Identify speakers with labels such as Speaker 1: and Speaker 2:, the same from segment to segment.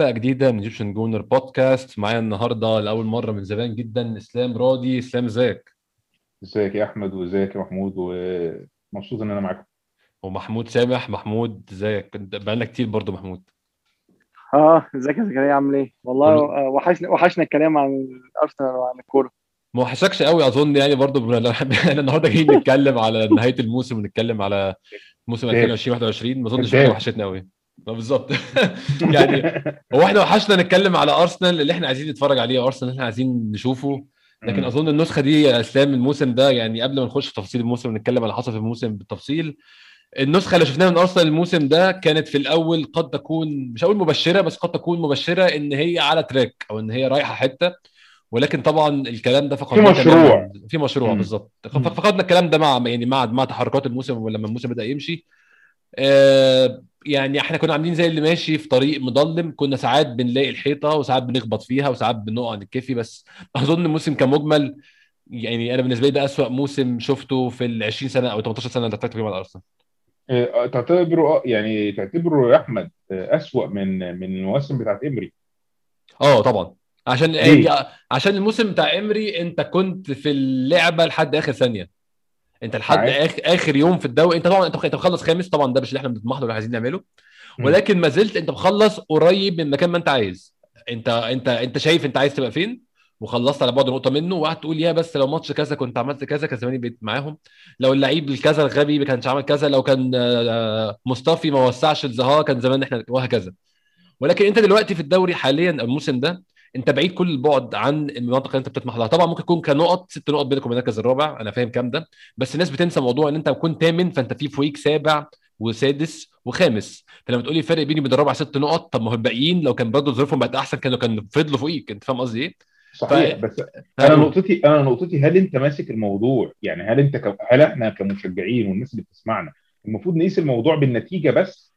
Speaker 1: حلقة جديدة من Egyptian Gooner Podcast معايا النهاردة لأول مرة من زمان جدا إسلام راضي. إسلام إزيك؟
Speaker 2: إزيك يا أحمد وإزيك يا محمود؟ ومبسوط إن أنا معاكم.
Speaker 1: ومحمود سامح. محمود إزيك؟ بقالنا كتير برضو محمود.
Speaker 3: آه إزيك يا زكريا؟ عامل إيه؟ والله آه، وحشنا وحشنا الكلام عن ارسنال وعن الكورة.
Speaker 1: ما وحشكش قوي أظن يعني برضو. إحنا النهاردة جايين نتكلم على نهاية الموسم ونتكلم على موسم
Speaker 2: كذاب.
Speaker 1: 2020 21 ما. حاجة وحشتنا قوي. بالظبط يعني هو إحنا وحشنا نتكلم على أرسنال اللي إحنا عايزين نتفرج عليه أرسنال اللي إحنا عايزين نشوفه لكن. أظن النسخة دي يا إسلام الموسم ده يعني قبل ما نخش في تفاصيل الموسم ونتكلم على اللي حصل في الموسم بالتفصيل النسخة اللي شفناها من أرسنال الموسم ده كانت في الأول قد تكون مش هقول مبشرة بس قد تكون مبشرة إن هي على تراك أو إن هي رايحة حتة ولكن طبعا الكلام ده فقدناه
Speaker 2: في مشروع.
Speaker 1: في مشروع. بالظبط. فقدنا الكلام ده مع يعني مع مع تحركات الموسم ولما الموسم بدأ يمشي آه يعني إحنا كنا عاملين زي اللي ماشي في طريق مظلم كنا ساعات بنلاقي الحيطة وساعات بنخبط فيها وساعات بنقع نتكفي بس أظن الموسم كمجمل يعني أنا بالنسبة لي ده أسوأ موسم شفته في ال 20 سنة أو 18 سنة اللي اتفرجت فيهم على ارسنال
Speaker 2: آه، تعتبره آه، يعني تعتبره يا أحمد آه، أسوأ من من المواسم بتاعت إمري.
Speaker 1: آه طبعا. عشان؟ يعني عشان الموسم بتاع إمري أنت كنت في اللعبة لحد آخر ثانية. انت لحد. آخر, آخر يوم في الدوري انت طبعا انت مخلص خامس طبعا ده مش اللي إحنا بنطمح له اللي عايزين نعمله. ولكن ما زلت انت مخلص قريب من مكان ما انت عايز. انت انت انت شايف انت عايز تبقى فين؟ وخلصت على بعد نقطة منه وقعدت تقول يا بس لو ماتش كذا كنت عملت كذا كان زماني بقيت معاهم. لو اللعيب الكذا الغبي ما كانش عمل كذا لو كان آه، مصطفي ما وسعش الزها كان زمان إحنا وهكذا. ولكن انت دلوقتي في الدوري حاليا الموسم ده انت بعيد كل البعد عن المناطق اللي انت بتطمح لها. طبعا ممكن يكون كنقط ست نقط بينك وبين المركز الرابع أنا فاهم كام ده بس الناس بتنسى موضوع إن أنت كنت ثامن فأنت في فوقيك سابع وسادس وخامس. فلما تقول لي الفرق بيني وبين الرابع ست نقط طب ما هو الباقيين لو كان برضه ظروفهم بقت أحسن كانوا كانوا فضلوا فوقيك. أنت فاهم قصدي إيه؟
Speaker 2: صحيح
Speaker 1: ف-
Speaker 2: بس أنا نقطتي أنا نقطتي هل أنت ماسك الموضوع؟ يعني هل أنت ك... هل إحنا كمشجعين والناس اللي بتسمعنا المفروض نقيس الموضوع بالنتيجة بس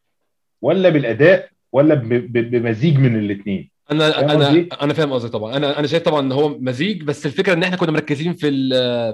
Speaker 2: ولا بالأداء ولا ب... ب... بمزيج من الاثنين
Speaker 1: أنا
Speaker 2: أنا؟
Speaker 1: أنا فاهم قصدي طبعا أنا أنا شايف طبعا إن هو مزيج بس الفكرة إن إحنا كنا مركزين في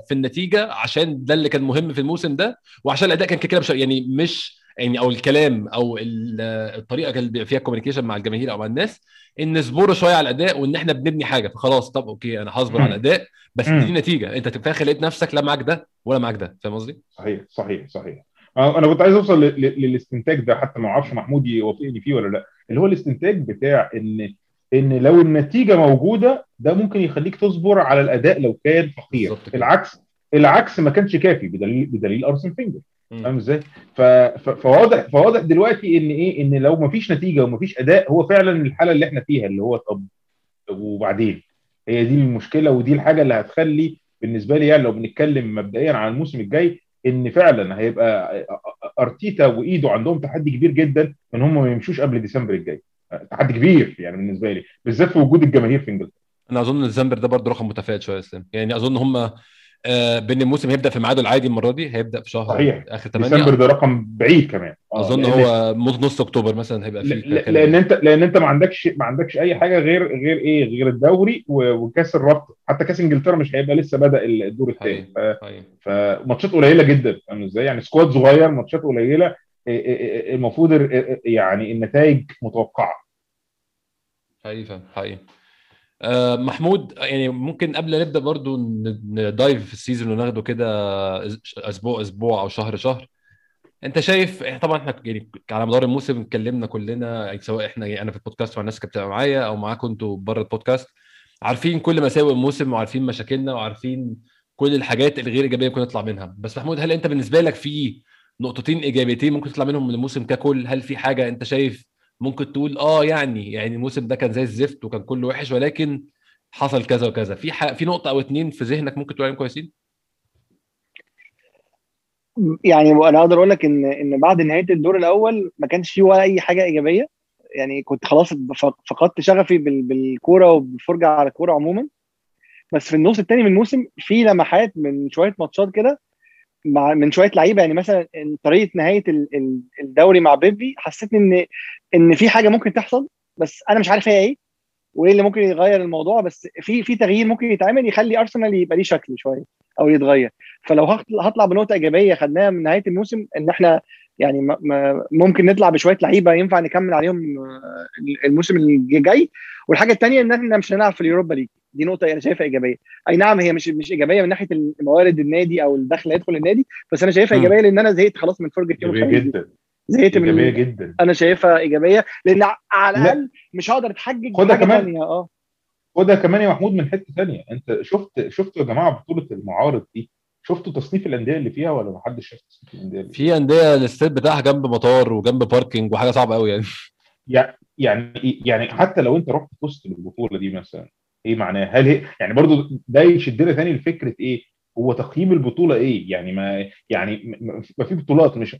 Speaker 1: في النتيجة عشان ده اللي كان مهم في الموسم ده وعشان الأداء كان كده مش- يعني مش يعني أو الكلام أو ال- الطريقة اللي بيبقى فيها communication مع الجماهير أو مع الناس إن نصبروا شوية على الأداء وإن إحنا بنبني حاجة فخلاص طب okay أنا هصبر. على الأداء بس. دي نتيجة أنت في الآخر لقيت نفسك لا معاك ده ولا معاك ده فاهم قصدي؟
Speaker 2: صحيح صحيح صحيح آه، أنا كنت عايز أوصل للاستنتاج ده حتى ما أعرفش محمود يوافقني فيه ولا لا اللي هو الاستنتاج بتاع إن إن لو النتيجة موجودة ده ممكن يخليك تصبر على الأداء لو كان فقير. العكس العكس ما كانش كافي بدليل بدليل أرسن فينجر. فاهم إزاي؟ فواضح فواضح دلوقتي إن إيه إن لو ما فيش نتيجة وما فيش أداء هو فعلا الحالة اللي إحنا فيها اللي هو طب وبعدين هي دي المشكلة ودي الحاجة اللي هتخلي بالنسبة لي يعني لو بنتكلم مبدئيا عن الموسم الجاي إن فعلا هيبقى أرتيتا وإيدو عندهم تحدي كبير جدا إن هم ما يمشوش قبل ديسمبر الجاي تحدي كبير يعني بالنسبة لي بالذات في وجود الجماهير في إنجلترا.
Speaker 1: أنا أظن ديسمبر ده برضه رقم متفائل شوية يا إسلام. يعني أظن هم آه بان الموسم هيبدأ في ميعاده العادي المرة دي هيبدأ في شهر
Speaker 2: صحيح.
Speaker 1: آخر 8
Speaker 2: ديسمبر ده رقم بعيد كمان. آه، أظن
Speaker 1: هو نص أكتوبر مثلا هيبقى فيه
Speaker 2: ل-
Speaker 1: كلام.
Speaker 2: لأن أنت لأن أنت ما عندكش ما عندكش أي حاجة غير غير إيه؟ غير الدوري و- وكأس الرابطة. حتى كأس إنجلترا مش هيبقى لسه بدأ الدور الثاني. فماتشات قليلة جدا. فاهم إزاي؟ يعني squad صغير ماتشات قليلة المفروض ال- إيه يعني النتائج متوقعة.
Speaker 1: حقيقي حقيقي. آه محمود يعني ممكن قبل نبدأ برضو ن dive في ال season وناخده كده أسبوع أسبوع أو شهر شهر. أنت شايف طبعا إحنا يعني على مدار الموسم اتكلمنا كلنا يعني سواء إحنا يعني أنا في البودكاست مع الناس اللي بتبقى معايا أو معاكم أنتوا بره البودكاست. عارفين كل مساوئ الموسم وعارفين مشاكلنا وعارفين كل الحاجات الغير إيجابية ممكن نطلع منها. بس محمود هل أنت بالنسبة لك في نقطتين إيجابيتين ممكن تطلع منهم من الموسم ككل. هل في حاجة أنت شايف ممكن تقول آه يعني يعني الموسم ده كان زي الزفت وكان كله وحش ولكن حصل كذا وكذا. في ح... في نقطة أو اتنين في ذهنك ممكن تقول عليهم كويسين؟
Speaker 3: يعني أنا أقدر أقول لك إن إن بعد نهاية الدور الأول ما كانش فيه ولا أي حاجة إيجابية. يعني كنت خلاص فقدت شغفي بال- بالكورة وبالفرجة على الكورة عموما. بس في النص الثاني من الموسم في لمحات من شوية ماتشات كده مع من شوية لعيبة يعني مثلا طريقة نهاية ال- ال- الدوري مع بيبي حسيت إن إن في حاجة ممكن تحصل بس أنا مش عارف هي إيه وإيه اللي ممكن يغير الموضوع بس في في تغيير ممكن يتعمل يخلي أرسنال يبقى ليه شكل شوية أو يتغير. فلو هطلع بنقطة إيجابية خدناها من نهاية الموسم إن إحنا يعني ممكن نطلع بشوية لعيبة ينفع نكمل عليهم آه، الموسم الجاي والحاجة الثانية إن إحنا مش هنلعب في اليوروبا ليج. دي نقطة أنا شايفها إيجابية أي نعم هي مش مش إيجابية من ناحية موارد النادي أو الدخل اللي هيدخل النادي بس أنا شايفها. إيجابية لأن أنا زهقت خلاص من فرجة يوم الخميس.
Speaker 2: جدا
Speaker 3: زهقت من
Speaker 2: إيجابية جدا
Speaker 3: أنا شايفها إيجابية لأن على
Speaker 2: لا.
Speaker 3: الأقل مش هقدر أتحجج
Speaker 2: خدها كمان.
Speaker 3: آه
Speaker 2: وده كمان يا محمود من حتة ثانية أنت شفت شفتوا يا جماعة بطولة المعارض دي شفتوا تصنيف الأندية اللي فيها ولا ما حدش شاف تصنيف الأندية اللي فيها؟
Speaker 1: في أندية الاستاد بتاعها جنب مطار وجنب باركينج وحاجة صعبة قوي يعني
Speaker 2: يع- يعني يعني حتى لو أنت رحت فزت بالبطوله دي مثلا إيه معناها؟ هل هي يعني برضو ده يشدنا ثاني لفكرة إيه؟ هو تقييم البطولة إيه؟ يعني ما يعني ما- في بطولات مش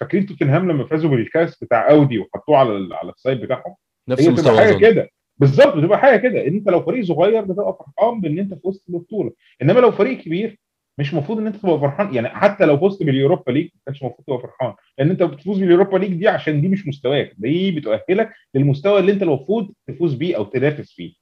Speaker 2: فاكرين توتنهام لما فازوا بالكاس بتاع أودي وحطوه على على ال site بتاعهم؟
Speaker 1: نفس المستوى حاجة.
Speaker 2: كده بالظبط بتبقى حاجة كده إن أنت لو فريق صغير بتبقى فرحان بإن أنت فزت بالبطوله إنما لو فريق كبير مش المفروض إن أنت تبقى فرحان يعني حتى لو فزت بال Europa League ما كانش المفروض تبقى فرحان لأن أنت بتفوز بال Europa League دي عشان دي مش مستواك دي بتؤهلك للمستوى اللي أنت المفروض تفوز بيه أو تنافس فيه.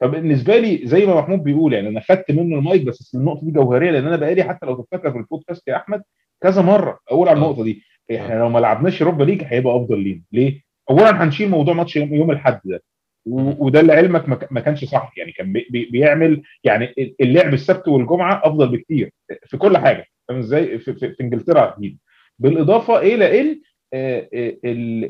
Speaker 2: فبالنسبة لي زي ما محمود بيقول يعني أنا خدت منه المايك بس النقطة دي جوهرية لأن أنا بقالي حتى لو تفتكر في البودكاست يا أحمد كذا مرة أقول على
Speaker 1: آه.
Speaker 2: النقطة دي. إحنا لو ما لعبناش Europa League هيبقى أفضل لينا. ليه؟ اولا هنشيل موضوع ماتش يوم الأحد ده. وده اللي علمك ما كانش صح. يعني كان بي- بي- بيعمل يعني اللعب السبت والجمعة أفضل بكتير في كل حاجة. فاهم إزاي؟ في, في, في إنجلترا إلى ان آه، آه، ال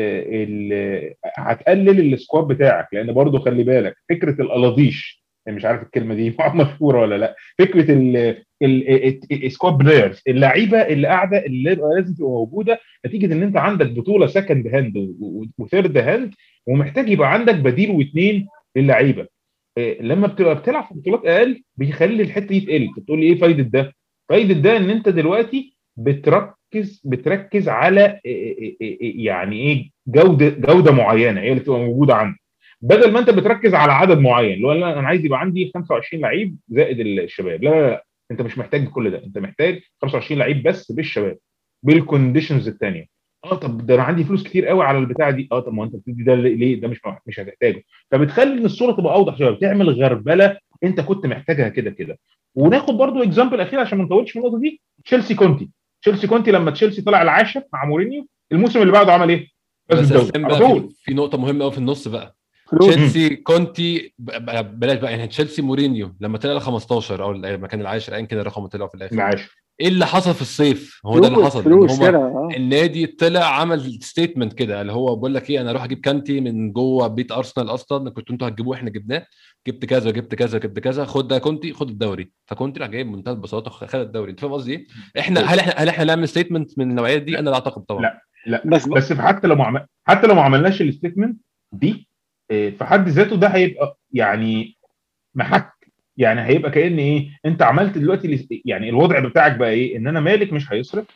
Speaker 2: ال هتقلل ال squad بتاعك لأن برضو خلي بالك فكرة القلاضيش يعني مش عارف الكلمة دي مشهوره ولا لأ فكرة ال- ال- ال squad players اللعيبة اللي قاعدة اللي لازم تبقى موجودة نتيجة إن أنت عندك بطولة second hand و third hand ومحتاج يبقى عندك بديل واثنين للعيبة إيه، لما بتبقى بتلعب في بطولات أقل بيخلي الحتة دي تقل بتقول لي إيه فايدة ده؟ فايدة ده إن أنت دلوقتي بتركز بتركز على إيه إيه إيه يعني إيه جودة جودة معينة هي اللي تبقى موجودة عندك بدل ما أنت بتركز على عدد معين اللي هو أنا عايز يبقى عندي 25 لعيب زائد الشباب. لا لا لا أنت مش محتاج كل ده أنت محتاج 25 لعيب بس بالشباب بال conditions الثانية آه طب ده أنا عندي فلوس كتير قوي على البتاعه دي. آه طب ما أنت بتدي ده ليه؟ ده مش مش هتحتاجه. فبتخلي إن الصورة تبقى أوضح شوية بتعمل غربلة أنت كنت محتاجها كده كده. وناخد برضو example أخير عشان ما نطولش في النقطة دي. تشيلسي كونتي تشيلسي كونتي لما تشيلسي طلع العاشر مع مورينيو الموسم اللي بعده عمل إيه؟
Speaker 1: بس
Speaker 2: على طول.
Speaker 1: في, نقطة مهمة قوي في النص بقى. تشيلسي كونتي بلاش بقى يعني تشيلسي مورينيو لما طلع ال 15 أو لما كان العاشر ايا كان الرقم اللي طلع في الآخر.
Speaker 2: العاشر.
Speaker 1: إيه اللي حصل في الصيف؟ هو ده اللي حصل
Speaker 3: فلوس
Speaker 1: هما
Speaker 3: آه.
Speaker 1: النادي طلع عمل statement كده اللي هو بقول لك إيه أنا أروح أجيب كانتي من جوه بيت أرسنال أصلا كنتوا أنتوا هتجيبوه إحنا جبناه. جبت كذا جبت كذا جبت كذا خد ده كونتي خد الدوري فكونتي راح جايب بمنتهى البساطه خد الدوري أنت فاهم قصدي إيه؟ إحنا هل إحنا هل إحنا نعمل statement من النوعية دي؟ أنا لا أعتقد طبعا
Speaker 2: لا. لا
Speaker 3: بس.
Speaker 2: بس حتى لو ما عمل... حتى لو ما عملناش ال statement دي آه، في حد ذاته ده هيبقى يعني محك يعني هيبقى كأن إيه أنت عملت دلوقتي يعني الوضع بتاعك بقى إيه إن أنا مالك مش هيصرف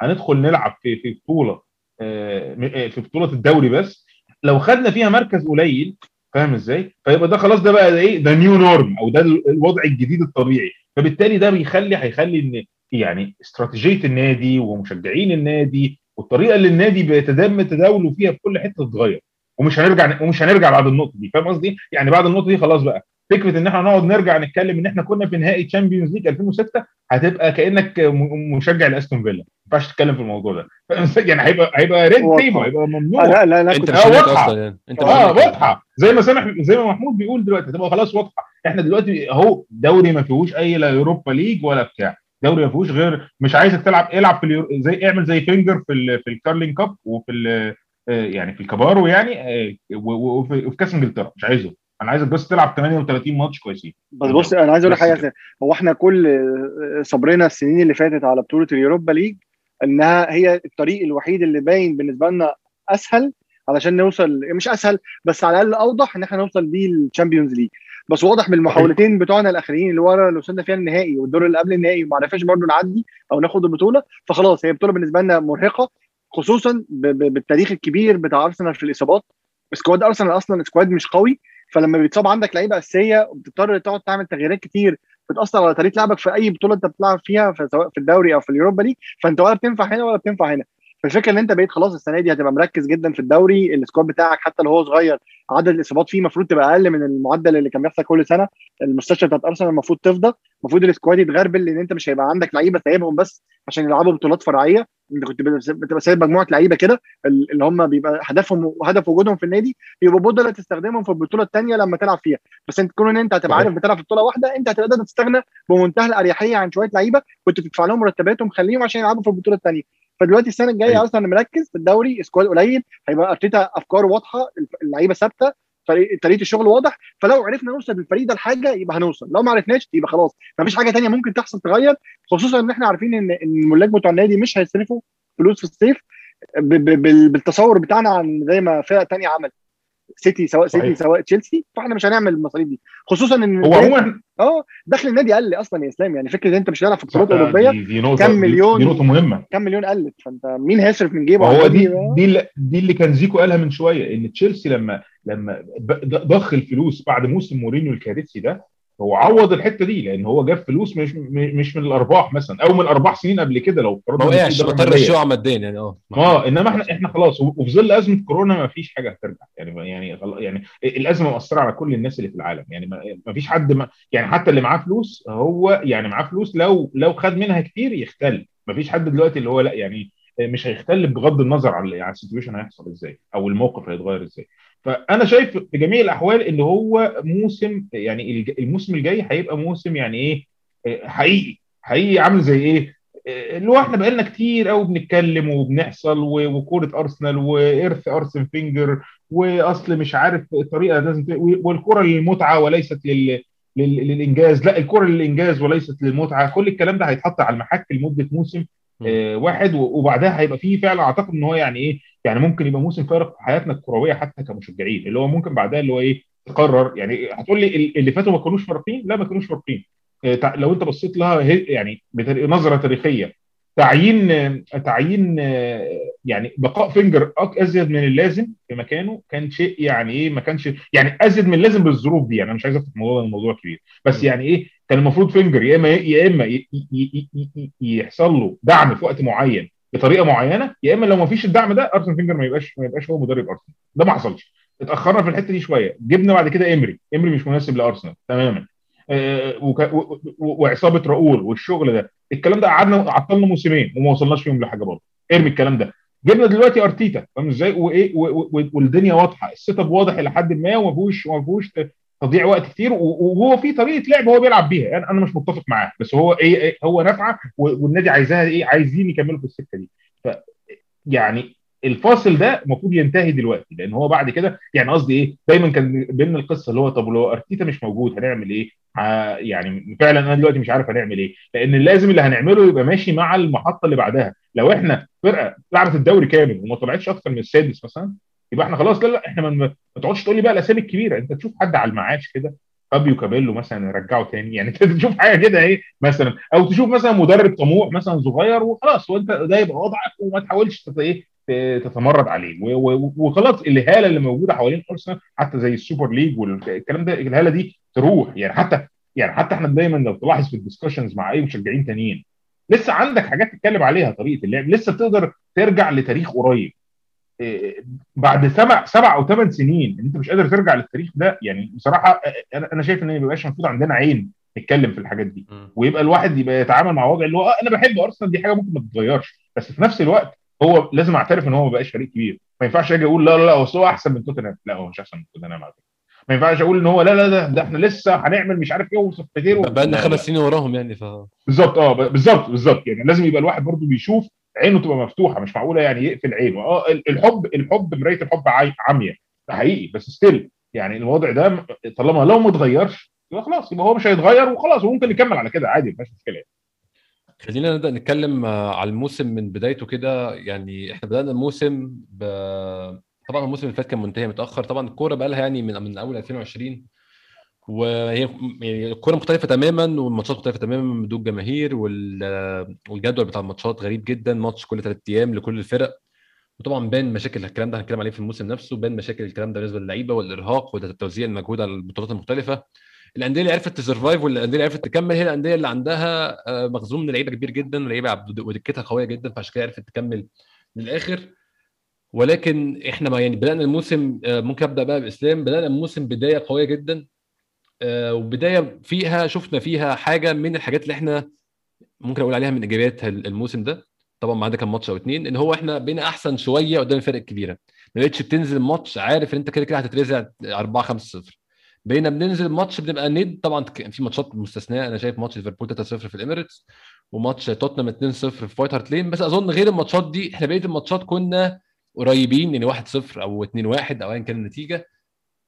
Speaker 2: هندخل نلعب في في بطولة آه، آه، في بطولة الدوري بس لو خدنا فيها مركز قليل فاهم إزاي؟ فيبقى ده خلاص ده بقى ده إيه؟ ده new norm أو ده ال- الوضع الجديد الطبيعي. فبالتالي ده بيخلي هيخلي إن يعني استراتيجية النادي ومشجعين النادي والطريقة اللي النادي بيتم تداوله فيها في كل حتة تتغير. ومش هنرجع ومش هنرجع بعد النقطة دي. فاهم قصدي؟ يعني بعد النقطة دي خلاص بقى. فكرة إن إحنا نقعد نرجع نتكلم إن إحنا كنا في نهائي تشامبيونز ليج 2006 هتبقى كأنك مشجع لأستون فيلا ما ينفعش تتكلم في الموضوع ده؟ يعني هيبقى هيبقى
Speaker 3: red.
Speaker 2: team هيبقى ممنوع
Speaker 3: لا لا لا أنت
Speaker 1: مش
Speaker 2: آه،.
Speaker 1: أصلا يعني
Speaker 2: أنت
Speaker 1: آه.
Speaker 2: واضحة زي ما سامح زي ما محمود بيقول دلوقتي تبقى خلاص واضحة إحنا دلوقتي أهو دوري ما فيهوش أي لا يوروبا ليج ولا بتاع دوري ما فيهوش غير مش عايزك تلعب العب في اليورو... زي اعمل زي فينجر في ال... في الكارلين كاب وفي ال... آه، يعني في الكاراباو يعني آه، و- و- وفي وفي كأس إنجلترا مش عايزه أنا عايزك بس تلعب 38 ماتش كويسين.
Speaker 3: بس بص أنا عايز أقول
Speaker 2: حاجة.
Speaker 3: هو إحنا كل صبرنا السنين اللي فاتت على بطولة اليوروبا ليج إنها هي الطريق الوحيد اللي باين بالنسبة لنا أسهل علشان نوصل مش أسهل بس على الأقل أوضح إن إحنا نوصل بيه الشامبيونز ليج. بس واضح من المحاولتين بتوعنا الاخرين اللي ورا اللي وصلنا فيها النهائي والدور اللي قبل النهائي وما عرفناش برضه نعدي أو ناخد البطولة فخلاص هي بطولة بالنسبة لنا مرهقة خصوصا بالتاريخ الكبير بتاع أرسنال في الإصابات. squad أرسنال أصلا squad مش قوي فلما بيتصاب عندك لعيبة أساسية وبتضطر تقعد تعمل تغييرات كتير بتأثر على طريقة لعبك في أي بطولة أنت بتلعب فيها في- سواء في الدوري أو في اليوروبا ليج فأنت ولا بتنفع هنا ولا بتنفع هنا. فالفكرة إن أنت بقيت خلاص السنة دي هتبقى مركز جدا في الدوري ال squad بتاعك حتى لو هو صغير عدد الإصابات فيه المفروض تبقى أقل من المعدل اللي كان بيحصل كل سنة. المستشفى بتاعت أرسنال المفروض تفضى المفروض ال squad يتغربل لأن أنت مش هيبقى عندك لعيبة سايبهم بس عشان يلعبوا بطولات فرعية. أنت كنت بتبقى سايب مجموعة لعيبة كده اللي هم بيبقى هدفهم وهدف وجودهم في النادي يبقوا بدلة تستخدمهم في البطولة الثانية لما تلعب فيها. بس أنت تكون إن أنت هتبقى عارف بتلعب في بطولة واحدة أنت هتبقى تقدر تستغنى بمنتهى الأريحية عن شوية لعيبة كنت بتدفع لهم مرتبات ومخليهم عشان يلعبوا في البطولة الثانية فدلوقتي السنة الجاية
Speaker 1: أيوة.
Speaker 3: أصلا مركز في الدوري squad قليل هيبقى أرتيتا أفكاره واضحة اللعيبة ثابتة طريقة الشغل واضح فلو عرفنا نوصل بالفريق ده لحاجة يبقى هنوصل لو ما عرفناش يبقى خلاص مفيش حاجة تانية ممكن تحصل تغير خصوصا إن إحنا عارفين ان الملاك بتوع النادي مش هيصرفوا فلوس في الصيف بالتصور بتاعنا عن زي ما فرق تانية عملت سيتي سواء سيتي
Speaker 2: صحيح.
Speaker 3: سواء تشيلسي فاحنا مش هنعمل المصاريف دي خصوصا إن
Speaker 2: هو عموما
Speaker 3: آه دخل النادي قل أصلا يا إسلام يعني فكرة إن أنت مش هتلعب في بطولات
Speaker 2: أوروبية
Speaker 3: كم مليون؟
Speaker 2: دي نقطة مهمة
Speaker 3: كام مليون قلت فأنت مين هيصرف من جيبه على
Speaker 2: دي؟ دي اللي, دي اللي كان زيكو قالها من شوية إن تشيلسي لما لما ضخ الفلوس بعد موسم مورينيو الكارثي ده هو عوض الحتة دي لأن هو جاب فلوس مش مش من الأرباح مثلا أو من أرباح سنين قبل كده لو
Speaker 1: ما وقعش مضطر. الشيوع ماديا يعني آه.
Speaker 2: آه إنما إحنا إحنا خلاص وفي ظل أزمة كورونا ما فيش حاجة هترجع. يعني يعني يعني الأزمة مؤثره على كل الناس اللي في العالم. يعني ما ما فيش حد ما يعني حتى اللي معاه فلوس هو يعني معاه فلوس لو لو خد منها كتير يختل. ما فيش حد دلوقتي اللي هو لأ يعني مش هيختل بغض النظر على على ال situation هيحصل إزاي أو الموقف هيتغير إزاي. فأنا شايف في جميع الأحوال إن هو موسم يعني الموسم الجاي هيبقى موسم يعني إيه آه، حقيقي. حقيقي عامل زي إيه آه، اللي هو إحنا بقالنا كتير قوي بنتكلم وبنحصل وكورة أرسنال وإرث أرسن فينجر وأصل مش عارف الطريقة لازم والكورة للمتعة وليست لل لل- للإنجاز. لا الكورة للإنجاز وليست للمتعة. كل الكلام ده هيتحط على المحك لمدة موسم آه، واحد وبعدها هيبقى فيه فعلا أعتقد إن هو يعني إيه يعني ممكن يبقى موسم فارق في حياتنا الكروية حتى كمشجعين اللي هو ممكن بعدها اللي هو إيه تقرر يعني هتقول لي ال- اللي فاتوا ما كانوش فارقين؟ لا ما كانوش فارقين. آه، لو أنت بصيت لها يعني نظرة تاريخية تعيين آه، تعيين آه، يعني بقاء فينجر أزيد من اللازم في مكانه كان شيء يعني إيه ما كانش يعني أزيد من اللازم بالظروف دي. يعني أنا مش عايز أفتح الموضوع الموضوع كبير. بس. يعني إيه كان المفروض فينجر يا اما يا إما يحصل له دعم في وقت معين بطريقة معينة يا إما لو ما فيش الدعم ده أرسن فينجر ما يبقاش ما يبقاش هو مدرب أرسنال. ده ما حصلش. اتأخرنا في الحتة دي شوية. جبنا بعد كده إيمري. إيمري مش مناسب لأرسنال. تماما. آه، وك- و- وعصابة راؤول والشغل ده. الكلام ده قعدنا عطلنا موسمين وما وصلناش فيهم لحاجة برضه. إرمي الكلام ده. جبنا دلوقتي أرتيتا. فاهم إزاي؟ وإيه؟ والدنيا واضحة. ال setup واضح إلى حد ما وما فيهوش وما فيهوش تضييع وقت كتير وهو في طريقة لعب هو بيلعب بيها. يعني أنا مش متفق معاه بس هو إيه إيه هو نافعة والنادي عايزاها إيه عايزين يكملوا في السكة دي. ف يعني الفاصل ده المفروض ينتهي دلوقتي لأن هو بعد كده يعني قصدي إيه دايما كان بينا القصة اللي هو طب لو أرتيتا مش موجود هنعمل إيه؟ ع- يعني فعلا أنا دلوقتي مش عارف هنعمل إيه. لأن لازم اللي هنعمله يبقى ماشي مع المحطة اللي بعدها. لو إحنا فرقة لعبت الدوري كامل وما طلعتش أكتر من السادس مثلا يبقى إحنا خلاص لا لا إحنا ما تقعدش تقول لي بقى الأسامي الكبيرة. أنت تشوف حد على المعاش كده فابيو كابيلو مثلا رجعه تاني. يعني أنت تشوف حاجة كده إيه مثلا أو تشوف مثلا مدرب طموح مثلا صغير وخلاص وأنت ده يبقى وضعك وما تحاولش إيه تتمرد عليه. وخلاص الهالة اللي موجودة حوالين أرسنال حتى زي السوبر ليج والكلام ده الهالة دي تروح. يعني حتى يعني حتى إحنا دايما لو تلاحظ في ال discussions مع أي مشجعين تانيين لسه عندك حاجات تتكلم عليها طريقة اللعب. لسه بتقدر ترجع لتاريخ قريب. بعد سبع سبع أو ثمان سنين إن أنت مش قادر ترجع للتاريخ ده يعني بصراحة أنا أنا شايف إن ما بيبقاش المفروض عندنا عين نتكلم في الحاجات دي. ويبقى الواحد يبقى يتعامل مع وضع اللي هو آه أنا بحب أرسنال دي حاجة ممكن ما تتغيرش. بس في نفس الوقت هو لازم أعترف إن هو ما بقاش فريق كبير. ما ينفعش أجي أقول لا لا لا هو أحسن من توتنهام. لا هو مش أحسن من توتنهام على فكرة. ما ينفعش أقول إن هو لا لا ده, ده إحنا لسه هنعمل مش عارف إيه وصفتين
Speaker 1: بقى لنا خمس. سنين وراهم يعني ف
Speaker 2: بالظبط آه بالظبط بالظبط. يعني لازم يبقى الواحد برضو بيشوف عينه تبقى مفتوحة مش معقولة يعني يقفل عينه. آه ال- الحب الحب مراية الحب عمياء ده حقيقي بس ستيل يعني الوضع ده طالما لو ما اتغيرش يبقى خلاص يبقى هو مش هيتغير وخلاص وممكن نكمل على كده عادي مفيش مشكلة.
Speaker 1: خلينا نبدأ نتكلم آه، على الموسم من بدايته كده. يعني إحنا بدأنا الموسم ب... طبعا الموسم اللي فات كان منتهي متأخر. طبعا الكورة بقى لها يعني من من أول 2020 وهي يعني الكورة مختلفة تماما والماتشات مختلفة تماما بدون جماهير وال... والجدول بتاع الماتشات غريب جدا ماتش كل ثلاث أيام لكل الفرق. وطبعا بان مشاكل الكلام ده هنتكلم عليه في الموسم نفسه بان مشاكل الكلام ده بالنسبة للعيبة والإرهاق وتوزيع المجهود على البطولات المختلفة. الأندية اللي عرفت تسرفايف والأندية اللي عرفت تكمل هي الأندية اللي عندها آه، مخزون من لعيبة كبير جدا لعيبة ودكتها قوية جدا فعشان كده عرفت تكمل من الآخر ولكن إحنا ما يعني بدأنا الموسم آه، ممكن أبدأ بقى بإسلام بدأنا الموسم بداية قوية جدا. وبداية فيها شفنا فيها حاجة من الحاجات اللي إحنا ممكن أقول عليها من ايجابيات الموسم ده. طبعا ما عندك كان ماتش أو اتنين إن هو إحنا بقينا أحسن شوية قدام الفرق الكبيرة. ما بقتش بتنزل ماتش عارف إن أنت كده كده هتترزع 4 5 0 بقينا بننزل ماتش بنبقى ند طبعا في ماتشات مستثناء أنا شايف ماتش ليفربول 3 0 في الإميريتس وماتش توتنهام 2 0 في وايت هارت لين. بس أظن غير الماتشات دي إحنا بقية الماتشات كنا قريبين يعني 1 0 أو 2 1 أو ايا كان النتيجة.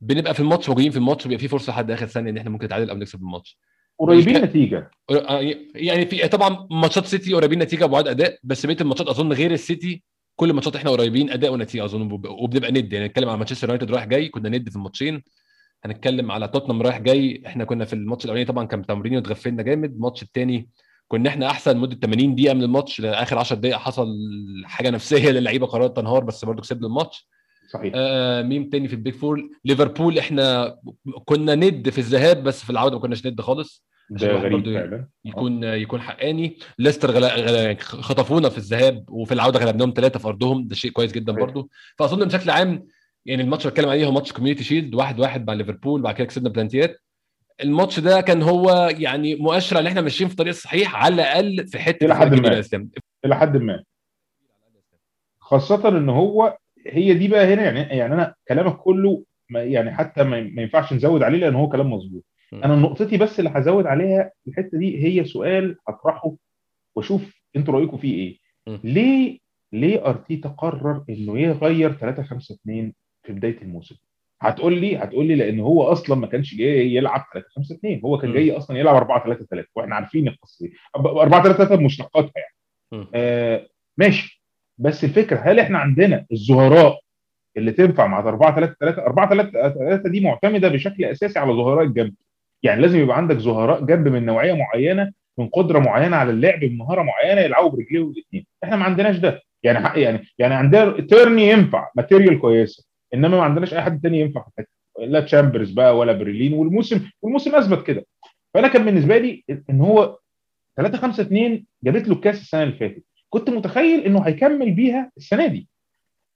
Speaker 1: بنبقى في الماتش موجودين في الماتش بيبقى في فرصة لحد آخر ثانية إن إحنا ممكن نتعادل أو نكسب الماتش.
Speaker 2: قريبين نتيجة.
Speaker 1: يعني في طبعا ماتشات سيتي قريبين نتيجة وبعد أداء بس بقية الماتشات أظن غير السيتي كل الماتشات إحنا قريبين أداء ونتيجة أظن وب- وبنبقى ند. يعني نتكلم على مانشستر يونايتد رايح جاي كنا ند في الماتشين. هنتكلم على توتنهام رايح جاي إحنا كنا في الماتش الأولاني طبعا كان تمرين واتغفلنا جامد. الماتش الثاني كنا إحنا أحسن مدة 80 دقيقة من الماتش لآخر 10 دقائق حصل حاجة نفسية للعيبة قررت تنهار بس برضه كسبنا الماتش.
Speaker 2: صحيح.
Speaker 1: آه مين تاني في ال big four. ليفربول إحنا كنا ند في الذهاب بس في العودة ما كناش ند خالص
Speaker 2: ده غريب فعلا.
Speaker 1: يكون يكون حقاني. ليستر غلا... غلا... خطفونا في الذهاب وفي العودة غلبناهم ثلاثة في أرضهم. ده شيء كويس جدا. برضو. فأظن بشكل عام يعني الماتش اللي بتكلم عليه هو ماتش كوميونتي شيلد واحد واحد مع ليفربول بعد كده كسبنا بلنتيات. الماتش ده كان هو يعني مؤشر إن إحنا ماشيين في الطريق الصحيح على الأقل في حتة
Speaker 2: إلى حد ما. إلى حد ما. خاصة إن هو هي دي بقى هنا يعني يعني أنا كلامك كله ما يعني حتى ما ينفعش نزود عليه لأن هو كلام مظبوط. أنا نقطتي بس اللي هزود عليها الحتة دي هي سؤال هطرحه وأشوف أنتوا رأيكم فيه
Speaker 1: إيه.
Speaker 2: ليه ليه أرتيتا قرر إنه يغير 3 5 2 في بداية الموسم هتقول لي هتقول لي لأن هو أصلا ما كانش جاي يلعب 3 5 2 هو كان. جاي أصلا يلعب 4 3 3 وإحنا عارفين القصة دي 4 3 3 بمشتقاتها يعني. آه ماشي بس الفكرة هل إحنا عندنا الزهراء اللي تنفع مع 4 3 3 4 3 3 دي معتمدة بشكل أساسي على ظهراء الجنب يعني لازم يبقى عندك ظهراء جنب من نوعية معينة من قدرة معينة على اللعب بمهاره معينة يلعبوا برجليهم الاثنين إحنا ما عندناش ده. يعني حق يعني يعني عندنا تيرني ينفع ماتيريال كويسة إنما ما عندناش أي حد تاني ينفع في لا تشامبرز بقى ولا برلين والموسم والموسم أثبت كده. فأنا كان بالنسبة لي إن هو 3 5 2 جابت له الكاس السنة اللي فاتت. كنت متخيل إنه هيكمل بيها السنة دي.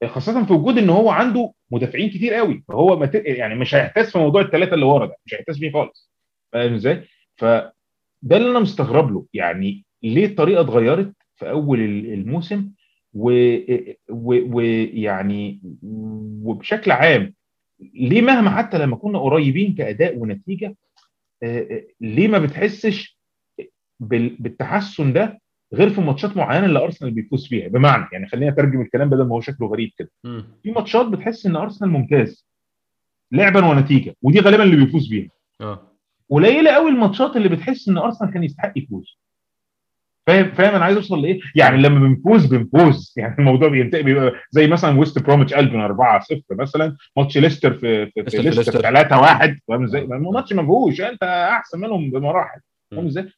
Speaker 2: خاصة في وجود إن هو عنده مدافعين كتير قوي. فهو مت... يعني مش هيحتاس في موضوع الثلاثه اللي ورا ده. مش هيحتاس فيه خالص. فاهم إزاي؟ فده اللي أنا مستغرب له. يعني ليه الطريقة اتغيرت في أول الموسم؟ ويعني و... و... وبشكل عام ليه مهما حتى لما كنا قريبين كأداء ونتيجة ليه ما بتحسش بال... بالتحسن ده غير في ماتشات معينة اللي أرسنال بيفوز فيها بمعنى يعني خلينا أترجم الكلام بدل ما هو شكله غريب كده. في ماتشات بتحس إن أرسنال ممتاز. لعبا ونتيجة ودي غالبا اللي بيفوز بيها.
Speaker 1: آه.
Speaker 2: قليلة قوي الماتشات اللي بتحس إن أرسنال كان يستحق يفوز. فاهم فاهم أنا عايز أوصل لإيه؟ يعني لما بنفوز بنفوز. يعني الموضوع بينتهي بيبقى زي مثلا ويست بروميتش ألبيون 4 0 مثلا. ماتش ليستر في في, في ليستر 3 1 فاهم إزاي؟ الماتش ما فيهوش أنت أحسن منهم بمراحل. فاهم إزاي؟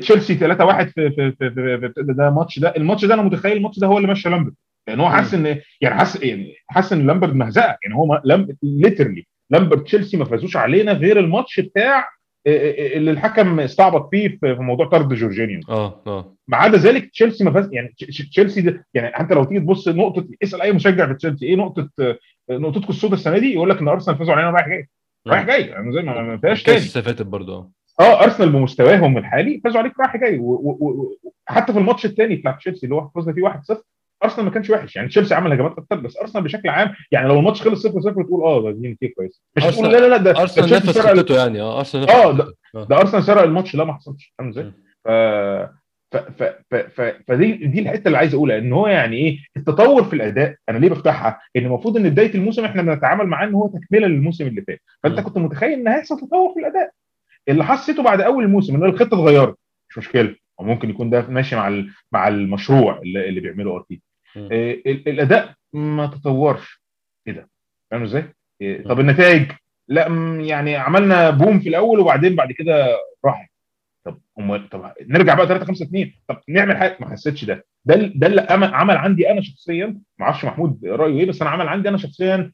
Speaker 2: تشيلسي 3 1 في, في, في, في, في ده ماتش ده. الماتش ده أنا متخيل الماتش ده هو اللي مشى لامبرد. لأن هو حاسس ان يعني حاسس يعني حاسس إن لامبرد مهزقة. يعني هو literally لامبرد تشيلسي ما فازوش علينا غير الماتش بتاع اللي الحكم استعبط فيه في موضوع طرد جورجينيو.
Speaker 1: آه آه.
Speaker 2: ما عدا ذلك تشيلسي ما فاز يعني تشيلسي ده يعني انت لو تيجي تبص نقطه اسأل أي مشجع في تشيلسي إيه نقطه نقطتكم السوداء السنة دي؟ يقول لك إن أرسنال فازوا علينا رايح جاي. رايح جاي. يعني زي ما فيهاش تاني.
Speaker 1: فاتت برضه
Speaker 2: آه ارسنال بمستواهم الحالي فازوا عليك رايح جاي وحتى في الماتش الثاني بتاع تشيلسي اللي هو فزنا فيه 1-0 ارسنال ما كانش وحش يعني تشيلسي عمل هجمات أكتر بس ارسنال بشكل عام يعني لو الماتش خلص 0 0 تقول آه ده دي نتيجة كويسة. مش تقول لا لا لا ده أرسنال
Speaker 1: نفس خطته يعني آه أرسنال
Speaker 2: آه ده, ده أرسنال سرق الماتش لا ما حصلش. فاهم إزاي؟ ف ف ف ف ف فدي دي الحتة اللي عايز أقولها إن هو يعني إيه التطور في الأداء أنا ليه بفتحها؟ إن المفروض إن بداية الموسم إحنا بنتعامل معاه إن هو تكملة للموسم اللي فات. فأنت كنت متخيل إن هيحصل تطور في الأداء. اللي حسيته بعد أول موسم إن الخطة اتغيرت. مش مشكلة. أو ممكن يكون ده ماشي مع مع المشروع اللي, اللي بيعمله أرتيتا. آه الأداء ما تطورش. إيه ده؟ فاهم إزاي؟ آه طب النتائج؟ لا يعني عملنا بوم في الأول وبعدين بعد كده راحت. طب هم طب نرجع بقى 3 5 2 طب نعمل حاجة؟ ما حسيتش ده. ده ده اللي عمل عندي أنا شخصيا. ما أعرفش محمود رأيه إيه بس أنا عمل عندي أنا شخصيا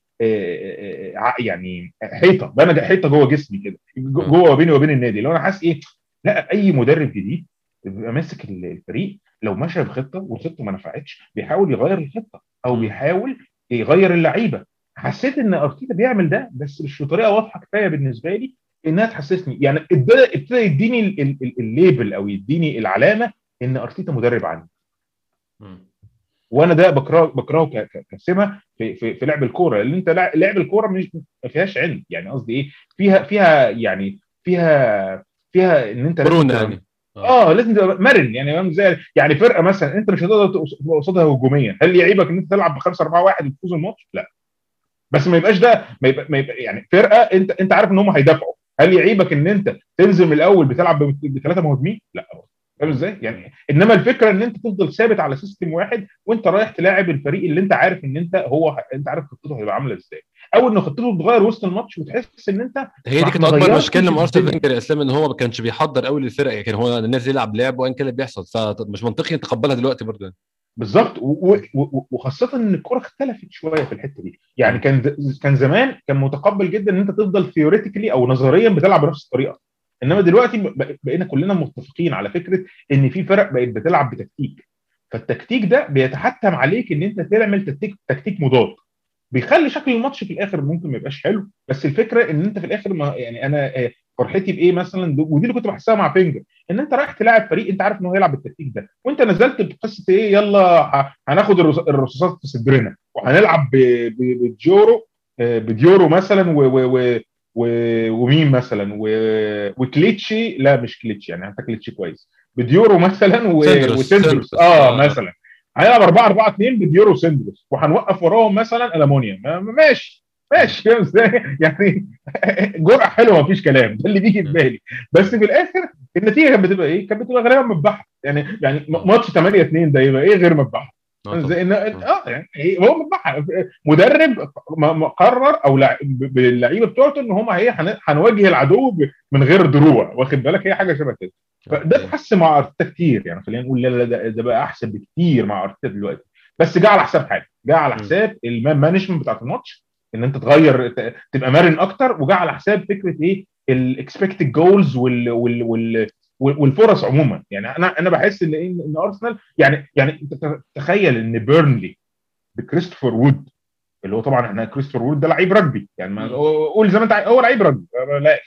Speaker 2: يعني حيطة بنى حيطة جوه جسمي كده جوه بيني وبين النادي. لو أنا حاسس إيه لا أي مدرب جديد بيبقى ماسك ال- الفريق لو مشى بخطة والخطه ما نفعتش بيحاول يغير الخطة
Speaker 1: أو.
Speaker 2: بيحاول يغير اللعيبة. حسيت إن أرتيتا بيعمل ده بس مش بطريقة واضحة كفاية بالنسبة لي إنها تحسسني. يعني ابتدى ابتدى يديني ال- ال- ال- الليبل أو يديني العلامة إن أرتيتا مدرب عني
Speaker 1: مم.
Speaker 2: وأنا ده بكرهه بكرهه كسمه في في, في لعب الكورة لأن أنت لع- لعب الكورة مش ما فيهاش علم. يعني قصدي إيه؟ فيها فيها يعني فيها فيها إن أنت
Speaker 1: مرونه يعني.
Speaker 2: آه. لازم تبقى مرن. يعني إزاي يعني فرقة مثلا أنت مش هتقدر تبقى قصادها هجوميا. هل يعيبك إن أنت تلعب ب 5 4 1 وتفوز الماتش؟ لا. بس ما يبقاش ده ما يبقى, ما يبقى يعني فرقة انت أنت عارف إن هم هيدافعوا. هل يعيبك إن أنت تنزل من الأول بتلعب بثلاثة مهاجمين؟ لا. فاهم إزاي؟ يعني إنما الفكرة إن أنت تفضل ثابت على system واحد وأنت رايح تلاعب الفريق اللي أنت عارف إن أنت هو أنت عارف خطته هتبقى عاملة إزاي. أو إن خطته تتغير وسط الماتش وتحس إن أنت
Speaker 1: هي دي كانت
Speaker 2: أكبر
Speaker 1: مشكلة لما
Speaker 2: أرسنال.
Speaker 1: فينجر يا إسلام إن هو ما كانش بيحضر قوي للفرق يعني كان هو الناس يلعب لعب وان كان اللي بيحصل. فمش منطقي نتقبلها دلوقتي برضه
Speaker 2: بالظبط. و- و- وخاصة إن الكوره اختلفت شوية في الحتة دي. يعني كان كان زمان كان متقبل جدا إن أنت تفضل theoretically أو نظريا بتلعب بنفس الطريقة. إنما دلوقتي بق- بقينا كلنا متفقين على فكرة إن في فرق بقت بتلعب بتكتيك. فالتكتيك ده بيتحتم عليك إن أنت تعمل تكتيك تكتيك مضاد. بيخلي شكل الماتش في الآخر ممكن ما يبقاش حلو بس الفكرة إن أنت في الآخر ما يعني أنا آه، فرحتي بإيه مثلا؟ ودي اللي كنت بحسها مع فينجر. إن أنت رايح تلاعب فريق أنت عارف إن هو هيلعب بالتكتيك ده. وأنت نزلت بقصة إيه؟ يلا هناخد الرص- الرصاصات في صدرنا. وهنلعب ب- ب- بديورو آه، مثلا ومين مثلا و- وكليتشي لا مش كليتشي يعني حتى كليتشي كويس بديورو مثلا و- وسندرس
Speaker 1: سندرس.
Speaker 2: آه
Speaker 1: آه.
Speaker 2: مثلا هنلعب 4 4 2 بديورو وسندرس وهنوقف وراهم مثلا ألمونيا ما- ما- ماشي ماشي فاهم إزاي؟ يعني جرعه حلوة مفيش كلام ده اللي بيجي في بالي بس في الآخر النتيجة كانت بتبقى إيه؟ كانت بتبقى غالبا مذبحة يعني يعني ماتش 8 2 ده يبقى إيه غير مذبحة؟ إزاي؟ إن- آه. يعني هو مدرب مقرر أو باللعيبة بتوعته إن هم هن- هنواجه العدو من غير دروع واخد بالك؟ هي حاجة شبه كده. فده اتحسن مع أرتيتا كتير يعني خلينا نقول لا لا ده, بقى أحسن بكتير مع أرتيتا دلوقتي. بس جه على حساب حاجة جه على. حساب ال man management بتاعت الماتش إن أنت تغير تبقى مرن أكتر وجه على حساب فكرة إيه؟ ال expected goals وال وال وال والفرص عموما. يعني أنا أنا بحس إن؟ إن أرسنال يعني يعني أنت تخيل إن بيرنلي بكريستوفر وود اللي هو طبعا إحنا كريستوفر وود ده لعيب رجبي. يعني ما. قول زي ما أنت هو لعيب رجبي. لا.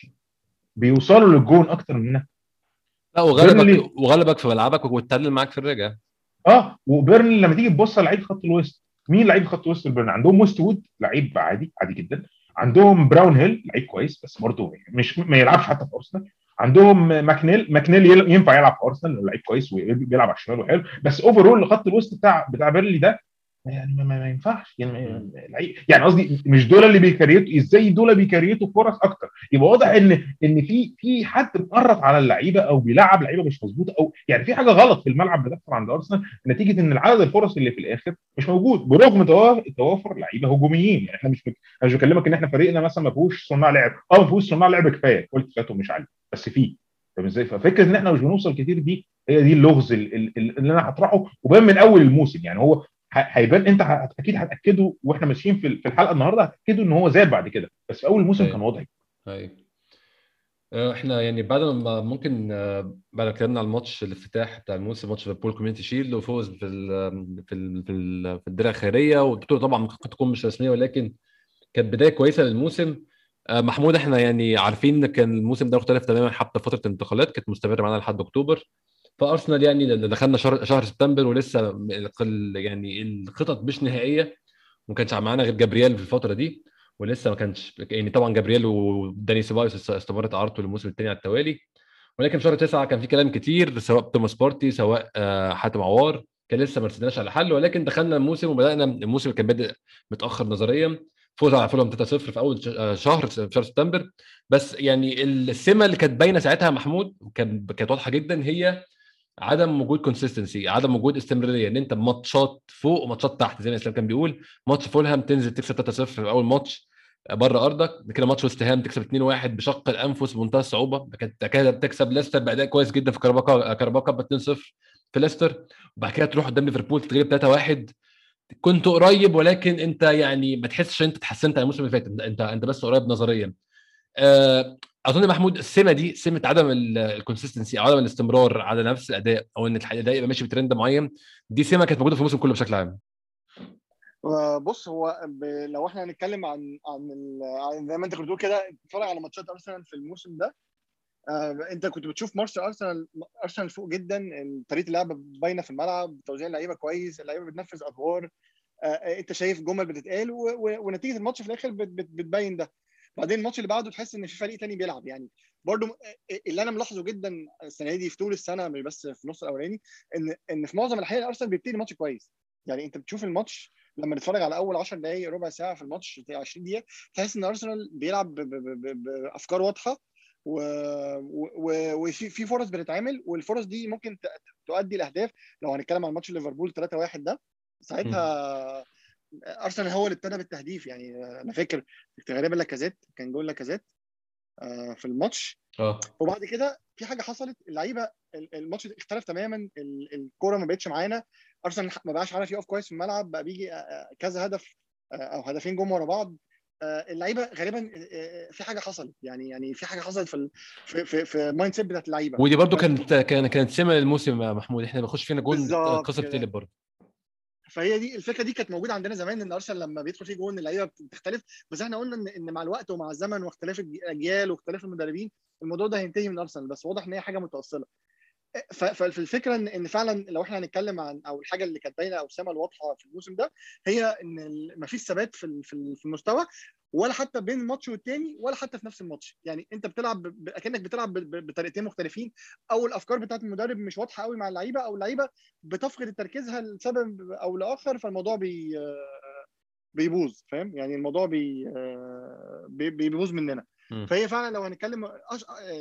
Speaker 2: بيوصلوا للجون أكتر مننا
Speaker 1: لا وغلبك وغلبك في ملعبك واتعلم معاك في الرجع.
Speaker 2: آه وبيرنلي لما تيجي تبص على لعيبه خط الوسط مين لعيبه خط الوسط البيرنلي عندهم ويستوود لعيب عادي عادي جدا. عندهم براونهيل لعيب كويس بس برضه مش ما يلعبش حتى في أرسنال. عندهم ماكنيل ماكنيل يل- ينفع يلعب في أرسنال لعيب كويس وبيلعب على الشمال وحلو بس overall خط الوسط بتاع بتاع بيرنلي ده يعني ما, ما, ينفعش. يعني يعني قصدي مش دول اللي بيكريتوا إزاي دول بيكريتوا فرص أكتر؟ يبقى واضح ان ان في في حد مقرط على اللعيبة أو بيلعب لعيبة مش مظبوطة أو يعني في حاجة غلط في الملعب بتحصل عند أرسنال نتيجة إن العدد الفرص اللي في الآخر مش موجود برغم توا- توافر لعيبة هجوميين. يعني إحنا مش مش بكلمك إن إحنا فريقنا مثلا ما فيهوش صناع لعب. آه ما فيهوش صناع لعب كفاية قلت فاتهم مش عالي بس فيه. فاهم إزاي؟ ففكرة إن إحنا مش بنوصل كتير دي هي دي اللغز ال- ال- ال- اللي أنا هطرحه وبان من أول الموسم. يعني هو هيبان انت أكيد هتأكده وإحنا ماشيين في الحلقة النهارده هتاكدوا إن هو زاد بعد كده. بس في أول الموسم
Speaker 1: أيوة.
Speaker 2: كان واضح
Speaker 1: أيوه آه، إحنا يعني بعد ما ممكن آه، بعد ما اتكلمنا على الماتش الافتتاح بتاع الموسم ماتش ليفربول community shield وفوز في ال في ال في, ال في الدرع الخيرية والبطولة طبعا ممكن تكون مش رسمية ولكن كانت بداية كويسة للموسم. آه، محمود إحنا يعني عارفين إن كان الموسم ده مختلف تماما حتى فترة الانتقالات كانت مستمرة معانا لحد أكتوبر. فارسنال يعني دخلنا شهر شهر سبتمبر ولسه يعني الخطط مش نهائية وما كانش معانا غير جابرييل في الفترة دي ولسه ما كانش يعني طبعا جابرييل وداني سيبايوس استمرت اعارته للموسم الثاني على التوالي ولكن في شهر تسعة كان في كلام كتير سواء توماس بارتي سواء آه، حاتم عوار كان لسه ما رسيناش على حل ولكن دخلنا الموسم وبدأنا الموسم كان بادئ متأخر نظريا فوز على فولهام 3-0 في أول آه، شهر في شهر سبتمبر بس يعني السمة اللي كانت باينة ساعتها محمود كان كانت واضحة جدا هي عدم وجود consistency عدم وجود استمرارية إن أنت ماتشات فوق وماتشات تحت زي ما إسلام كان بيقول. ماتش فولهام تنزل تكسب 3-0 في أول ماتش بره أرضك كده ماتش وست هام تكسب 2-1 بشق الأنفس بمنتهى الصعوبة. كده تكسب ليستر بأداء كويس جدا في كاراباو كاراباو كاب 2-0 في ليستر. وبعد كده تروح قدام ليفربول تتغلب 3-1 كنت قريب ولكن أنت يعني ما تحسش إن أنت اتحسنت عن الموسم اللي فات. انت, أنت بس قريب نظريا. آه أظن محمود السمة دي سمة عدم ال consistency أو عدم الاستمرار على نفس الأداء أو إن الأداء يبقى ماشي بترند معين دي سمة كانت موجودة في الموسم كله بشكل عام.
Speaker 3: بص هو ب... لو إحنا هنتكلم عن عن, ال... عن زي ما أنت كنت بتقول كده اتفرج على ماتشات أرسنال في الموسم ده. آه أنت كنت بتشوف ماتش أرسنال أرسنال فوق جدا طريقة اللعب باينة في الملعب توزيع اللعيبة كويس اللعيبة بتنفذ أدوار. آه أنت شايف جمل بتتقال و... و... ونتيجة الماتش في الآخر. بت... بتبين ده. بعدين الماتش اللي بعده تحس إن في فريق تاني بيلعب. يعني برضو اللي أنا ملاحظه جدا السنة دي في طول السنة مش بس في النص الأولاني إن إن في معظم الأحيان ارسنال بيبتدي الماتش كويس. يعني أنت بتشوف الماتش لما نتفرج على أول 10 دقائق ربع ساعة في الماتش 20 دقيقة تحس إن ارسنال بيلعب بأفكار واضحة وفي في فرص بتتعمل والفرص دي ممكن تؤدي لأهداف. لو هنتكلم عن ماتش ليفربول 3-1 ده ساعتها أرسنال هو اللي ابتدى بالتهديف يعني أنا فاكر غالبا لاكازيت كان جول لاكازيت في الماتش.
Speaker 1: آه.
Speaker 3: وبعد كده في حاجة حصلت اللعيبة الماتش اختلف تماما الكورة ما بقتش معانا. أرسنال ما بقاش عارف يقف كويس في الملعب بقى بيجي كذا هدف أو هدفين جم ورا بعض. اللعيبة غالبا في حاجة حصلت يعني يعني في حاجة حصلت في في في, في ال mindset بتاعت اللعيبة.
Speaker 1: ودي برضو كانت كانت كانت سمة للموسم يا محمود. إحنا بنخش فينا جون قصه بتقلب برضه
Speaker 3: فهي دي الفكرة دي كانت موجودة عندنا زمان إن أرسنال لما بيدخل فيه جون اللعيبة بتختلف. بس إحنا قلنا ان إن مع الوقت ومع الزمن واختلاف الأجيال واختلاف المدربين الموضوع ده هينتهي من أرسنال. بس واضح إن هي حاجة متوصله فالفكرة ان إن فعلا لو إحنا هنتكلم عن أو الحاجة اللي كانت باينة أو السمه الواضحة في الموسم ده هي إن ما فيش ثبات في في المستوى. ولا حتى بين الماتش والتاني ولا حتى في نفس الماتش. يعني انت بتلعب أكنك بتلعب بطريقتين مختلفين أو الأفكار بتاعت المدرب مش واضحة قوي مع اللعيبة أو اللعيبة بتفقد تركيزها لسبب أو لآخر فالموضوع بي بيبوظ فاهم؟ يعني الموضوع بي بيبوظ مننا. فهي فعلا لو هنتكلم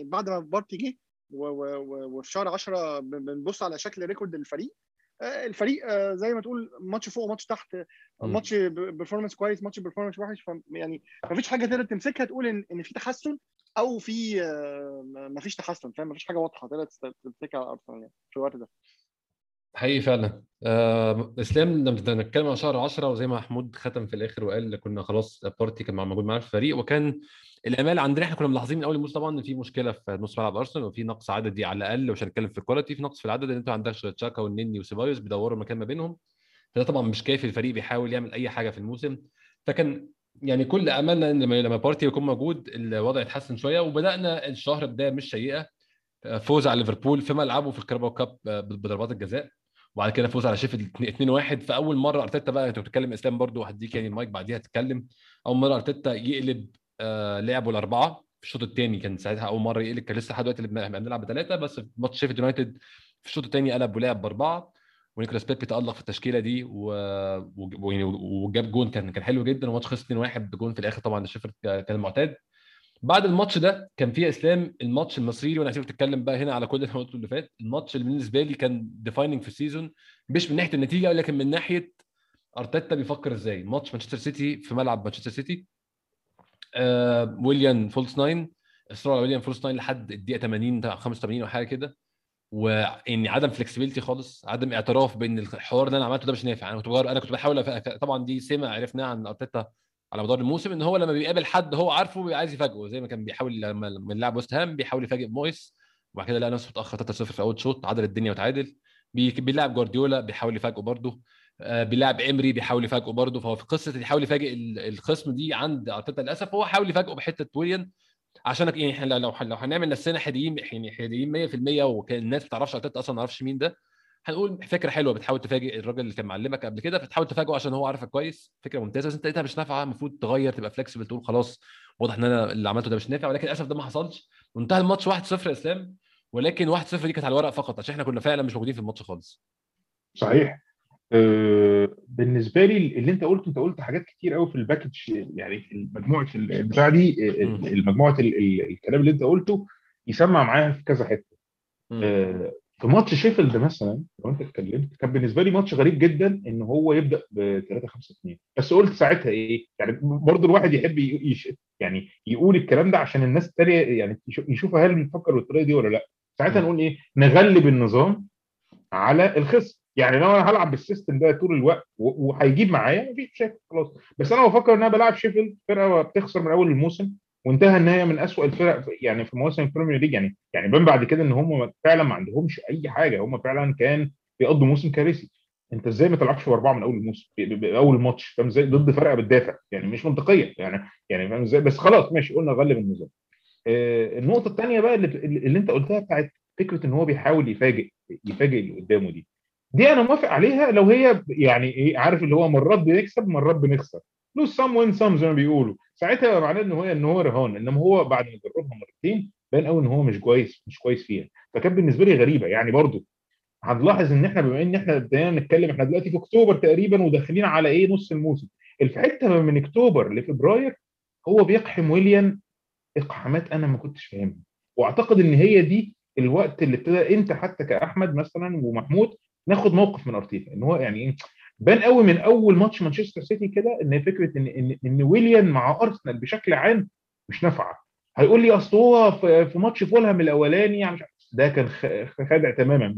Speaker 3: بعد ما بارتي جه وفي شهر 10 بنبص على شكل record الفريق الفريق زي ما تقول ماتش فوق وماتش تحت ماتش performance كويس ماتش performance وحش يعني ما فيش حاجة تقدر تمسكها تقول ان إن في تحسن أو في ما فيش تحسن فاهم؟ ما فيش حاجة واضحة تقدر تمسكها ارسنال يعني في الوقت ده.
Speaker 1: حقيقي فعلا. آه، إسلام لما بنتكلم عن شهر 10 وزي ما محمود ختم في الآخر وقال كنا خلاص بارتي كان موجود معانا في الفريق وكان الأمال عندنا إحنا كنا ملاحظين من أول الموسم طبعا إن في مشكلة في نص ملعب أرسنال وفي نقص عددي على الأقل مش هنتكلم في ال quality في نقص في العدد إن انت عندكش تشاكا والنني وسيبايوس بيدوروا مكان ما بينهم. فده طبعا مش كافي الفريق بيحاول يعمل أي حاجة في الموسم. فكان يعني كل أملنا إن لما بارتي يكون موجود الوضع يتحسن شوية وبدأنا الشهر بدايه مش سيئه فوز على ليفربول في ملعبه في الكاراباو cup بضربات الجزاء. وبعد كده فوز على شيفيلد 2-1 فأول مرة أرتيتا بقى أنت بتتكلم إسلام برضو هديك يعني المايك بعديها تتكلم. أول مرة أرتيتا يقلب آه لعبه الأربعة. في الشوط الثاني كان ساعتها أول مرة يقلب كان لسه لحد دلوقتي بنلعب بثلاثه بس في ماتش شيفيلد يونايتد في الشوط الثاني قلب ولعب بأربعة. ونيكولاس بيبي تألق في التشكيلة دي و... وجاب جون كان كان حلو جدا. وماتش خلص 2-1 بجون في الآخر طبعا شيفيلد كان المعتاد. بعد الماتش ده كان في اسلام الماتش المصري وأنا هسيبك تتكلم بقى هنا على كل اللي قلته اللي فات الماتش اللي بالنسبة لي كان defining في ال season مش من ناحية النتيجة ولكن من ناحية أرتيتا بيفكر إزاي. ماتش مانشستر سيتي في ملعب مانشستر سيتي. آه ويليان false nine إصرار ويليان false nine لحد الدقيقة 80 85 أو حاجة كده. واني عدم flexibility خالص عدم اعتراف بان الحوار اللي أنا عملته ده مش نافع. أنا كنت بجرب أنا كنت بحاول. طبعا دي سمه عرفناها عن أرتيتا على مدار الموسم إن هو لما بيقابل حد هو عارفه بيبقى عايز يفاجئه زي ما كان بيحاول لما من لاعب ويست هام بيحاول يفاجئ مويس وبعد كده لقى نفسه متاخر 3-0 في أول شوط عدل الدنيا وتعادل. بيلعب جوارديولا بيحاول يفاجئه برده بيلعب إمري بيحاول يفاجئه برده فهو في قصة يحاول يفاجئ الخصم دي عند أرتيتا للأسف هو حاول يفاجئه بحتة ويليان عشان يعني إحنا لو لو هنعمل نفسنا حديين يعني حديين 100% وكان الناس ما تعرفش أرتيتا أصلا ما تعرفش مين ده. هنقول فكرة حلوة بتحاول تفاجئ الراجل اللي كان معلمك قبل كده فتحاول تفاجئه عشان هو عارفك كويس فكرة ممتازة. بس أنت لقيتها مش نافعة المفروض تغير تبقى فلكسبل تقول خلاص واضح إن أنا اللي عملته ده مش نافع ولكن للاسف ده ما حصلش. وانتهى الماتش 1-0 إسلام ولكن 1-0 دي كانت على الورق فقط عشان إحنا كنا فعلا مش موجودين في الماتش خالص.
Speaker 2: صحيح. أه بالنسبة لي اللي أنت قلته أنت قلت حاجات كتير قوي في ال package يعني في مجموعه البتاع دي المجموعة الكلام اللي أنت قلته يسمع معاها في كذا حتة. أه في ماتش شيفيلد مثلا لو أنت اتكلمت كان بالنسبة لي ماتش غريب جدا إن هو يبدأ ب 3 5 2 بس قلت ساعتها إيه يعني برضه الواحد يحب يش يعني يقول الكلام ده عشان الناس الثانية يعني يشوفوا هل بنفكر بالطريقة دي ولا لأ. ساعتها نقول إيه نغلب النظام على الخصم. يعني لو أنا هلعب بال system ده طول الوقت وهيجيب معايا مفيش مشاكل خلاص. بس أنا بفكر إن أنا بلعب شيفيلد فرقة بتخسر من أول الموسم. وانتهى ان هي من اسوء الفرق يعني في مواسم البريمير ليج. يعني يعني بان بعد كده إن هم فعلا ما عندهمش أي حاجة. هم فعلا كان بيقضوا موسم كارثي. أنت إزاي ما تلعبش باربعه من أول الموسم؟ أول ماتش. فاهم إزاي؟ ضد فرقة بتدافع. يعني مش منطقية. يعني يعني فاهم إزاي؟ بس خلاص ماشي قلنا غلب النظام. آه النقطة الثانية بقى اللي, اللي أنت قلتها بتاعت فكرة إن هو بيحاول يفاجئ يفاجئ اللي قدامه دي. دي أنا موافق عليها لو هي يعني إيه عارف اللي هو مرات بنكسب مرات بنخسر. لوز سام وين سام زي ما بيقولوا. ساعتها معناه إن هو إن هو رهان. إنما هو بعد ما جربها مرتين باين قوي إن هو مش كويس مش كويس فيها. فكانت بالنسبة لي غريبة. يعني برضو هنلاحظ إن إحنا بما إن إحنا ابتدينا نتكلم إحنا دلوقتي في أكتوبر تقريبا وداخلين على إيه؟ نص الموسم. في حتة من أكتوبر لفبراير هو بيقحم ويليام إقحامات أنا ما كنتش فاهمها. وأعتقد إن هي دي الوقت اللي ابتدى إنت حتى كأحمد مثلا ومحمود ناخد موقف من أرتيتا. إن هو يعني إيه بان قوي من اول ماتش مانشستر سيتي كده ان فكرة ان ان إن ويليام مع أرسنال بشكل عام مش نافعة. هيقول لي أصل هو في ماتش فولهام الأولاني يعني ده كان خادع تماما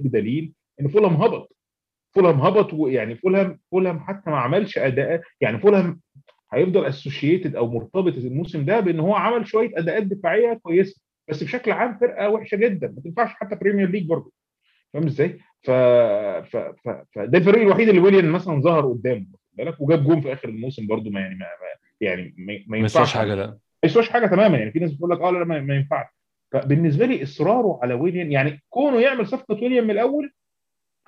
Speaker 2: بدليل إن فولهام هبط. فولهام هبط ويعني فولهام فولهام حتى ما عملش أداء. يعني فولهام هيفضل associated أو مرتبط الموسم ده بإن هو عمل شوية أداءات دفاعية كويسة. بس بشكل عام فرقة وحشة جدا. ما تنفعش حتى بريمير ليج برضه. فاهم إزاي؟ ف... ف... ف... فده الفريق الوحيد اللي ويليان مثلا ظهر قدامه بالك؟ وجاب جون في آخر الموسم برضه ما يعني ما يعني ما, ما
Speaker 1: ينفعش. حاجة لا.
Speaker 2: ما يسواش حاجة تماما يعني في ناس بتقول لك آه لا ما, ما ينفعش. فبالنسبة لي إصراره على ويليام يعني كونه يعمل صفقة ويليام من الأول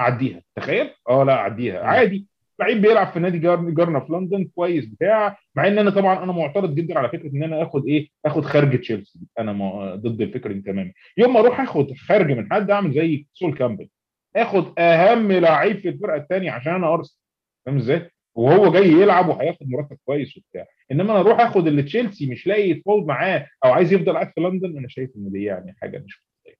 Speaker 2: أعديها تخيل؟ آه لا أعديها. عادي. لعيب بيلعب في نادي جارنا في لندن كويس بتاع مع إن أنا طبعا أنا معترض جدا على فكرة إن أنا آخد إيه؟ آخد خارج تشيلسي. أنا ضد الفكرة دي تماما. يوم ما أروح آخد خارج من حد أعمل زي سول كامبل. آخد أهم لعيب في الفرقة الثانية عشان أنا أرسنال. فاهم إزاي؟ وهو جاي يلعب وهياخد مرتب كويس وبتاع. إنما أنا أروح آخد اللي تشيلسي مش لاقي يتفاوض معاه أو عايز يفضل قاعد في لندن أنا شايف إن دي يعني حاجة مش منطقية.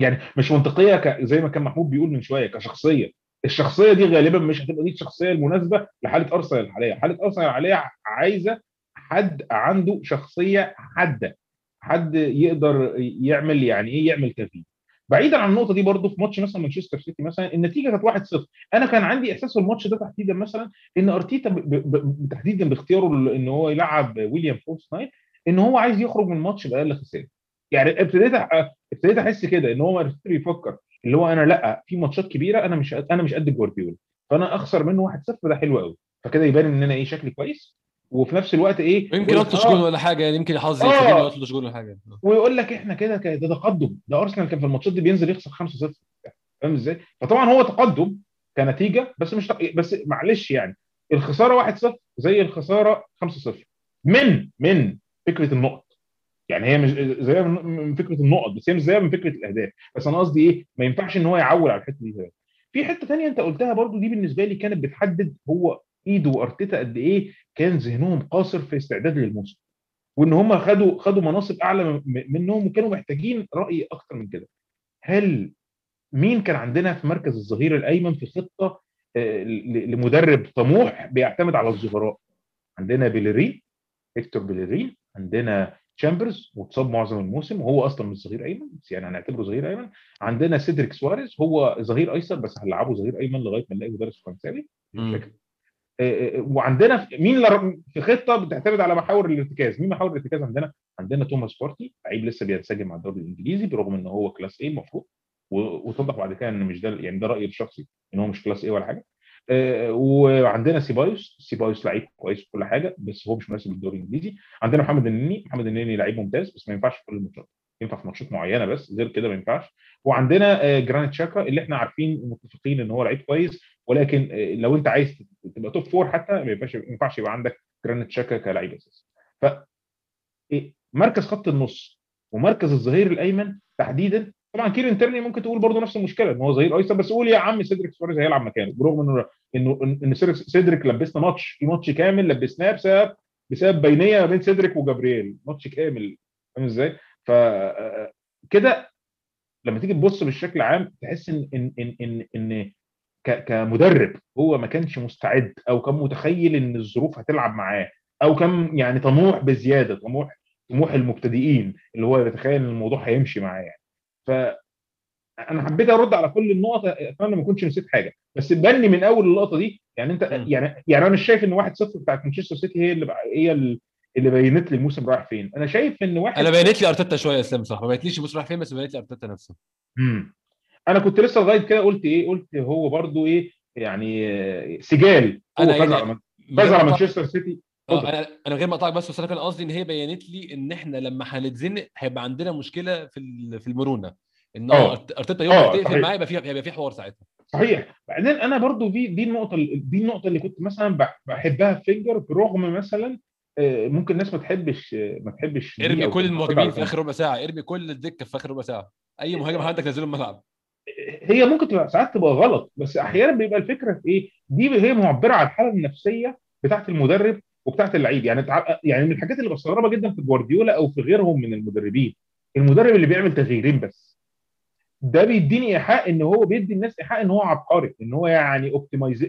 Speaker 2: يعني مش منطقية ك... زي ما كان محمود بيقول من شوية كشخصية. الشخصية دي غالبا مش هتبقى دي الشخصية المناسبة لحالة أرسنال الحالية. حالة أرسنال الحالية عايزة حد عنده شخصية حادة. حد يقدر يعمل يعني إيه؟ يعمل تغيير بعيدا عن النقطة دي برضه في ماتش مثلا مانشستر سيتي مثلا النتيجة كانت 1-0 أنا كان عندي إحساس في الماتش ده تحديدا مثلا إن أرتيتا تحديدا باختياره إن هو يلعب ويليان false nine إن هو عايز يخرج من الماتش بأقل خسائر. يعني ابتديت ابتديت أحس كده إن هو يفكر. اللي هو أنا لأ في ماتشات كبيرة أنا مش أنا مش قد جوارديولا. فأنا أخسر منه 1-0 ده حلو قوي فكده يبان إن أنا إيه شكلي كويس. وفي نفس الوقت إيه
Speaker 1: يمكن يلطش جول ولا حاجة يعني يمكن حظي
Speaker 2: آه.
Speaker 1: يلطش جول ولا حاجة.
Speaker 2: ويقول لك إحنا كده ده تقدم. ده أرسنال كان في الماتشات دي بينزل يخسر 5-0 فاهم إزاي؟ فطبعا هو تقدم كنتيجة بس مش تق... بس معلش يعني الخسارة 1-0 زي الخسارة 5-0 من من فكرة النقط. يعني هي مش زي من فكرة النقط بس هي مش زي من فكرة الأهداف. بس أنا قصدي إيه ما ينفعش إن هو يعول على الحتة دي في حتة ثانية أنت قلتها برضو دي بالنسبة لي كانت بتحدد هو إيده وارتيتا قد إيه كان ذهنهم قاصر في استعداد للموسم. وإن هم خدوا خدوا مناصب أعلى منهم وكانوا محتاجين رأي أكتر من كده. هل مين كان عندنا في مركز الظهير الأيمن في خطة لمدرب طموح بيعتمد على الظهراء عندنا بيلرين هيكتور بيلرين عندنا تشامبرز متصاب معظم الموسم وهو أصلا مش ظهير أيمن بس يعني هنعتبره ظهير أيمن. عندنا سيدريك سواريز هو ظهير أيسر بس هنلعبه ظهير أيمن لغاية ما نلاقي مدرس فرنساوي. وعندنا مين في خطة بتعتمد على محاور الارتكاز؟ مين محاور الارتكاز عندنا؟ عندنا توماس بارتي لعيب لسه بينسجم مع الدوري الإنجليزي برغم إن هو class A المفروض وتوضح بعد كده إن مش ده يعني ده رأيي الشخصي إن هو مش class A ولا حاجة. وعندنا سيبايوس. سيبايوس لعيب كويس في كل حاجة بس هو مش مناسب للدوري الإنجليزي. عندنا محمد النني. محمد النني لعيب ممتاز بس ما ينفعش في كل الماتشات. ينفع في ماتشات معينة بس غير كده ما ينفعش. وعندنا جرانيت شاكا اللي إحنا عارفين ومتفقين إن هو لعيب كويس ولكن لو انت عايز تبقى top four حتى ما ينفعش ما ينفعش يبقى عندك جرانيت شاكا كلاعب اساسي ف مركز خط النص ومركز الظهير الأيمن تحديدا. طبعا كيرن تيرني ممكن تقول برضه نفس المشكلة إن هو ظهير أيسر بس قول يا عم سيدريك سواريز هيلعب مكانه. برغم إنه إنه إن سيدريك لبسنا ماتش في ماتش كامل لبسناه بسبب بسبب بينية ما بين سيدريك وجابرييل. ماتش كامل فاهم إزاي؟ ف كده لما تيجي تبص بالشكل عام تحس إن إن إن إن, إن كمدرب هو ما كانش مستعد أو كان متخيل إن الظروف هتلعب معاه أو كان يعني طموح بزيادة طموح طموح المبتدئين اللي هو يتخيل إن الموضوع هيمشي معاه يعني. ف أنا حبيت أرد على كل النقط أتمنى ما أكونش نسيت حاجة. بس بني من أول اللقطة دي يعني أنت يعني يعني أنا مش شايف إن 1-0 بتاعت مانشستر سيتي هي اللي هي اللي بينت لي الموسم رايح فين. أنا شايف إن واحد
Speaker 1: أنا بينت لي أرتيتا شوية يا اسلام صح ما بينتليش الموسم رايح فين بس بينت لي أرتيتا نفسه.
Speaker 2: مم. أنا كنت لسه لغاية كده قلت إيه قلت هو برضو إيه يعني آه، سجال. هو فاز
Speaker 1: يعني-
Speaker 2: على فاز على مانشستر سيتي. اتفضل.
Speaker 1: أنا أنا غير ما اقطعك بس بس أنا كان قصدي إن هي بينت لي إن إحنا لما هنتزنق هيبقى عندنا مشكلة في في المرونة.
Speaker 2: إن.
Speaker 1: أرت- أرتيتا يوم
Speaker 2: آه،
Speaker 1: ما تقفل
Speaker 2: صحيح.
Speaker 1: معاه يبقى في هيبقى في حوار ساعتها.
Speaker 2: صحيح. بعدين أنا برضو دي دي النقطة دي النقطة اللي كنت مثلا بح- بحبها في فينجر برغم مثلا آه، ممكن الناس ما تحبش آه، ما تحبش
Speaker 1: ارمي كل المهاجمين في. آخر ربع ساعة. ارمي كل الدكة في آخر ربع ساعة. أي مهاجم عندك نزله الملعب
Speaker 2: هي ممكن تبقى ساعات تبقى غلط بس أحيانا بيبقى الفكرة في إيه؟ دي هي معبرة عن الحالة النفسية بتاعت المدرب وبتاعت اللعيب يعني. يعني من الحاجات اللي بستغربها جدا في جوارديولا أو في غيرهم من المدربين المدرب اللي بيعمل تغييرين بس ده بيديني إيحاء إن هو بيدي الناس إيحاء إن هو عبقري إن هو يعني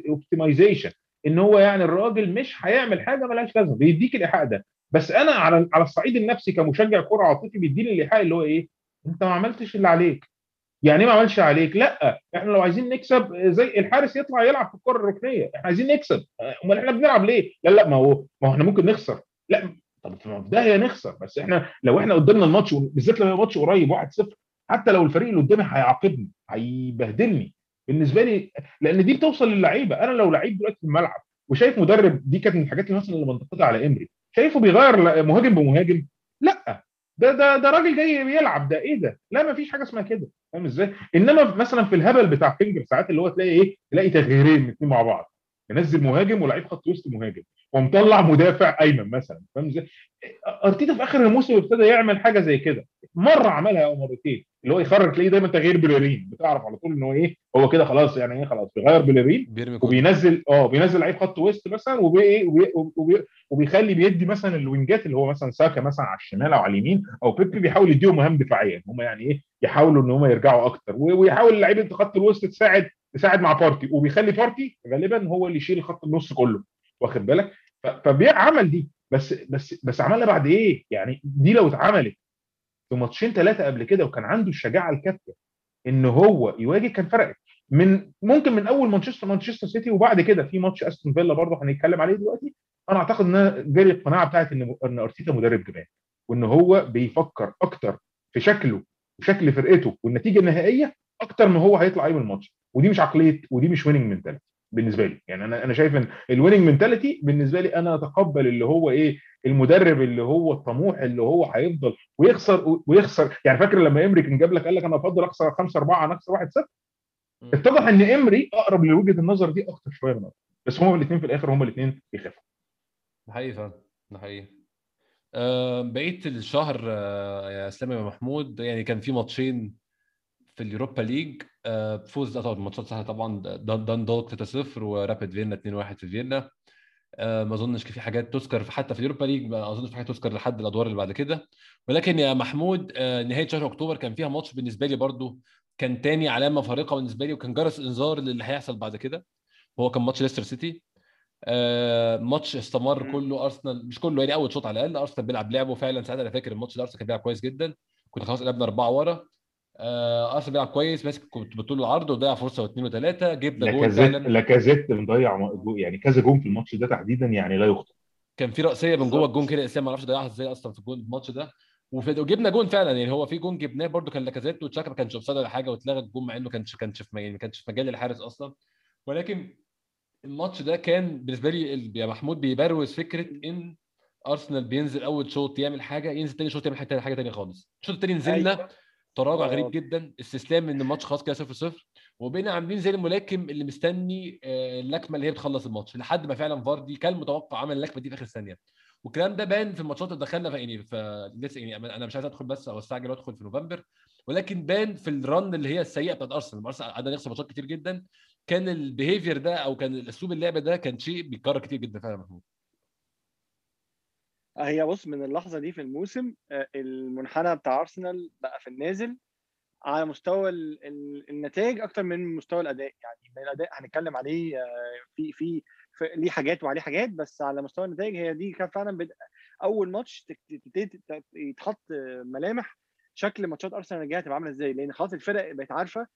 Speaker 2: اوبتمايزيشن إن هو يعني الراجل مش هيعمل حاجة ملهاش لازمة بيديك الإيحاء ده بس أنا على على الصعيد النفسي كمشجع كرة عاطفي بيديني الإيحاء اللي هو إيه؟ أنت ما عملتش اللي عليك يعني إيه ما عملش عليك؟ لا إحنا لو عايزين نكسب زي الحارس يطلع يلعب في الكرة الركنية، إحنا عايزين نكسب، أمال إحنا بنلعب ليه؟ لا لا ما هو ما هو إحنا ممكن نخسر، لا طب في البدايه نخسر بس إحنا لو إحنا قدامنا الماتش بالذات لو ماتش قريب 1-0 حتى لو الفريق اللي قدامي هيعاقبني هيبهدلني. بالنسبة لي لأن دي بتوصل للعيبة. أنا لو لعيب دلوقتي في الملعب وشايف مدرب دي كانت من الحاجات اللي مثلا اللي بنتقدها على إمري شايفه بيغير مهاجم بمهاجم؟ لا. ده ده ده راجل جاي بيلعب ده إيه ده؟ لا ما فيش حاجة اسمها كده فاهم إزاي؟ إنما مثلا في الهبل بتاع فينجر ساعات اللي هو تلاقي إيه؟ تلاقي تغييرين اثنين مع بعض ينزل مهاجم ولاعيب خط وسط مهاجم ومطلع مدافع ايمن مثلا. فاهم إزاي؟ أرتيتا في آخر الموسم ابتدى يعمل حاجة زي كده. مرة عملها أو مرتين. اللي هو يخرج تلاقيه دايما تغيير بليرين بتعرف على طول إن هو إيه؟ هو كده خلاص يعني إيه خلاص بيغير بليرين وبينزل آه بينزل لعيب خط وسط مثلا وبي إيه وبي وبي وبيخلي بيدي مثلا الوينجات اللي هو مثلا ساكا مثلا على الشمال أو على اليمين أو بيبي بيحاول يديهم مهام دفاعية. هم يعني إيه؟ يحاولوا إن هم يرجعوا أكتر. ويحاول لعيبه خط الوسط تساعد تساعد مع بارتي وبيخلي بارتي غالبا هو اللي يشيل خط النص كله. واخد بالك؟ فبيعمل دي. بس بس بس عملها بعد إيه؟ يعني دي لو اتعملت في ماتشين ثلاثة قبل كده وكان عنده الشجاعة الكافية إن هو يواجه كان فرقت. من ممكن من أول مانشستر مانشستر سيتي وبعد كده في ماتش أستون فيلا برضه هنتكلم عليه دلوقتي. أنا أعتقد ان جالي القناعه بتاعت إن إن أرتيتا مدرب جبان وإن هو بيفكر أكتر في شكله وشكل فرقته والنتيجة النهائية أكتر ما هو هيطلع إيه من الماتش. ودي مش عقلية ودي مش winning mentality بالنسبة لي. يعني أنا أنا شايف إن ال winning mentality بالنسبة لي أنا أتقبل اللي هو إيه المدرب اللي هو الطموح اللي هو هيفضل ويخسر ويخسر. يعني فاكر لما إمري كان جاب لك قال لك أنا أفضل أخسر 5 4 عن أخسر 1 0 اتضح إن إمري أقرب لوجهة النظر دي أكتر شوية من أرتيتا. بس هما الاثنين في الآخر هما الاثنين بيخافوا.
Speaker 1: ده حقيقي فعلا ده حقيقي. آه، بقيه الشهر آه، يا اسلام يا محمود يعني كان في ماتشين في اليوروبا ليج آه، فوز لا طبعا ماتشات سهلة طبعا دان دان دوك 3-0 ورابيد فيينا 2-1 في فيينا. آه، ما أظنش في حاجات تذكر حتى في اليوروبا ليج ما أظنش في حاجات تذكر لحد الأدوار اللي بعد كده. ولكن يا محمود آه، نهاية شهر أكتوبر كان فيها ماتش بالنسبة لي برضو كان تاني علامة فارقة بالنسبة لي وكان جرس إنذار للي هيحصل بعد كده. هو كان ماتش ليستر سيتي. آه، ماتش استمر. كله أرسنال مش كله يعني أول شوط على الأقل أرسنال بيلعب لعبه. فعلا ساعتها أنا فاكر الماتش ده أرسنال كان بيلعب كويس جدا. كنا خلاص قلبنا أربعة ورا. آه، أرسنال بيلعب كويس ماسك كنت بطول العرض وضيع فرصة واثنين وثلاثه جبنا جون
Speaker 2: لاكازيت
Speaker 1: فعلا.
Speaker 2: لاكازيت مضيع يعني كذا جون في الماتش ده تحديدا يعني لا يخطئ
Speaker 1: كان في رأسية من جوه. الجون كده إسلام ما أعرفش ضيعها إزاي أصلا في الجون الماتش ده. وجبنا جون فعلا يعني هو في جون جبناه برده كان لاكازيت وتشاكا ما كانش offside ولا حاجة واتلغى الجون مع إنه كانش كانش في يعني ما كانش في مجال الحارس أصلا. ولكن الماتش ده كان بالنسبة لي يا محمود بيبروز فكرة إن أرسنال بينزل أول شوط يعمل حاجة ينزل تاني شوط يعمل حاجة حاجة تانية خالص. الشوط التاني نزلنا
Speaker 3: أيوة.
Speaker 1: تراجع. غريب جدا استسلام إن الماتش خلاص كده 0 0 وبقينا عاملين زي الملاكم اللي مستني آه، اللكمة اللي هي بتخلص الماتش لحد ما فعلا فاردي كان متوقع عمل اللكمة دي في آخر ثانية. والكلام ده بان في الماتشات اللي دخلنا في يعني في لسه يعني أنا مش عايز أدخل بس أو أستعجل وأدخل في نوفمبر ولكن بان في ال run اللي هي السيئة بتاعت أرسنال. أرسنال قعدنا نخسر ماتشات كتير جدا. كان ال behavior ده أو كان الاسلوب اللعب ده كان شيء بيتكرر كتير جدا فعلا محمود.
Speaker 3: هي بص من اللحظة دي في الموسم آه، المنحنى بتاع أرسنال بقى في النازل على مستوى ال- ال- النتائج أكتر من مستوى الأداء. يعني الأداء هنتكلم عليه آه، في في ليه حاجات وعليه حاجات بس على مستوى النتائج هي دي كان فعلا بد... أول ماتش يتحط ملامح شكل ماتشات أرسنال الجاية هتبقى عاملة إزاي. لأن خلاص الفرق بقت عارفة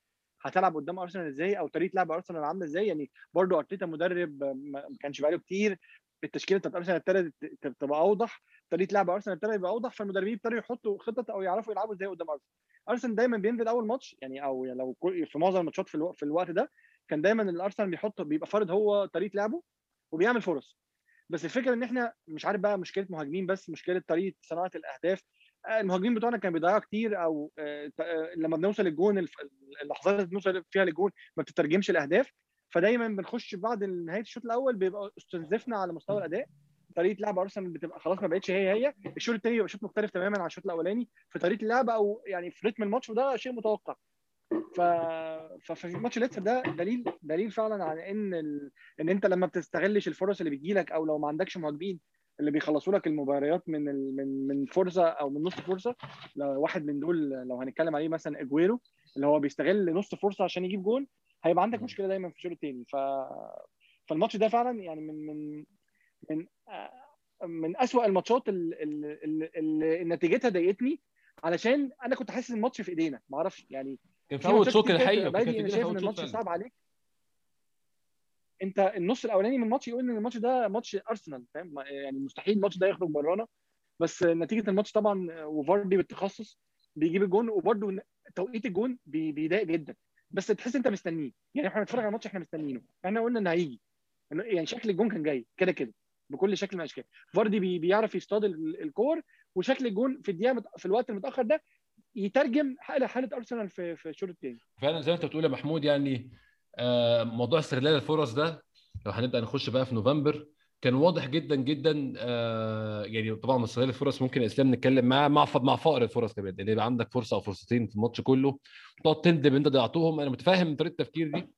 Speaker 3: هتلعب قدام أرسنال إزاي أو طريقة لعب أرسنال عاملة إزاي. يعني برضو أرتيتا مدرب ما كانش بقاله كتير التشكيلة بتاعت أرسنال ابتدت تبقى أوضح. طريقه لعب أرسنال ابتدت تبقى أوضح فالمدربين ابتدوا يحطوا خطط أو يعرفوا يلعبوا إزاي قدام أرسنال. أرسنال دايما بينزل أول ماتش يعني أو يعني لو في معظم الماتشات في, الوقت في الوقت ده كان دايما الأرسنال بيحط بيبقى فارض هو طريقة لعبه وبيعمل فرص. بس الفكرة إن إحنا مش عارف بقى مشكلة مهاجمين بس مشكلة طريقة صناعة الأهداف. آه، المهاجمين بتوعنا كانوا بيضيعوا كتير أو آه، آه، لما بنوصل الجون اللحظات اللي بنوصل فيها للجون ما بتترجمش الأهداف. فدايما بنخش بعد نهاية الشوط الأول بيبقى استنزفنا على مستوى الأداء. طريقة لعب أرسنال بتبقى خلاص ما بقتش هي هي. الشوط الثاني بيبقى شوط مختلف تماما عن الشوط الأولاني. في طريقه اللعب أو يعني في رتم الماتش وده شيء متوقع. ف... ففي ماتش ليتسر ده دليل دليل فعلا على إن ال... إن أنت لما بتستغلش الفرص اللي بتجيلك أو لو ما عندكش مهاجمين اللي بيخلصوا لك المباريات من ال... من من فرصة أو من نص فرصة لو واحد من دول لو هنتكلم عليه مثلا إجويرو اللي هو بيستغل نص فرصة عشان يجيب جول هيبقى عندك. مشكلة دايما في الشوط الثاني ف فالماتش ده فعلا يعني من من من من أسوأ الماتشات اللي, اللي, اللي نتيجتها ضايقتني. علشان أنا كنت حاسس الماتش في إيدينا. ما أعرفش يعني
Speaker 1: كان في اول شوط
Speaker 3: الحقيقة
Speaker 1: أنا
Speaker 3: شايف
Speaker 1: إن
Speaker 3: الماتش صعب عليك. أنت النص الأولاني من الماتش يقول إن الماتش ده ماتش أرسنال فاهم؟ يعني مستحيل الماتش ده يخرج برانا بس نتيجة الماتش طبعا وفاردي بالتخصص بيجيب الجون وبرده توقيت الجون بي- بيضايق جدا. بس تحس انت مستنيه يعني إحنا بنتفرج على الماتش إحنا مستنيينه. إحنا قلنا انه هيجي. يعني شكل الجون كان جاي. كده كده. بكل شكل من الأشكال. فاردي بي بيعرف يصطاد ال- الكور وشكل الجون في الدقيقة في الوقت المتأخر ده يترجم حاله حالة أرسنال في في الشوط الثاني
Speaker 1: فعلا زي ما انت بتقول يا محمود يعني آه، موضوع استغلال الفرص ده لو هنبدأ نخش بقى في نوفمبر كان واضح جدا جدا آه، يعني طبعا استغلال الفرص ممكن الإسلام نتكلم معاه مع مع فقر الفرص كمان اللي يبقى عندك فرصة أو فرصتين في الماتش كله تقعد تندم أنت ضيعتهم. أنا متفاهم طريقة التفكير دي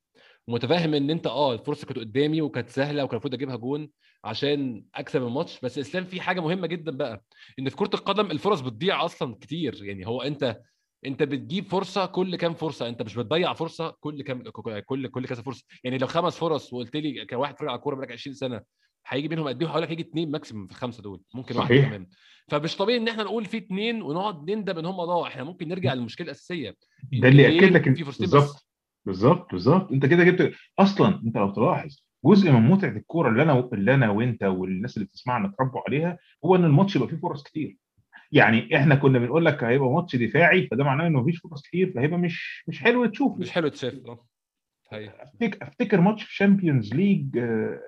Speaker 1: ومتفاهم إن أنت آه الفرصة كانت قدامي وكانت سهلة وكان المفروض أجيبها جون عشان أكسب الماتش. بس اسلام في حاجة مهمة جدا بقى إن في كرة القدم الفرص بتضيع أصلا كتير. يعني هو أنت أنت بتجيب فرصة كل كام فرصة أنت مش بتضيع فرصة كل كام كل كل كذا فرصة. يعني لو خمس فرص وقلت لي كواحد اتفرج على الكورة بقالك 20 سنة هيجي منهم قد إيه؟ هقول لك هيجي اثنين ماكسيمم في الخمسة دول ممكن واحد
Speaker 2: صحيح.
Speaker 1: كمان. فمش طبيعي إن إحنا نقول في اثنين ونقعد نندم إن هم ضاعوا. إحنا ممكن نرجع للمشكلة الأساسية.
Speaker 2: ده اللي يأكد لك بالظبط. بالظبط بالظبط. أنت كده جبت أصلا أنت لو تلاحظ جزء من متعة الكورة اللي أنا اللي أنا وأنت والناس اللي بتسمعنا اتربوا عليها هو إن الماتش يبقى فيه فرص كتير. يعني إحنا كنا بنقول لك هيبقى ماتش دفاعي فده معناه إنه مفيش فرص كتير فهيبقى مش مش حلو تشوفه.
Speaker 1: مش حلو حقيقي.
Speaker 2: افتكر أفتكر ماتش في شامبيونز ليج آه،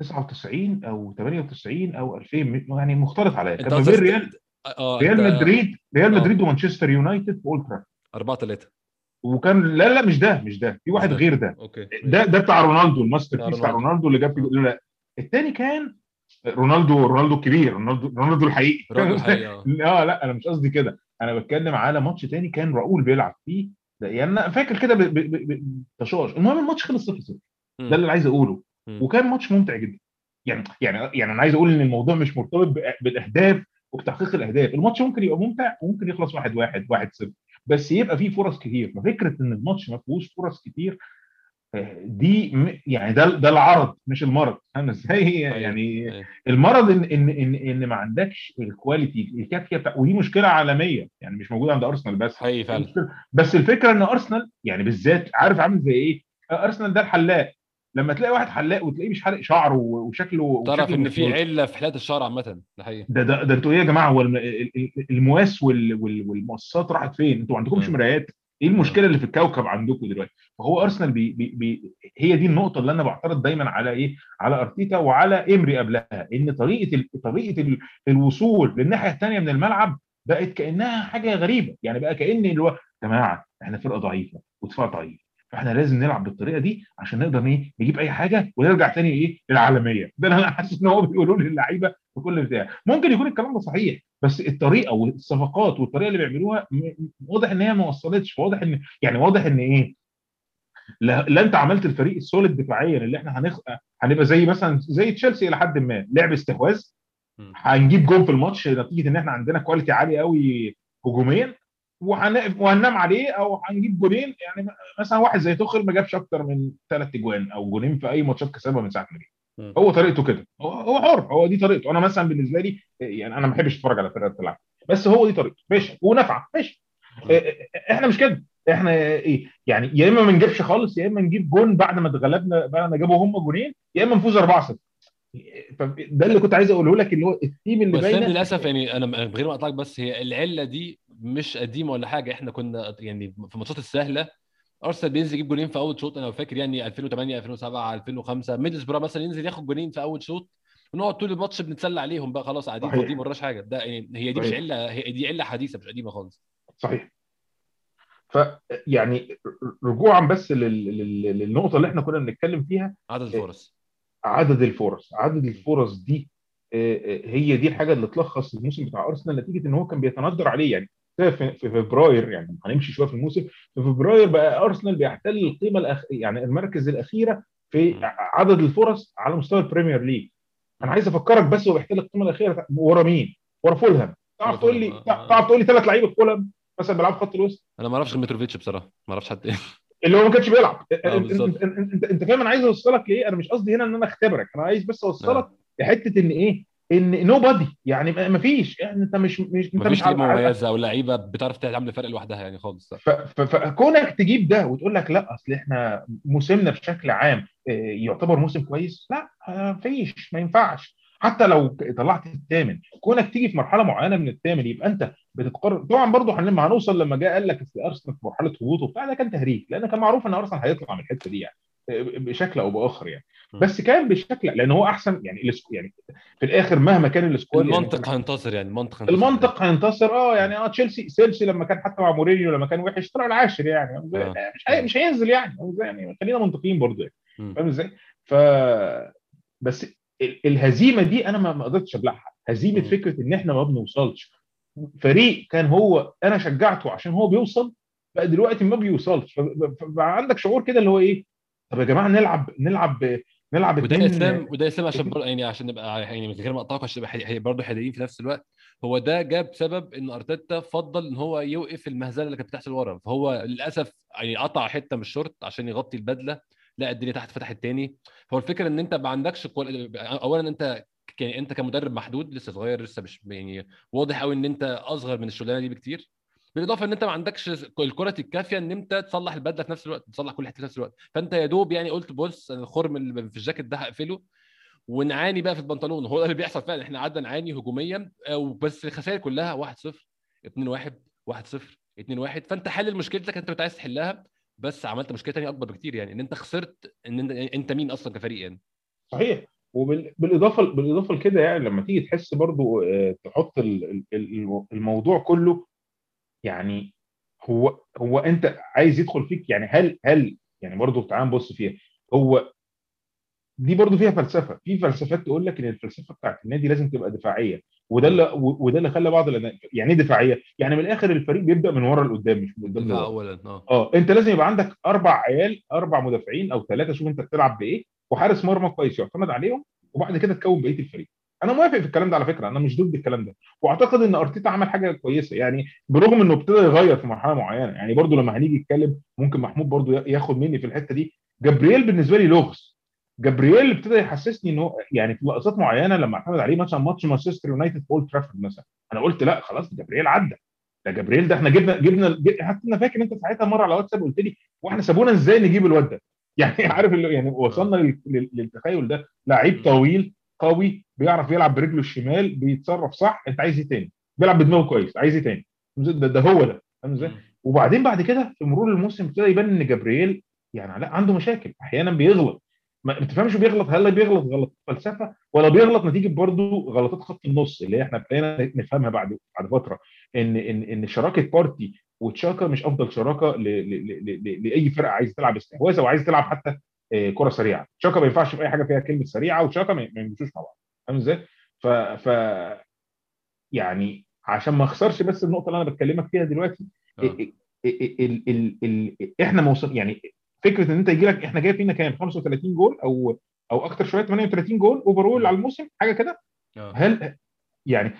Speaker 2: 99 أو 98 أو 2000 يعني مختلط عليا كان ما بين ريال؟ ريال مدريد ريال
Speaker 1: آه.
Speaker 2: مدريد ومانشستر يونايتد في أولد ترافورد.
Speaker 1: 4 3
Speaker 2: وكان لا لا مش ده مش ده في واحد. غير ده.
Speaker 1: okay.
Speaker 2: ده ده بتاع رونالدو
Speaker 1: ال
Speaker 2: masterpiece بتاع
Speaker 1: رونالدو.
Speaker 2: اللي جاب فيه لا الثاني كان رونالدو رونالدو الكبير رونالدو رونالدو الحقيقي.
Speaker 1: رونالدو الحقيقي
Speaker 2: آه. لا أنا مش قصدي كده. أنا بتكلم على ماتش تاني كان راؤول بيلعب فيه. يعني أنا فاكر كده ب- ب- ب- ب- بتشاش المهم الماتش خلص 0 0
Speaker 1: مم.
Speaker 2: ده اللي عايز
Speaker 1: أقوله.
Speaker 2: وكان ماتش ممتع جدا. يعني يعني يعني أنا عايز أقول إن الموضوع مش مرتبط بالاهداف وبتحقيق الأهداف. الماتش ممكن يبقى ممتع وممكن يخلص 1 1 1 0 بس يبقى فيه فرص كتير. ففكرة إن الماتش ما فيهوش فرص كتير آه، دي يعني ده ده العرض مش المرض. فاهم إزاي يعني
Speaker 1: أيوة.
Speaker 2: المرض إن إن إن إن ما عندكش الكواليتي الكافية بتاع ودي مشكلة عالمية. يعني مش موجودة عند أرسنال بس.
Speaker 1: حقيقي فعلا.
Speaker 2: بس الفكرة إن أرسنال يعني بالذات عارف عامل زي إيه؟ أرسنال ده الحلاق. لما تلاقي واحد حلاق وتلاقيه مش حالق شعره وشكله
Speaker 1: تعرف إن في علة في حلاقه الشعر عامة ده حقيقي
Speaker 2: ده ده, ده أنتوا إيه يا جماعة هو الم- ال- ال- المواس وال- وال- والمؤسسات راحت فين؟ أنتوا ما عندكمش
Speaker 1: مم.
Speaker 2: مرايات إيه المشكلة اللي في الكوكب عندكم دلوقتي؟ فهو أرسنال بي بي بي هي دي النقطة اللي أنا بعترض دايما على إيه؟ على أرتيتا وعلى امري قبلها إن طريقة طريقة ال- الوصول للناحيه الثانية من الملعب بقت كأنها حاجة غريبة يعني بقى كأن اللي هو يا جماعة إحنا فرقة ضعيفة ودفاع ضعيف فاحنا لازم نلعب بالطريقة دي عشان نقدر إيه نجيب أي حاجة ونرجع تاني إيه للعالمية. ده اللي أنا حاسس إن هو بيقولوا للعيبه في كل بتاع. ممكن يكون الكلام ده صحيح بس الطريقة والصفقات والطريقة اللي بيعملوها واضح إن هي ما وصلتش. واضح إن يعني واضح إن إيه لا, لا أنت عملت الفريق ال solid دفاعيا اللي إحنا هنخ... هنبقى زي مثلا زي تشيلسي إلى حد ما. لعب استحواذ. هنجيب جون في الماتش نتيجة إن إحنا عندنا quality عاليه قوي هجوميا. وهن... وهننام عليه أو هنجيب جونين. يعني مثلا واحد زي توخل ما جابش أكتر من ثلاث أجوان أو جونين في أي ماتشات كسبها من ساعة ما جه. هو طريقته كده. هو هو حر. هو دي طريقته. أنا مثلا بالنسبة لي يعني أنا ما بحبش أتفرج على فرقة بتلعب. بس هو دي طريقته. ماشي. ونافعه ماشي.
Speaker 1: مم.
Speaker 2: إيه، إحنا مش كده. إحنا إيه يعني يا إما ما نجيبش خالص يا إما نجيب جون بعد ما اتغلبنا بعد ما جابوا هم جونين يا إما نفوز 4 0 ده اللي كنت عايز أقوله لك اللي هو الثيم اللي
Speaker 1: بس للأسف يعني أنا من غير ما أقطعك بس هي العلة دي مش قديمه ولا حاجة. إحنا كنا يعني في الماتشات السهلة أرسنال بينزل يجيب جولين في أول شوط. أنا فاكر يعني 2008 2007 2005 ميدلسبرا مثلا ينزل ياخد جولين في أول شوط ونقعد طول الماتش بنتسلى عليهم بقى. خلاص قاعدين. فاضيين وراش حاجة. ده يعني هي دي مش
Speaker 2: صحيح.
Speaker 1: علة هي دي علة حديثة مش قديمة خالص.
Speaker 2: صحيح. ف يعني رجوعا بس لل- لل- للنقطة اللي إحنا كنا بنتكلم فيها.
Speaker 1: عدد الفرص.
Speaker 2: عدد الفرص. عدد الفرص دي آه، آه، هي دي الحاجة اللي تلخص الموسم بتاع أرسنال نتيجة إن هو كان بيتندر عليه. يعني في فبراير يعني هنمشي شوية في الموسم في فبراير بقى أرسنال بيحتل القيمة الأخ... يعني المركز الأخيرة في. عدد الفرص على مستوى البريمير ليج أنا عايز أفكرك بس هو بيحتل القيمة الأخيرة ورا مين؟ ورا فولهام تعرف تقول لي
Speaker 1: فولهام، آه.
Speaker 2: تعرف تقول لي ثلاث لعيبة فولهام مثلا بيلعبوا خط الوسط
Speaker 1: أنا ما أعرفش غير متروفيتش بصراحة ما أعرفش حد
Speaker 2: اللي هو ما كانش بيلعب انت
Speaker 1: بالظبط.
Speaker 2: انت, أنت, فاهم أنا عايز أوصلك لإيه أنا مش قصدي هنا إن أنا أختبرك أنا عايز بس أوصلك
Speaker 1: آه.
Speaker 2: لحتة إن إيه إن nobody يعني ما فيش يعني أنت مش مش
Speaker 1: أنت
Speaker 2: مش
Speaker 1: مميزة أو لعيبه بتعرف تعمل فرق لوحدها يعني خالص.
Speaker 2: فكونك تجيب ده وتقول لك لا أصل إحنا موسمنا بشكل عام آه، يعتبر موسم كويس لا ما فيش ما ينفعش. حتى لو طلعت الثامن كونك تيجي في مرحلة معينة من الثامن يبقى أنت بتتقرر طبعا برضه هن- هنوصل لما جه قال لك اصل أرسنال في مرحلة هبوط وبتاع ده كان تهريج لأن كان معروف إن أرسنال هيطلع من الحتة دي يعني. آه، بشكل أو باخر يعني
Speaker 1: م.
Speaker 2: بس كان بشكل لأن هو أحسن يعني يعني في الآخر مهما كان السكواد يعني
Speaker 1: المنطق هينتصر يعني المنطق هينتصر
Speaker 2: المنطق هينتصر آه يعني آه تشيلسي تشيلسي لما كان حتى مع مورينيو لما كان وحش طلع العاشر يعني
Speaker 1: آه.
Speaker 2: مش هي- مش هينزل يعني؟ يعني خلينا منطقيين برضو يعني
Speaker 1: م.
Speaker 2: فاهم إزاي؟ ف بس ال- الهزيمة دي أنا ما قدرتش أبلعها هزيمة
Speaker 1: مم.
Speaker 2: فكرة إن إحنا ما بنوصلش فريق كان هو أنا شجعته عشان هو بيوصل بقى دلوقتي ما بيوصلش فب- فبقى عندك شعور كده اللي هو إيه طب يا جماعة نلعب نلعب نلعب
Speaker 1: وده إسلام وده إسلام عشان برضه يعني عشان نبقى يعني من غير ما اقطعك عشان نبقى برضه حياديين في نفس الوقت. هو ده جاب سبب إن أرتيتا فضل إن هو يوقف المهزلة اللي كانت بتحصل ورا. فهو للأسف يعني قطع حتة من الشورت عشان يغطي البدلة لا الدنيا تحت فتحت تاني. هو الفكرة إن أنت ما عندكش qual- اولا أنت يعني أنت كمدرب محدود لسه صغير لسه مش يعني واضح قوي إن أنت أصغر من الشغلانة دي بكتير. بالإضافة إن أنت ما عندكش الكره الكافية إن أنت تصلح البدلة في نفس الوقت تصلح كل حتة في نفس الوقت. فأنت يا دوب يعني قلت بص الخرم اللي في الجاكيت ده هقفله ونعاني بقى في البنطلون. هو ده اللي بيحصل فعلا. إحنا قعدنا نعاني هجوميا آه، وبس الخسائر كلها 1-0 2-1 1-0 2-1 فأنت حل مشكلتك أنت كنت عايز تحلها بس عملت مشكلة ثانية أكبر بكتير يعني. إن أنت خسرت إن أنت, أنت مين أصلا كفريق يعني؟
Speaker 2: صحيح. وبالاضافه بالإضافة لكده يعني لما تيجي تحس برضو آه، تحط ال- ال- ال- الموضوع كله يعني هو هو أنت عايز يدخل فيك يعني هل هل يعني برضو تعال نبص فيها. هو دي برضو فيها فلسفة. في فلسفات تقول لك إن الفلسفة بتاعت النادي لازم تبقى دفاعية وده اللي وده اللي خلى بعض يعني إيه دفاعية؟ يعني من الآخر الفريق بيبدأ من ورا لقدام مش من قدام
Speaker 1: اولا آه.
Speaker 2: آه أنت لازم يبقى عندك أربع عيال أربع مدافعين أو ثلاثة شوف أنت بتلعب بإيه وحارس مرمى كويس يعتمد عليهم وبعد كده تكون بقية الفريق. أنا موافق في الكلام ده على فكره أنا مش ضد الكلام ده. واعتقد ان ارتيتا عمل حاجة كويسه يعني برغم انه ابتدى يغير في مرحله معينه يعني برضو لما هنيجي نتكلم ممكن محمود برضو ياخد مني في الحته دي. جبريل بالنسبة لي لغز. جبريل ابتدى يحسسني إنه يعني في لقطات معينة لما اعتمد عليه مثلا ماتش مانشستر يونايتد في أولد ترافورد مثلا أنا قلت لأ خلاص جبريل عدى. ده جبريل ده إحنا جبنا جبنا حتى أنا فاكر أنت ساعتها مرة على واتساب قلت لي وإحنا سابونا إزاي نجيب الواد ده؟ يعني عارف اللي يعني وصلنا لل- لل- للتخيل ده لعيب طويل قوي بيعرف يلعب برجله الشمال بيتصرف صح. انت عايز إيه تاني؟ بيلعب بدماغه كويس. عايز إيه تاني؟ ده, ده هو ده. فاهم إزاي؟ وبعدين بعد كده في مرور الموسم ابتدى يبان إن جبريل يعني لا عنده مشاكل. أحيانا بيغلط. ما ما تفهمش بيغلط. هل بيغلط غلط فلسفة؟ ولا بيغلط نتيجة برضه غلطات خط النص اللي إحنا ابتدينا نفهمها بعد بعد فترة. ان ان إن شراكة بارتي وتشاكا مش أفضل شراكة لأي فرقة عايز تلعب استحواذ أو عايز تلعب حتى كرة سريعة. تشاكا ما ينفعش في أي حاجة فيها كلمة سريعة وتشاكا ما يمشوش مع بعض فاهم إزاي؟ ف ف يعني عشان ما أخسرش بس النقطة اللي أنا بتكلمك فيها دلوقتي
Speaker 1: آه.
Speaker 2: ال ال ال ال إحنا موصل يعني فكرة إن أنت يجي لك إحنا جاي فينا كام؟ 35 جول أو أو أكتر شوية 38 goal overall على الموسم حاجة كده؟
Speaker 1: آه.
Speaker 2: هل يعني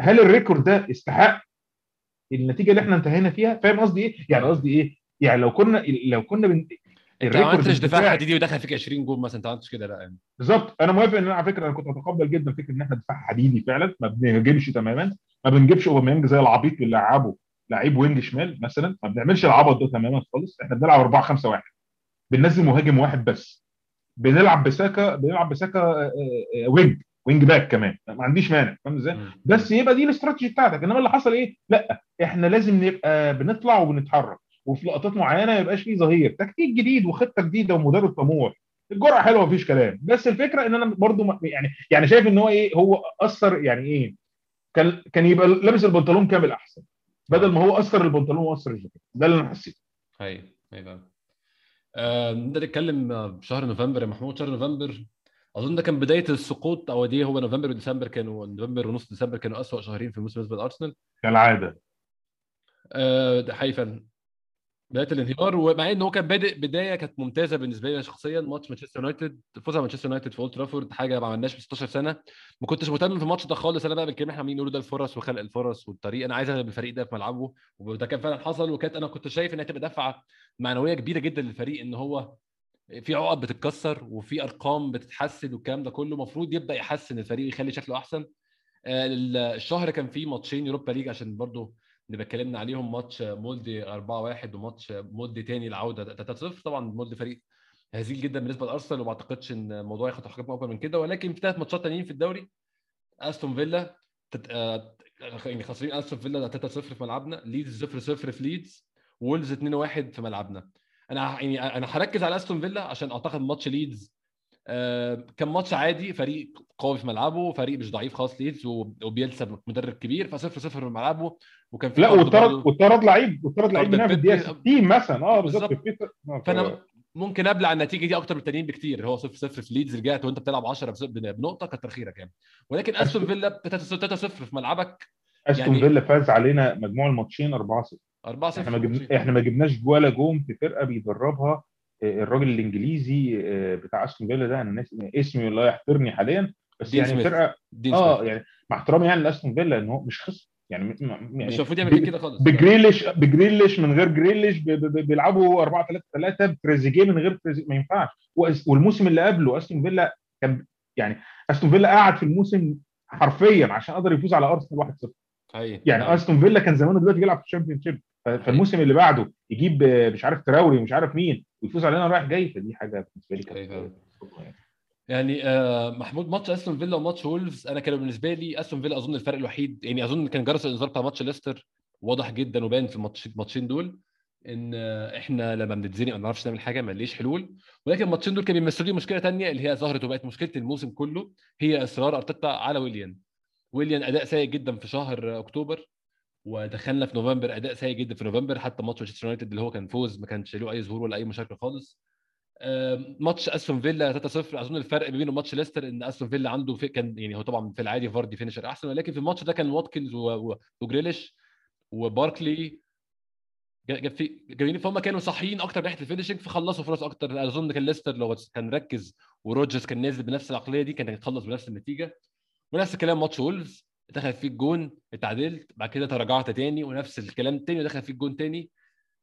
Speaker 2: هل ال record ده استحق النتيجة اللي إحنا انتهينا فيها؟ فاهم قصدي إيه؟ يعني قصدي إيه؟ يعني لو كنا لو كنا بن...
Speaker 1: أنت ما عملتش دفاع حديدي ودخل فيك 20 جول مثلا أنت ما عملتش كده لا. يعني
Speaker 2: بالظبط. أنا موافق إن أنا على فكرة أنا كنت اتقبل جدا فكرة إن إحنا دفاع حديدي فعلا ما بنهاجمش تماما. ما بنجيبش أوباميانج زي العبيط اللي لعبه لعيب wing شمال مثلا ما بنعملش العبط ده تماما خالص. إحنا بنلعب 4 5 1 بننزل مهاجم واحد بس. بنلعب بساكا بنلعب بساكا آه، آه، wing wing back كمان. ما عنديش مانع فاهم
Speaker 1: إزاي.
Speaker 2: بس يبقى دي الاستراتيجي بتاعتك. إنما اللي حصل إيه؟ لا إحنا لازم نبقى بنطلع وبنتحرك. وفي لقطات معينة ما يبقاش فيه ظهير. تكتيك جديد وخطة جديدة ومدرب طموح. الجرعه حلوة مفيش كلام. بس الفكرة إن أنا برضو يعني يعني شايف إن هو إيه هو أثر يعني إيه كان كان يبقى لابس البنطلون كامل أحسن. بدل ما هو أثر البنطلون واثر الجاكيت ده اللي أنا حسيته
Speaker 1: هي هي فعلا. آه، نقدر نتكلم آه، بشهر نوفمبر يا محمود. شهر نوفمبر أظن ده كان بداية السقوط. أو دي هو نوفمبر وديسمبر كانوا نوفمبر ونص ديسمبر كانوا أسوأ شهرين في الموسم بالنسبة لارسنال
Speaker 2: كالعادة.
Speaker 1: آه، ده حقيقي فعلا. بداية الانهيار ومع إن هو كان بادئ بداية كانت ممتازة بالنسبة لي شخصيا ماتش مانشستر يونايتد فوز على مانشستر يونايتد في أولد ترافورد حاجة ما عملناش من 16 سنة. ما كنتش مهتم في الماتش ده خالص أنا بقى بالكلام إحنا عاملين نقوله ده الفرص وخلق الفرص والطريق. أنا عايز اغلب الفريق ده في ملعبه وده كان فعلا حصل وكانت أنا كنت شايف انها تبقى دفعة معنوية كبيرة جدا للفريق إن هو في عقد بتتكسر وفي أرقام بتتحسن والكلام ده كله. المفروض يبدأ يحسن الفريق ويخلي شكله أحسن. آه، الشهر كان فيه ماتشين يوروبا ليج عشان برضو نبقى اتكلمنا عليهم ماتش مولدي 4-1 وماتش مولدي تاني العودة. 3-0 طبعا مولدي فريق هزيل جدا بالنسبة لأرسنال وما أعتقدش إن الموضوع ياخد حجم أكبر من كده. ولكن في ثلاث ماتشات تانيين في الدوري أستون فيلا تت... آه، يعني خاسرين أستون فيلا 3-0 في ملعبنا. ليدز 0-0 في ليدز. وولفز 2-1 في ملعبنا. أنا يعني أنا هركز على أستون فيلا عشان أعتقد ماتش ليدز كان ماتش عادي فريق قوي في ملعبه فريق مش ضعيف خالص ليدز وب- وبييلسا مدرب كبير فصفر صفر في ملعبه وكان في
Speaker 2: لا واتطرد واتطرد لعيب واتطرد لعيب في. الدقيقة 60 مثلا. آه بالظبط. آه، ف-
Speaker 1: فانا ممكن أبلع النتيجة دي أكتر بالتانيين بكتير. هو 0 0 في ليدز رجعت وأنت بتلعب 10 بس- بنقطة كتر خيرك يعني. ولكن أستون فيلا 3 0 في ملعبك
Speaker 2: أستون
Speaker 1: يعني-
Speaker 2: فيلا فاز علينا مجموع الماتشين 4-0
Speaker 1: 4 0
Speaker 2: إحنا ما جبنا إحنا ما جبناش ولا جون في فرقة بيدربها آه، الراجل الإنجليزي آه، بتاع أستون فيلا ده أنا اسمه والله يحضرني حاليا بس يعني. فرقة
Speaker 1: آه.
Speaker 2: يعني مع احترامي يعني لأستون فيلا إن هو مش خسر يعني يعني
Speaker 1: مش المفروض يعمل كده خالص.
Speaker 2: بجريليش بجريليش من غير جريليش بيلعبوا 4 3 3 بتريزيجيه من غير تريزيجيه ما ينفعش. والموسم اللي قبله أستون فيلا كان يعني أستون فيلا قعد في الموسم حرفيا عشان قدر يفوز على أرسنال 1-0
Speaker 1: حقيقي
Speaker 2: يعني
Speaker 1: حقيقي.
Speaker 2: أستون فيلا كان زمانه دلوقتي بيلعب في ال Championship فالموسم اللي بعده يجيب مش عارف تراوري ومش عارف مين. ويفوز علينا رايح جاي فدي حاجة بالنسبة لي
Speaker 1: أيوة.
Speaker 2: كانت صدمة يعني.
Speaker 1: يعني آه محمود ماتش أستون فيلا وماتش وولفز أنا كان بالنسبة لي أستون فيلا أظن الفرق الوحيد يعني أظن كان جرس الإنذار بتاع ماتش ليستر واضح جدا وباين في الماتش الماتشين دول إن آه، إحنا لما بنتزنق ما بنعرفش نعمل حاجة ما ليش حلول ولكن الماتشين دول كانوا بيمثلوا لي مشكلة تانية اللي هي ظهرت وبقت مشكلة الموسم كله هي إصرار أرتيتا على ويليان ويليان أداء سيء جدا في شهر أكتوبر ودخلنا في نوفمبر أداء سيء جدا في نوفمبر. حتى ماتش مانشستر يونايتد اللي هو كان فوز ما كانش له أي ظهور ولا أي مشاركة خالص. ماتش أستون فيلا 3-0 أظن الفرق بينه وماتش ليستر إن أستون فيلا عنده في كان يعني هو طبعا في العادي فاردي finisher أحسن ولكن في الماتش ده كان واتكنز وجريليش وباركلي جايين فهم كانوا صاحيين أكتر ناحية ال finishing فخلصوا فرص أكتر. أظن كان ليستر لو كان ركز وروجرز كان نازل بنفس العقلية دي كان هيتخلص بنفس النتيجة. ونفس الكلام ماتش وولفز. دخل فيه الجون اتعادلت بعد كده تراجعت تاني ونفس الكلام تاني دخل فيه الجون تاني.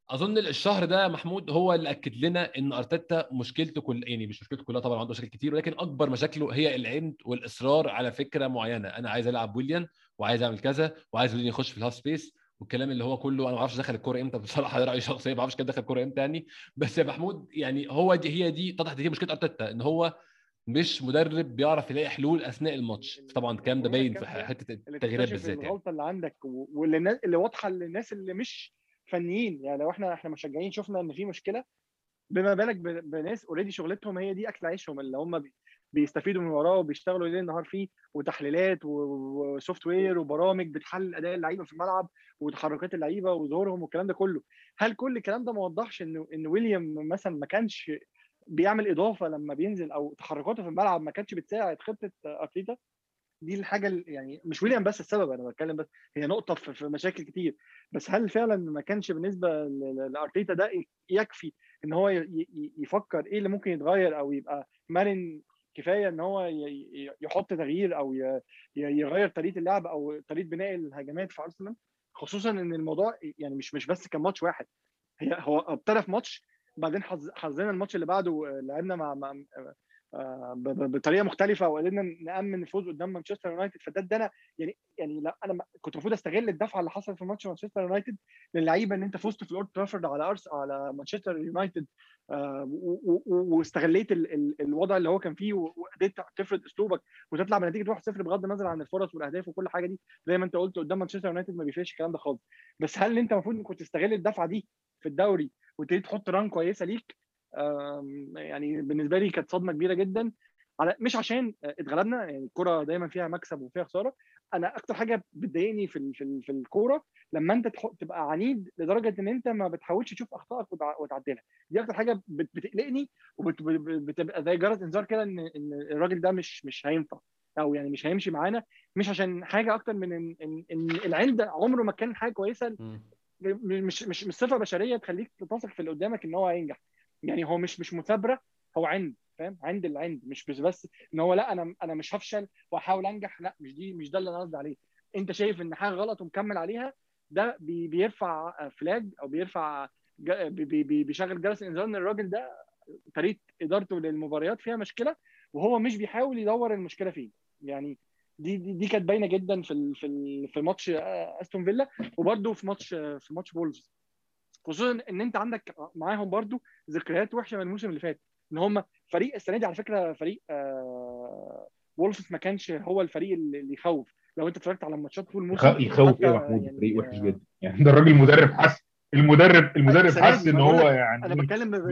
Speaker 1: اظن الشهر ده محمود هو اللي اكد لنا ان أرتيتا مشكلته كل يعني مش مشكلته كلها طبعا عنده مشاكل كتير ولكن أكبر مشاكله هي العند والإصرار على فكرة معينة. أنا عايز ألعب ويليان وعايز أعمل كذا وعايز ويليان يخش في ال half space والكلام اللي هو كله أنا ما أعرفش دخل الكورة إمتى بصراحة ده رأيي شخصي ما أعرفش كان دخل الكورة إمتى يعني. بس يا محمود يعني هو دي هي دي اتضحت دي مشكلة أرتيتا إن هو مش مدرب بيعرف يلاقي حلول أثناء الماتش. طبعا الكلام ده باين في
Speaker 3: حتة
Speaker 1: التغييرات بالذات يعني.
Speaker 3: الغلطة اللي عندك واللي اللي واضحة للناس اللي مش فنيين. يعني لو إحنا إحنا مشجعين شفنا إن في مشكلة بما بالك بناس already شغلتهم هي دي أكل عيشهم اللي هم بي- بيستفيدوا من وراه وبيشتغلوا ليل نهار فيه وتحليلات و software وبرامج بتحلل أداء اللعيبة في الملعب وتحركات اللعيبة وظهورهم والكلام ده كله. هل كل الكلام ده ما وضحش ان إن ويليان مثلا ما كانش بيعمل إضافة لما بينزل أو تحركاته في الملعب ما كانتش بتساعد خطة أرتيتا دي الحاجة ال- يعني مش ويليام بس السبب أنا بتكلم بس هي نقطة في مشاكل كتير بس هل فعلا ما كانش بالنسبة لأرتيتا ده يكفي إن هو يفكر إيه اللي ممكن يتغير أو يبقى مرن كفاية إن هو يحط تغيير أو يغير طريقة اللعب أو طريقة بناء الهجمات في أرسنال؟ خصوصا إن الموضوع يعني مش مش بس كان ماتش واحد هي هو ابتدى في ماتش بعدين حظ- حظنا الماتش اللي بعده آه، لعبنا مع مع آه، بطريقة مختلفة وقدرنا نأمن الفوز قدام مانشستر يونايتد. فده ادانا يعني يعني لا أنا كنت المفروض أستغل الدفعة اللي حصلت في ماتش مانشستر يونايتد للعيبة إن أنت فزت في الاولد ترافورد على أرس على مانشستر يونايتد آه، واستغليت ال- ال- الوضع اللي هو كان فيه وقدرت تفرض أسلوبك وتطلع بنتيجة 1-0 بغض النظر عن الفرص والأهداف وكل حاجة دي زي ما أنت قلت قدام مانشستر يونايتد ما بيفرقش الكلام ده خالص. بس هل أنت المفروض كنت تستغل الدفعة دي في الدوري وتبتدي تحط ران كويسة ليك. يعني بالنسبة لي كانت صدمة كبيرة جدا. على مش عشان اتغلبنا يعني الكوره دايما فيها مكسب وفيها خسارة. أنا أكتر حاجة بتضايقني في في في الكورة لما أنت تبقى عنيد لدرجة إن أنت ما بتحاولش تشوف أخطائك وتع- وتعدلها. دي أكتر حاجة بت- بتقلقني وبتبقى زي جرس إنذار كده إن إن الراجل ده مش مش هينفع أو يعني مش هيمشي معانا. مش عشان حاجة أكتر من إن إن, إن العند عمره ما كان حاجة
Speaker 1: كويسة.
Speaker 3: مش مش مش صفة بشرية تخليك تثق في اللي قدامك إن هو هينجح. يعني هو مش مش مثابرة هو عند فاهم؟ عند العند مش بس بس إن هو لأ أنا أنا مش هفشل واحاول أنجح لأ مش دي مش ده اللي أنا قصدي عليه. أنت شايف إن حاجة غلط ومكمل عليها ده بي بيرفع flag أو بيرفع بي بي- بيشغل جرس إنذار إن الراجل ده طريقة إدارته للمباريات فيها مشكلة وهو مش بيحاول يدور المشكلة فين. يعني دي دي, دي كانت باينة جدا في ال في ال في ماتش آه، أستون فيلا وبرده في ماتش في ماتش وولفز خصوصا إن أنت عندك معاهم برضو ذكريات وحشة من الموسم اللي فات إن هم فريق السنة دي على فكرة فريق آه وولفز ما كانش هو الفريق اللي يخوف لو أنت اتفرجت على الماتشات طول الموسم
Speaker 2: يخ- يخوف إيه يا محمود
Speaker 3: يعني-
Speaker 2: فريق وحش جدا يعني ده الراجل المدرب حس المدرب المدرب
Speaker 3: السنة
Speaker 2: حس
Speaker 3: إن
Speaker 2: هو يعني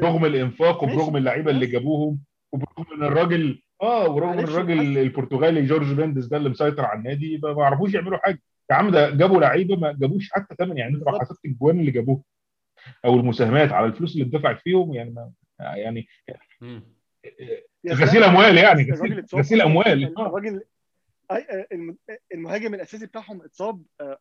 Speaker 2: برغم
Speaker 3: الإنفاق.
Speaker 2: وبرغم اللعيبة اللي. جابوهم وبرغم إن الراجل آه ورغم
Speaker 3: إن
Speaker 2: الراجل. البرتغالي جورج مينديز ده اللي مسيطر على النادي ما عرفوش يعملوا حاجة يا عم ده جابوا لعيبة ما جابوش حتى ثمن يعني انت لو. حسبت الجوان اللي جابوها أو المساهمات على الفلوس اللي اتدفعت فيهم يعني ما يعني.
Speaker 3: يا
Speaker 2: غسيل. أموال يعني غسيل, غسيل. أموال آه.
Speaker 3: الراجل أي- الم- المهاجم الأساسي بتاعهم اتصاب آه،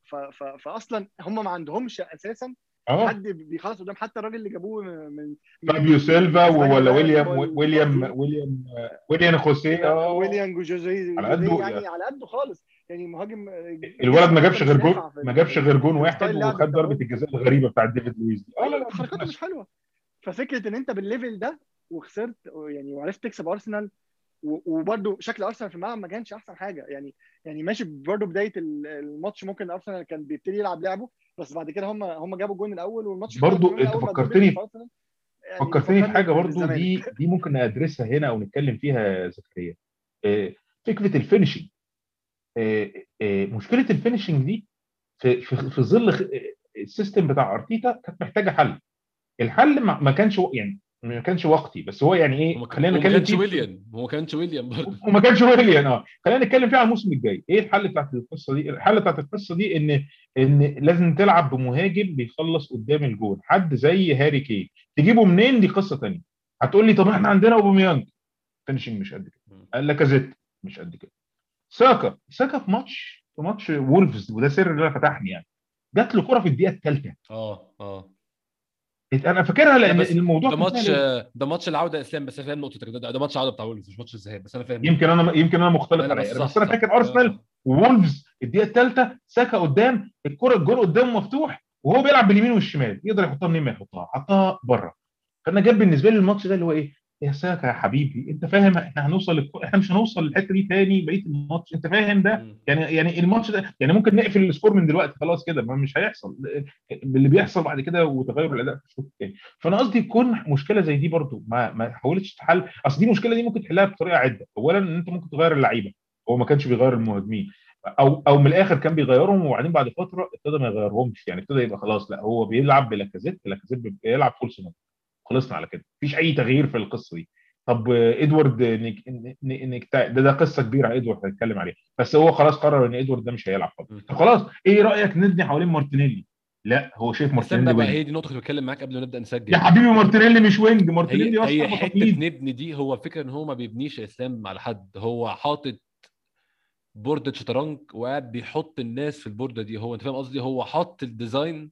Speaker 3: فاصلا هم ما عندهمش أساسا
Speaker 2: آه
Speaker 3: حد بيخلص قدام حتى الراجل اللي جابوه من
Speaker 2: فابيو سيلفا ولا ويليام ويليام. ويليام ويليام خوسيه آه
Speaker 3: ويليان جوزيه
Speaker 2: على
Speaker 3: جوزيه
Speaker 2: قده
Speaker 3: يعني
Speaker 2: يعني.
Speaker 3: على قده خالص يعني مهاجم
Speaker 2: الولد ما جابش غير جون ما جابش غير جون واحد وخد
Speaker 3: ضربة.
Speaker 2: الجزاء الغريبة بتاعت ديفيد لويس دي آه لا لا
Speaker 3: حركاته مش حلوة ففكرة إن أنت بال level ده وخسرت يعني وعرفت تكسب أرسنال وبرده شكل أرسنال في الملعب ما كانش أحسن حاجة يعني يعني ماشي برده بداية ال- الماتش ممكن أرسنال كان بيبتدي يلعب لعبه بس بعد كده هم هم جابوا الجون الأول والماتش
Speaker 2: برضو
Speaker 3: ما
Speaker 2: فكرتني-
Speaker 3: يعني
Speaker 2: فكرتني في حاجة برضو. دي دي ممكن ندرسها هنا أو نتكلم فيها يا زكريا. آه، فكرة ال finishing آه، آه، مشكلة ال finishing دي في في في ظل ال system بتاع أرتيتا كانت محتاجة حل. الحل ما كانش يعني ما كانش وقتي بس هو يعني
Speaker 1: إيه
Speaker 2: خلينا نتكلم
Speaker 1: كانش
Speaker 2: فيه
Speaker 1: ويليان هو كانش ويليان برضه.
Speaker 2: وما كانش ويليان آه. خلينا نتكلم فيها على الموسم الجاي. إيه الحل بتاعت القصة دي؟ الحل بتاعت القصة دي إن إن لازم تلعب بمهاجم بيخلص قدام الجول حد زي هاري كين. تجيبه منين؟ دي قصة ثانية هتقول لي طب إحنا عندنا أوباميانج. finishing مش قد كده. قال لاكازيت مش قد كده. ساكا. ساكا في ماتش في ماتش وولفز وده سر اللي فتحني يعني. جات له كرة في الدقيقة الثالثه
Speaker 1: آه آه.
Speaker 2: أنا فاكرها لأن
Speaker 1: بس
Speaker 2: الموضوع
Speaker 1: ده ماتش. ده ماتش العودة اسلام بس فاهم نقطتك. ده, ده ماتش العودة بتاع وولفز مش ماتش الذهاب بس أنا فاهم
Speaker 2: يمكن أنا يمكن أنا مختلف عليها
Speaker 1: بس
Speaker 2: بس
Speaker 1: أنا.
Speaker 2: فاكر
Speaker 1: أرسنال.
Speaker 2: وولفز الدقيقة الثالثه ساكا قدام الكرة الجول قدامه مفتوح وهو بيلعب باليمين والشمال. يقدر يحطها منين ما يحطها. حطها بره. فأنا جاب بالنسبة لي الماتش ده اللي هو إيه؟ يا ساكا يا حبيبي أنت فاهم إحنا هنوصل إحنا مش هنوصل للحتة دي تاني بقية الماتش أنت فاهم ده. يعني يعني الماتش ده يعني ممكن نقفل ال score من دلوقتي خلاص كده ما مش هيحصل اللي بيحصل بعد كده وتغير الأداء في الشوط الثاني فأنا قصدي يكون مشكلة زي دي برضو ما ما حاولتش تحل أصل دي مشكلة دي ممكن تحلها بطريقة عدة. اولا إن أنت ممكن تغير اللعيبة هو ما كانش بيغير المهاجمين أو أو من الآخر كان بيغيرهم وبعدين بعد فترة ابتدى ما يغيرهمش يعني ابتدى يبقى خلاص لأ هو بيلعب بلاكازيت لاكازيت بيلعب full سنة خلصنا على كده. مفيش أي تغيير في القصة دي. طب إدوارد نيك ن- ن- نكيتيا- ده ده قصة كبيرة إدوارد هنتكلم عليها. بس هو خلاص قرر إن إدوارد ده مش هيلعب خالص. طب خلاص إيه رأيك نبني حوالين مارتينيلي؟ لا هو شايف مارتينيلي
Speaker 1: بقى, هي دي النقطه اللي بتكلم معاك قبل ما نبدأ نسجل.
Speaker 2: يا حبيبي مارتينيلي مش wing. مارتينيلي
Speaker 1: هي هي
Speaker 2: حتة
Speaker 1: نبني دي هو الفكرة إن هو ما بيبنيش اسلام على حد. هو حاطط بوردة شطرنج وقاعد بيحط الناس في البوردة دي. هو أنت فاهم قصدي؟ هو حط ال design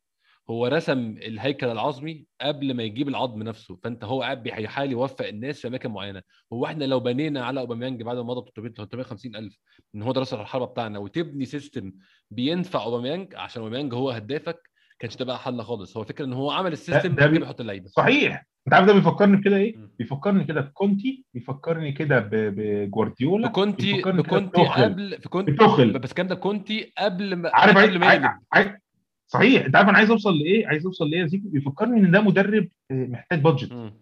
Speaker 1: هو رسم الهيكل العظمي قبل ما يجيب العظم نفسه فانت هو قاعد بيحاول يوفق الناس في أماكن معينة. هو إحنا لو بنينا على أوباميانج بعد ما مضى 350 ألف إن هو ده راس الحربه بتاعنا وتبني system بينفع أوباميانج عشان أوباميانج هو هدافك كانش تبقى حل خالص. هو فكرة إن هو عمل
Speaker 2: ال system
Speaker 1: ده بيحط اللعيبة.
Speaker 2: صحيح. أنت عارف ده بيفكرني بكده
Speaker 1: إيه؟
Speaker 2: بيفكرني كده بكونتي بيفكرني كده ب- بجوارديولا
Speaker 1: بكونتي بكونتي. قبل في كونتي
Speaker 2: بتوخل.
Speaker 1: بس الكلام ده كونتي قبل ما
Speaker 2: عارف
Speaker 1: قبل ما يقلب
Speaker 2: عايز- صحيح انت عارف أنا عايز اوصل لايه؟ عايز اوصل لايه يا زيكو؟ بيفكرني ان ده مدرب آه، محتاج
Speaker 1: budget.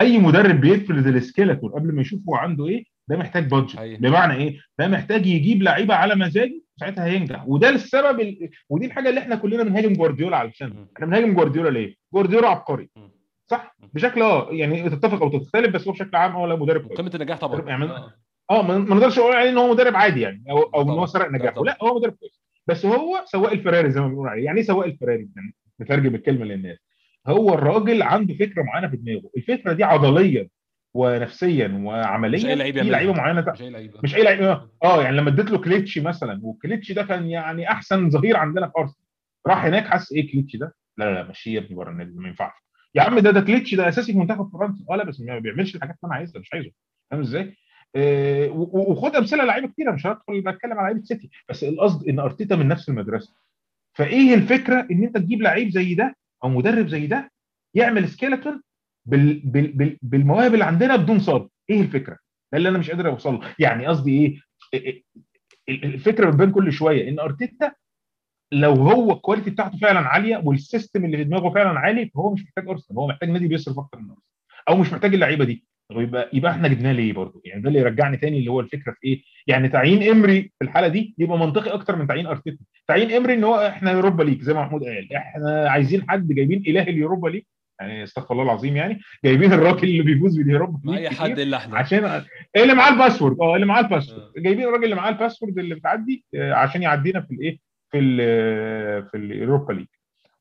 Speaker 2: اي مدرب بيفرز ال skeleton قبل ما يشوف هو عنده إيه ده محتاج budget
Speaker 1: حقيقي.
Speaker 2: بمعنى إيه ده محتاج يجيب لعيبة على مزاجه ساعتها هينجح وده السبب ال... ودي الحاجة اللي إحنا كلنا بنهاجم جوارديولا علشانها. إحنا بنهاجم جوارديولا ليه جوارديولا عبقري. صح. بشكل آه يعني تتفق أو تختلف بس هو بشكل عام هو لا مدرب
Speaker 1: قمة النجاح طبعا
Speaker 2: يعني
Speaker 1: آه.
Speaker 2: آه ما نقدرش نقول عليه إن هو مدرب عادي يعني أو أو إن هو. سرق نجاحه. لا هو مدرب كويس بس هو سواق الفراري زي ما بنقول عليه. يعني إيه سواق الفراري؟ يعني نترجم الكلمة للناس. هو الراجل عنده فكرة معينة في دماغه. الفكرة دي عضليا ونفسيا
Speaker 1: مش أي
Speaker 2: وعمليا في
Speaker 1: يعملها.
Speaker 2: لعيبه معينة
Speaker 1: مش أي لعيبة.
Speaker 2: مش أي لعيب آه يعني لما اديت له كليتشي مثلا وكليتشي ده كان يعني أحسن ظهير عندنا في أرسنال. راح هناك حس إيه كليتشي ده؟ لا لا لا مشيه يا ابني بره النادي ما ينفعش. يا عم ده ده كليتشي ده أساسي في منتخب فرنسا. آه لا بس ما بيعملش الحاجات اللي أنا عايزها مش عايزه. فاهم إزاي؟ آه، وخد أمثلة لعيبة كتيرة مش هدخل بتكلم على لعيبة سيتي بس القصد إن أرتيتا من نفس المدرسة فإيه الفكرة إن أنت تجيب لعيب زي ده أو مدرب زي ده يعمل skeleton بال بال بال بالمواهب اللي عندنا بدون صبر إيه الفكرة؟ ده اللي أنا مش قادر اوصل له يعني قصدي إيه؟ ال- ال- الفكرة بتبان كل شوية إن أرتيتا لو هو ال quality بتاعته فعلا عالية وال system اللي في دماغه فعلا عالي فهو مش محتاج أرسنال هو محتاج نادي بيصرف أكتر من أرسنال أو مش محتاج اللعيبة دي طب يبقى يبقى إحنا جبناه ليه برضه؟ يعني ده اللي يرجعني تاني اللي هو الفكرة في إيه؟ يعني تعيين إمري في الحالة دي يبقى منطقي أكتر من تعيين أرتيتا. تعيين إمري إن هو إحنا يوروبا ليج زي ما محمود قال. إحنا عايزين حد جايبين إله اليوروبا ليج. يعني استغفر الله العظيم يعني. جايبين الراجل اللي بيفوز باليوروبا ليج أي
Speaker 1: حد إلا إحنا.
Speaker 2: عشان اللي معاه password. آه اللي معاه ال password.
Speaker 1: آه.
Speaker 2: جايبين الراجل اللي معاه ال password اللي بتعدي آه، عشان يعدينا في الإيه؟ في ال في اليوروبا ليج.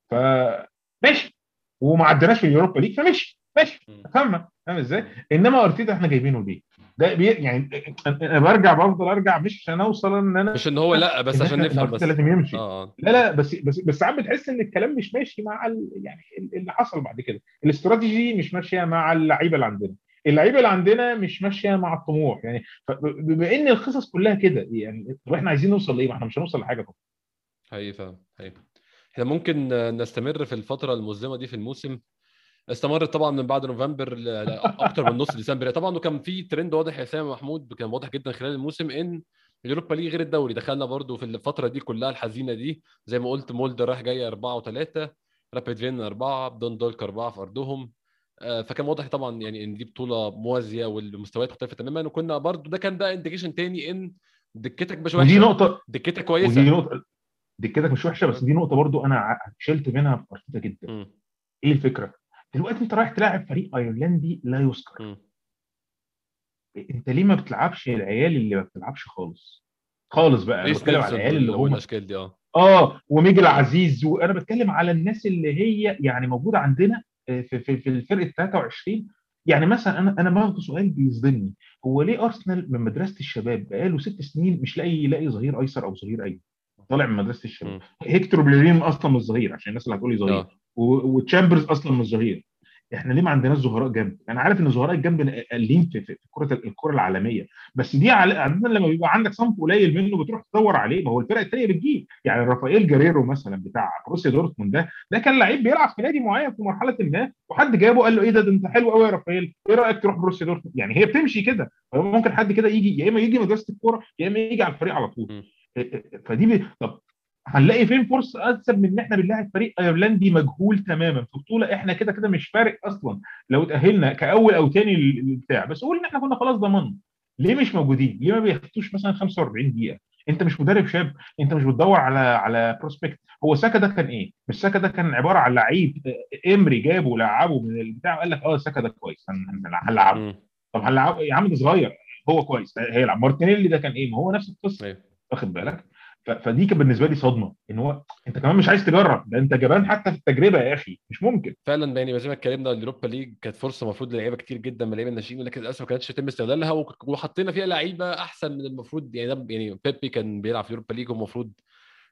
Speaker 2: فماشي وما عدناش في اليوروبا ليج فماشي. ماشي. فاهمه فاهم إزاي؟ إنما ارتيتا إحنا جايبينه ليه؟ ده بي يعني أنا برجع بفضل أرجع مش عشان أوصل إن أنا
Speaker 1: مش إن هو لأ بس عشان نفهم بس.
Speaker 2: لازم يمشي.
Speaker 1: آه آه.
Speaker 2: لا لا بس بس بس ساعات بتحس إن الكلام مش ماشي مع ال يعني اللي حصل بعد كده. الاستراتيجي مش ماشية مع اللعيبة اللي عندنا. اللعيبة اللي عندنا مش ماشية مع الطموح. يعني بما إن القصص كلها كده يعني طب إحنا عايزين نوصل لإيه؟ ما إحنا مش هنوصل لحاجة طبعا.
Speaker 1: حقيقي فاهم حقيقي. إحنا ممكن آه، نستمر في الفترة المظلمة دي في الموسم؟ استمرت طبعا من بعد نوفمبر ل- أكتر من نص ديسمبر. طبعا وكان في ترند واضح يا اسامه محمود كان واضح جدا خلال الموسم إن اليوروبا ليج غير الدوري. دخلنا برضو في الفترة دي كلها الحزينة دي. زي ما قلت مولده راح جاي أربعة وثلاثة رابيد فيينا أربعة دوندالك أربعة في أرضهم. آه، فكان واضح طبعا يعني إن دي بطولة موازية والمستويات مختلفة تماما. وكنا برضو ده كان ده indication تاني إن دكتك مش وحشة.
Speaker 2: ودي نقطه
Speaker 1: دكتك
Speaker 2: ودي
Speaker 1: كويسه
Speaker 2: نقطه دكتك مش وحشة بس دي نقطة برضو أنا شلت منها في أرتيتا جدا.
Speaker 1: مم.
Speaker 2: إيه الفكرة؟ دلوقتي انت رايح تلاعب فريق أيرلندي لا يذكر. انت ليه ما بتلعبش العيال اللي ما بتلعبش خالص؟ خالص بقى أنا
Speaker 1: ريس
Speaker 2: بتكلم على العيال اللي هم
Speaker 1: والاشكال دي آه.
Speaker 2: آه وميجل عزيز وأنا بتكلم على الناس اللي هي يعني موجودة عندنا آه، في في في الفرقه 23 يعني مثلا أنا أنا باخد سؤال بيصدمني. هو ليه أرسنال من مدرسة الشباب بقاله ست سنين مش لاقي يلاقي ظهير أيسر أو ظهير ايمن طالع من مدرسة الشباب. هيكتور بيليرين أصلا مش ظهير عشان الناس اللي هتقول لي ظهير. و- وتشامبرز أصلا مش ظهير. إحنا ليه ما عندناش ظهراء جنب؟ أنا عارف إن ظهراء الجنب قليل في كرة الكرة العالمية. بس دي عاده لما بيبقى عندك صنف قليل منه بتروح تدور عليه. ما هو الفرق الثانية بتجيب. يعني رافائيل جيريرو مثلا بتاع بروسيا دورتموند ده ده كان لعيب بيلعب في نادي معين في مرحلة ما وحد جابه قال له إيه ده, ده أنت حلو قوي يا رافائيل. إيه رأيك تروح بروسيا دورتموند؟ يعني هي بتمشي كده. ممكن حد كده يجي يا إما يجي مدرسة الكورة يا إما يجي على الفريق على طول.
Speaker 1: مم.
Speaker 2: فدي بي... طب هنلاقي فين فرصه أنسب من إن إحنا بنلاعب فريق أيرلندي مجهول تماما. في بطولة إحنا كده كده مش فارق أصلا لو تأهلنا كأول أو تاني البتاع بس قول ان إحنا كنا خلاص ضمننا. ليه مش موجودين؟ ليه ما بياخدوش مثلا 45 دقيقة؟ أنت مش مدرب شاب أنت مش بتدور على على prospect هو ساكا ده كان إيه؟ مش ساكا ده كان عبارة عن لعيب آه، إمري جابه ولعبه من البتاع وقال لك آه ساكا ده كويس هن- هن- هنلعبه. طب هنلعبه؟ يا عم ده صغير هو كويس. هيلعب. مارتينيلي ده كان إيه؟ ما هو نفس القصة.
Speaker 1: أيوه.
Speaker 2: واخد بالك؟ فدي كانت بالنسبة لي صدمة إن هو أنت كمان مش عايز تجرب ده أنت جبان حتى في التجربة يا أخي مش ممكن.
Speaker 1: فعلا يعني زي ما اتكلمنا اليوروبا ليج كانت فرصة المفروض للعيبة كتير جدا من اللعيبه الناشئين لكن للأسف ما كانتش يتم استغلالها وحطينا فيها لعيبه أحسن من المفروض يعني ده يعني بيبي كان بيلعب في اليوروبا ليج والمفروض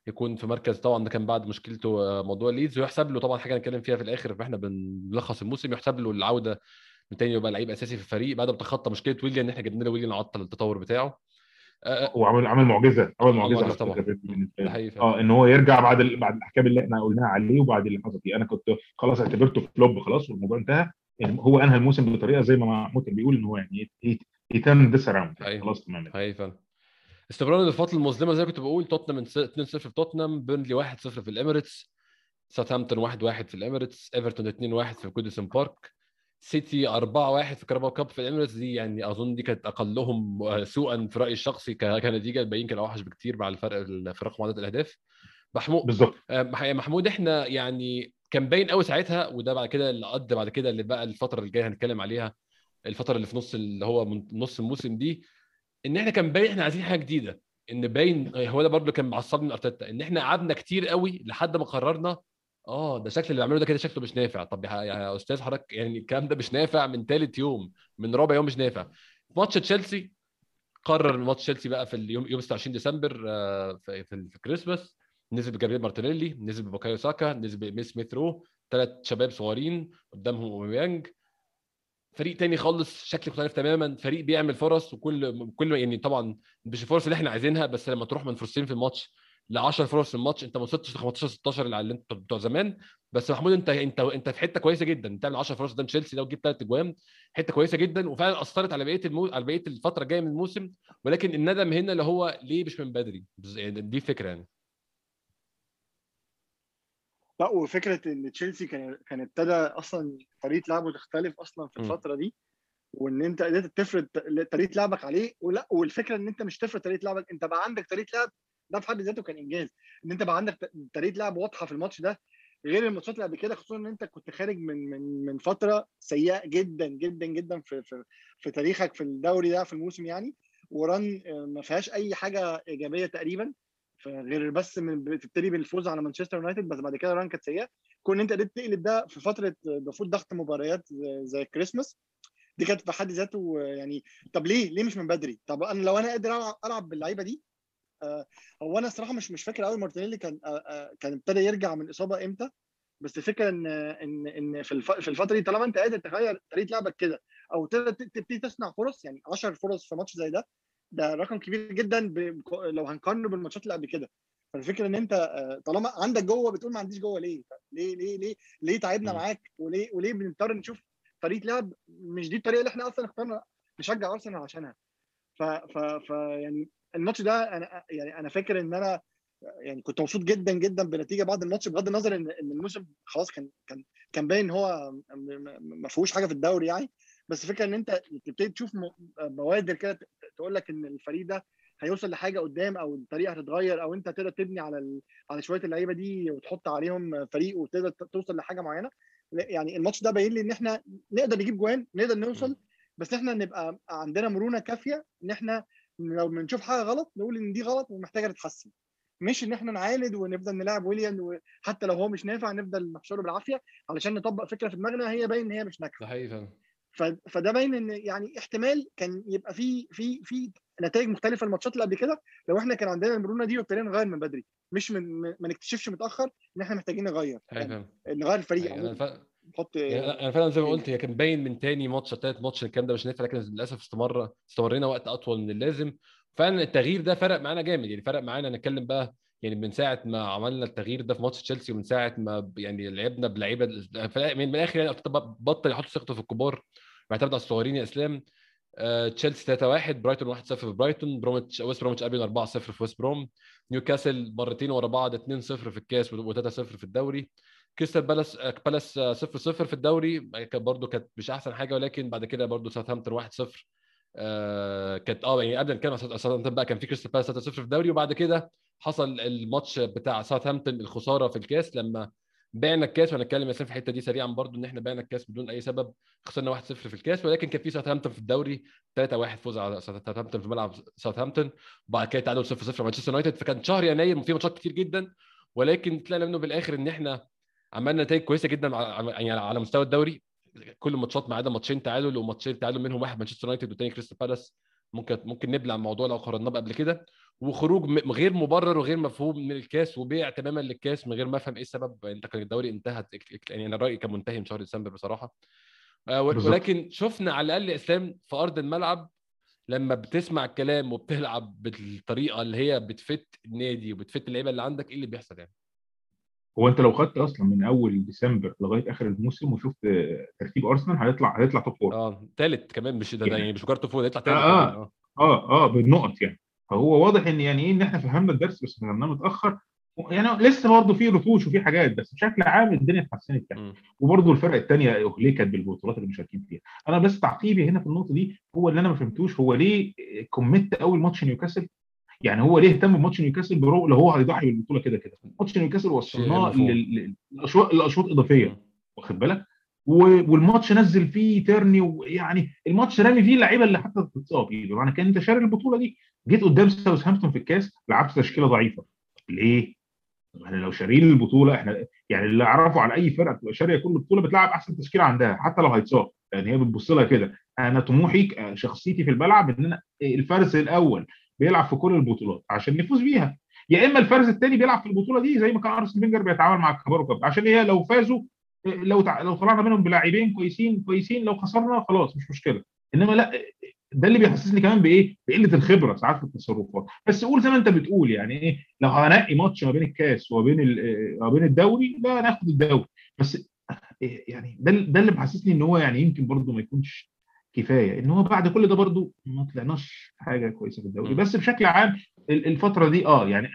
Speaker 1: يكون في مركز طبعا ده كان بعد مشكلته آه، موضوع ليدز ويحسب له طبعا حاجة نتكلم فيها في الآخر فاحنا بنلخص الموسم يحسب له العودة من تاني يبقى لعيب أساسي في الفريق بعد ما تخطى مشكلة ويليان إن إحنا جبنا له ويليان عطل التطور بتاعه.
Speaker 2: وعمل عمل معجزة عمل
Speaker 1: معجزة طبعا.
Speaker 2: آه إن هو يرجع بعد ال... بعد الأحكام اللي إحنا قلناها عليه وبعد اللي حصل فيه. أنا كنت خلاص اعتبرته flop خلاص والموضوع انتهى. يعني هو أنهى الموسم بطريقة زي ما محمود كان بيقول إن هو يعني يتم this
Speaker 1: around.
Speaker 2: خلاص تماما
Speaker 1: حقيقي فعلا. استمرار النقاط المظلمة زي ما كنت بقول توتنهام 2-0 في توتنهام بيرنلي 1-0 في الإميريتس ساوثهامبتون 1-1 في الإميريتس إيفرتون 2-1 في جوديسون بارك. سيتي 4-1 في كاراباو كاب في الاميريتس دي يعني أظن دي كانت أقلهم سوءا في رايي الشخصي كنتيجة الباقيين كانوا أوحش بكتير مع الفرق في رقم عدد الأهداف. محمود
Speaker 2: بالظبط.
Speaker 1: آه، مح- محمود إحنا يعني كان باين قوي ساعتها وده بعد كده اللي ادى بعد كده اللي بقى الفترة الجايه هنتكلم عليها الفترة اللي في نص اللي هو من نص الموسم دي إن إحنا كان باين إحنا عايزين حاجة جديدة. إن باين هو ده برضه كان معصبني من أرتيتا إن إحنا قعدنا كتير قوي لحد ما قررنا آه ده شكل اللي بيعمله ده كده شكله مش نافع. طب يا أستاذ حضرتك يعني الكلام ده مش نافع من ثالث يوم من رابع يوم مش نافع. ماتش تشيلسي قرر ماتش تشيلسي بقى في اليوم يوم 26 ديسمبر آه، في في نزل بجابريل مارتينيلي نزل ببوكايو ساكا نزل بإميل سميث رو. ثلاث شباب صغيرين قدامهم أوباميانج. فريق تاني خالص شكل مختلف تماما. فريق بيعمل فرص وكل كل يعني طبعا مش الفرص اللي إحنا عايزينها بس لما تروح من فرصتين في الماتش ل 10 فرص في الماتش انت ما وصلتش ل 15 16 اللي انت بتوع زمان. بس محمود انت انت انت في حتة كويسة جدا. انت تعمل 10 فرص قدام تشيلسي لو جبت ثلاث أجوان حتة كويسة جدا. وفعلا أثرت على بقية المو... على بقية الفترة الجاية من الموسم. ولكن الندم هنا اللي هو ليه مش من بدري؟ يعني دي فكرة يعني.
Speaker 3: لا وفكرة إن تشيلسي كان كان ابتدى أصلا طريقة لعبه تختلف أصلا في. الفترة دي. وإن أنت قدرت تفرض طريقة لعبك عليه. ولا والفكرة إن أنت مش تفرض طريقة لعبك. أنت بقى عندك طريقة لعب ده في حد ذاته كان إنجاز إن أنت بقى عندك طريقة لعب واضحة في الماتش ده غير الماتشات اللي قبل كده خصوصا إن أنت كنت خارج من من من فترة سيئة جدا جدا جدا في في في تاريخك في الدوري ده في الموسم يعني وران آه، ما فيهاش أي حاجة إيجابية تقريبا غير بس من بتبتدي بالفوز على مانشستر يونايتد بس بعد كده ران كانت سيئة. كون إن أنت قدرت تقلب ده في فترة المفروض ضغط مباريات زي- الكريسماس دي كانت في حد ذاته يعني طب ليه؟ ليه مش من بدري؟ طب أنا لو أنا قادر ألعب باللعيبة دي آه، هو أنا الصراحة مش مش فاكر قوي مارتينيلي كان آه، آه، كان ابتدى يرجع من إصابة إمتى بس الفكرة ان ان إن في الف- في الفترة دي طالما أنت قادر تغير طريقة لعبك كده أو تبتدي تصنع فرص يعني 10 فرص في ماتش زي ده ده رقم كبير جدا لو هنقارنه بالماتشات اللي قبل كده فالفكرة إن أنت آه، طالما عندك جوه بتقول ما عنديش جوه ليه؟ ليه ليه ليه ليه تعبنا. معاك وليه وليه بنضطر نشوف طريقه لعب مش دي الطريقة اللي إحنا أصلا اخترنا نشجع أرسنال عشانها ف ف ف يعني الماتش ده أنا يعني أنا فاكر إن أنا يعني كنت مبسوط جدا جدا بنتيجة بعد الماتش بغض النظر إن إن الموسم خلاص كان كان كان باين إن هو ما فيهوش حاجة في الدوري يعني. بس الفكرة إن أنت تبتدي تشوف بوادر كده تقول لك إن الفريق ده هيوصل لحاجة قدام أو الطريقة هتتغير أو أنت تقدر تبني على ال... على شوية اللعيبة دي وتحط عليهم فريق وتقدر توصل لحاجة معينة. يعني الماتش ده باين لي إن إحنا نقدر نجيب جوان نقدر نوصل بس إحنا نبقى عندنا مرونة كافية إن إحنا لو بنشوف حاجة غلط نقول إن دي غلط ومحتاجة تتحسن. مش إن إحنا نعاند ونفضل نلعب ويليام وحتى لو هو مش نافع نفضل نحشره بالعافية علشان نطبق فكرة في دماغنا هي باين إن هي مش ناجحة.
Speaker 1: ده حقيقي فعلا.
Speaker 3: فده باين إن يعني احتمال كان يبقى في في في نتائج مختلفة الماتشات اللي قبل كده لو إحنا كان عندنا المرونه دي وابتدينا نغير من بدري. مش من ما نكتشفش متأخر إن إحنا محتاجين نغير. يعني نغير الفريق
Speaker 1: حقيقي.
Speaker 3: نحط
Speaker 1: يعني أنا فعلا زي ما قلت هي كان باين من تاني ماتش تالت ماتش الكلام ده مش نافع لكن للأسف استمر استمرينا وقت أطول من اللازم. فعلا التغيير ده فرق معانا جامد يعني فرق معانا نتكلم بقى يعني من ساعة ما عملنا التغيير ده في ماتش تشيلسي ومن ساعة ما يعني لعبنا بلعيبة من الآخر يعني بطل يحط ثقته في الكبار واعتمد على الصغيرين يا إسلام. آه، تشيلسي 3-1 برايتون 1-0 في برايتون بروميتش ويست بروميتش البيون 4-0 في ويست بروم. نيوكاسل مرتين ورا بعض 2-0 في الكاس و3-0 في الدوري. كريستال بالاس آه، بالاس آه، 0-0 في الدوري. كانت برضه كانت مش أحسن حاجة ولكن بعد كده برضه ساوثهامبتون 1-0 آه، كانت آه يعني قبل عن ساوثهامبتون بقى كان في كريستال بالاس 3-0 في الدوري وبعد كده حصل الماتش بتاع ساوثهامبتون الخسارة في الكاس. لما بعنا الكاس وهنتكلم يا سيف في الحتة دي سريعا برضو إن إحنا بعنا الكاس بدون أي سبب خسرنا 1-0 في الكاس. ولكن كان في ساوثهامبتون في الدوري 3-1 فوز على ساوثهامبتون في ملعب ساوثهامبتون. وبعد كده تعادل 0-0 مع مانشستر يونايتد. فكان شهر يناير وفيه ماتشات كتير جدا. ولكن طلعنا منه بالآخر إن إحنا عملنا نتائج كويسة جدا على يعني على مستوى الدوري. كل الماتشات ما عدا ماتشين تعادل وماتشين تعادل منهم واحد مانشستر يونايتد والتاني كريستال بالاس. ممكن ممكن نبلع الموضوع لو قارناه قبل كده. وخروج غير مبرر وغير مفهوم من الكاس وبيع تماما للكاس من غير ما افهم إيه السبب. انت كان الدوري انتهى يعني أنا رأيي كان منتهي من شهر ديسمبر بصراحة. آه،. ولكن شفنا على الأقل إسلام في أرض الملعب لما بتسمع الكلام وبتلعب بالطريقة اللي هي بتفت النادي وبتفت اللعيبة اللي عندك إيه اللي بيحصل يعني؟
Speaker 2: هو أنت لو خدت أصلا من أول ديسمبر لغاية آخر الموسم وشفت آه، ترتيب أرسنال هيطلع هيطلع توب فور
Speaker 1: آه ثالث كمان مش ده ده
Speaker 2: يعني-
Speaker 1: يعني مش مجرد فوق يطلع ثالث
Speaker 2: آه،
Speaker 1: كمان آه.
Speaker 2: آه آه بالنقط يعني. فهو واضح إن يعني إيه إن إحنا فهمنا الدرس بس فهمناه متأخر. يعني لسه برضه في رتوش وفي حاجات بس بشكل عام الدنيا اتحسنت يعني. وبرضه الفرق الثانية اهلكت بالبطولات اللي مشاركين فيها. أنا بس تعقيبي هنا في النقطة دي هو اللي أنا ما فهمتوش هو ليه commit قوي ماتش نيوكاسل يعني هو ليه اهتم بماتش نيوكاسل لو هو هيضحي بالبطولة كده كده. ماتش نيوكاسل وصلناه للاشواط الاشواط اضافيه. واخد بالك؟ والماتش نزل فيه تيرني ويعني الماتش رامي فيه اللعيبة اللي حتى تتصاب. يعني معنى كان انت شاري البطولة دي جيت قدام ساوثهامبتون في الكاس لعبت تشكيلة ضعيفة. ليه؟ إحنا لو شارين البطولة إحنا يعني اللي اعرفه على أي فرقة بتبقى شارية كل بطولة بتلعب أحسن تشكيلة عندها حتى لو هيتصاب. يعني هي بتبص لها كده. أنا طموحي ك- شخصيتي في الملعب إن أنا الفارس الأول. بيلعب في كل البطولات عشان نفوز بيها يا إما الفارس الثاني بيلعب في البطولة دي زي ما كان أرسنال فينجر بيتعامل مع الكبار وكبار عشان هي لو فازوا لو. لو طلعنا منهم بلاعبين كويسين كويسين لو خسرنا خلاص مش مشكلة إنما لا ده اللي بيحسسني كمان بإيه؟ بقلة الخبرة ساعات في التصرفات بس قول زي ما أنت بتقول يعني إيه لو هنقي ماتش ما بين الكاس وما بين ما بين الدوري لا ناخد الدوري بس يعني ده ده اللي محسسني إن هو يعني يمكن برضه ما يكونش كفاية إن هو بعد كل ده برضه ما طلعناش حاجة كويسة في الدوري
Speaker 1: م.
Speaker 2: بس بشكل عام ال- الفترة دي آه يعني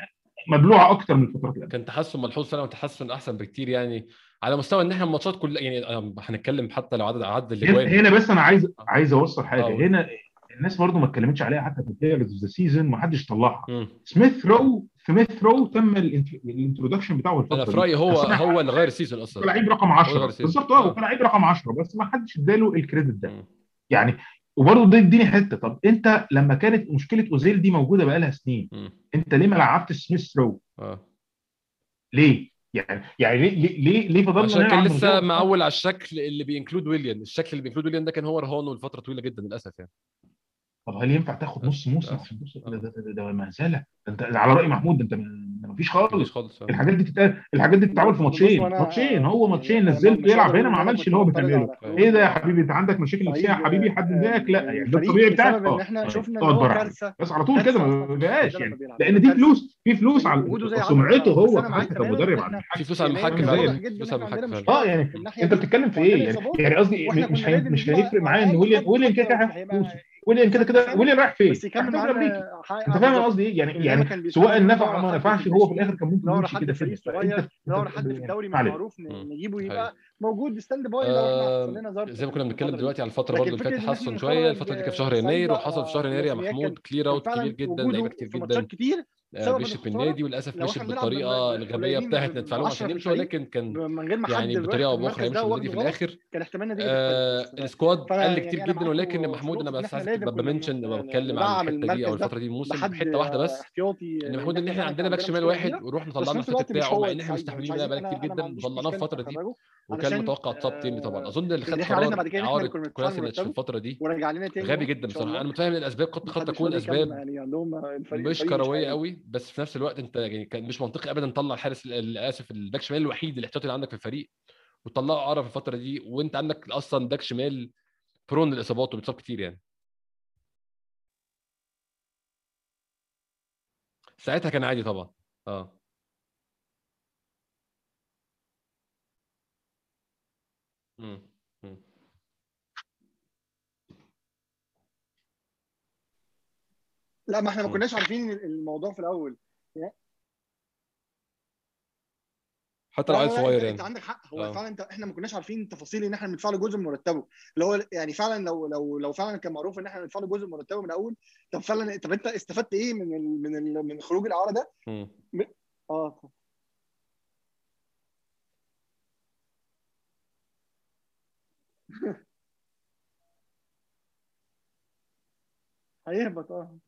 Speaker 2: مبلوعة أكتر من الفترات اللي قبل
Speaker 1: كان تحسن ملحوظ فعلا وتحسن أحسن بكتير يعني على مستوى إن إحنا الماتشات كلها يعني آه، هنتكلم حتى لو عدد عدد
Speaker 2: هنا
Speaker 1: الأجوان
Speaker 2: هنا بس أنا عايز عايز أوصل حاجة
Speaker 1: آه.
Speaker 2: هنا الناس برضه ما اتكلمتش عليها حتى في off the season ما حدش طلعها. سميث رو سميث رو تم ال int- ال introduction بتاعه الفترة
Speaker 1: أنا في. رأيي هو هو اللي غير ال
Speaker 2: season
Speaker 1: أصلا
Speaker 2: لعيب رقم
Speaker 1: هو
Speaker 2: 10
Speaker 1: غير season.
Speaker 2: بالظبط آه
Speaker 1: آه.
Speaker 2: وكان لعيب رقم 10 بس ما حدش اداله ال credit ده
Speaker 1: مم.
Speaker 2: يعني وبرضه ده يديني حتة طب أنت لما كانت مشكلة أوزيل دي موجودة بقالها سنين
Speaker 1: مم.
Speaker 2: أنت ليه ما لعبتش سميث رو؟
Speaker 1: آه
Speaker 2: ليه؟ يعني يعني ليه ليه ليه, فضلنا
Speaker 1: عشان كان لسه معول على الشكل اللي بينكلود ويليام الشكل اللي بينكلود ويليام ده كان هو رهانه لفترة طويلة جدا للأسف يعني
Speaker 2: طب هل ينفع تاخد نص موسم. عشان توصل
Speaker 1: آه.
Speaker 2: ده, ده, ده, ده مهزله أنت على رأي محمود أنت ما فيش
Speaker 1: مفيش
Speaker 2: خالص
Speaker 1: خالص آه.
Speaker 2: الحاجات دي تتقال الحاجات دي بتتعمل في ماتشين. ماتشين هو ماتشين.
Speaker 3: أنا
Speaker 2: نزلت
Speaker 3: مش
Speaker 2: يلعب هنا ما عملش اللي هو
Speaker 3: على
Speaker 2: إيه ده يا حبيبي؟ أنت عندك مشاكل نفسية يا
Speaker 3: طيب،
Speaker 2: حبيبي؟ حد
Speaker 3: آه،
Speaker 2: مضايقك لا يعني ده الطبيعي بتاعك.
Speaker 3: آه
Speaker 2: إحنا
Speaker 3: شفنا إن
Speaker 2: اقعد
Speaker 3: هو
Speaker 2: بره
Speaker 3: كارثة.
Speaker 2: بس على طول كده ما. بيبقاش
Speaker 3: لما
Speaker 2: يعني. لأن دي. فلوس في فلوس على سمعته هو.
Speaker 3: أنا معاك
Speaker 2: كحكم
Speaker 3: تماماً
Speaker 2: مدرب
Speaker 3: إن
Speaker 2: على
Speaker 1: في فلوس على
Speaker 3: يعني
Speaker 1: المحكم زي فلوس على المحكم.
Speaker 2: آه يعني
Speaker 3: أنت
Speaker 2: بتتكلم في إيه؟ يعني. يعني قصدي مش مش هيفرق معايا
Speaker 3: إن
Speaker 2: ويليام ويليام كده كده هياخد فلوسه ويليام كده كده. ويليام رايح فين؟
Speaker 3: بس يكمل معانا
Speaker 2: أنت فاهم. قصدي إيه؟ يعني يعني سواء نفع أو ما نفعش
Speaker 3: في
Speaker 2: هو في الآخر كان ممكن يمشي كده
Speaker 3: في صغير على حد في الدوري. معروف. نجيبه. يبقى موجود stand by لو إحنا حصل لنا
Speaker 1: آه زي ما كنا بنتكلم. دلوقتي على
Speaker 3: الفترة
Speaker 1: برضه اللي فاتت تحسن
Speaker 3: شوية
Speaker 1: الفترة دي كانت في شهر يناير وحصل في شهر
Speaker 3: آه،
Speaker 1: يناير يا محمود
Speaker 3: clear out
Speaker 1: كبير جدا لعيبة كتير جدا
Speaker 3: كتير
Speaker 1: آه،
Speaker 3: الخسارة.
Speaker 1: النادي وللأسف
Speaker 3: لو
Speaker 1: مشي
Speaker 3: إحنا بنلعب
Speaker 1: بالطريقة
Speaker 3: بال- الغبية
Speaker 1: بتاعت ندفع لهم عشان يمشوا
Speaker 3: الفريق،
Speaker 1: ولكن كان
Speaker 3: من غير ما
Speaker 1: يعني بطريقة
Speaker 3: أو
Speaker 1: باخرى هيمشوا النادي في الآخر
Speaker 3: كان احتمالنا دي
Speaker 1: آه. السكواد
Speaker 3: فأنا
Speaker 1: قل
Speaker 3: يعني
Speaker 1: كتير جدا ولكن محمود
Speaker 3: أنا
Speaker 1: بس عايز
Speaker 3: لازم كنا
Speaker 1: بمنشن
Speaker 3: ن-
Speaker 1: بتكلم عن الحتة دي
Speaker 3: أو
Speaker 1: الفترة دي الموسم حتة واحدة بس
Speaker 3: احتياطي
Speaker 1: إن محمود إن
Speaker 3: إحنا
Speaker 1: عندنا باك شمال واحد. ورحنا طلعنا
Speaker 3: مش
Speaker 1: بتاعه مع إن
Speaker 3: إحنا
Speaker 1: مستحملين منها بقالنا
Speaker 3: أنا
Speaker 1: كتير جدا
Speaker 3: مشكله
Speaker 1: الفترة دي وكان متوقع 10 طبعا
Speaker 3: آه،
Speaker 1: أظن اللي خد قرار اعاره كولاسينيتش في الفترة دي
Speaker 3: تاني
Speaker 1: غبي جدا بصراحه. أنا متفاهم إن الاسباب قد قد تكون اسباب
Speaker 3: يعني
Speaker 1: مش كرويه. قوي بس في نفس الوقت انت يعني كان مش منطقي ابدا تطلع الحارس ال- اسف الباك شمال الوحيد الاحتياطي اللي عندك في الفريق وتطلعه اعاره في الفترة دي وانت عندك أصلا باك شمال prone للاصابات وبيتصاب كتير يعني. ساعتها كان عادي طبعا. آه. مم.
Speaker 3: لا ما إحنا ما. كناش عارفين الموضوع في الأول
Speaker 1: حتى لو عيل صغير يعني
Speaker 3: انت عندك حق هو
Speaker 1: آه.
Speaker 3: فعلا انت إحنا ما كناش عارفين تفاصيل إن إحنا بندفع له جزء من مرتبه اللي هو يعني فعلا لو لو لو فعلا كان معروف إن إحنا بندفع له جزء من مرتبه من الأول طب فعلا طب انت استفدت إيه من ال من ال من خروج الإعارة ده؟
Speaker 1: مم.
Speaker 3: آه هيهبط آه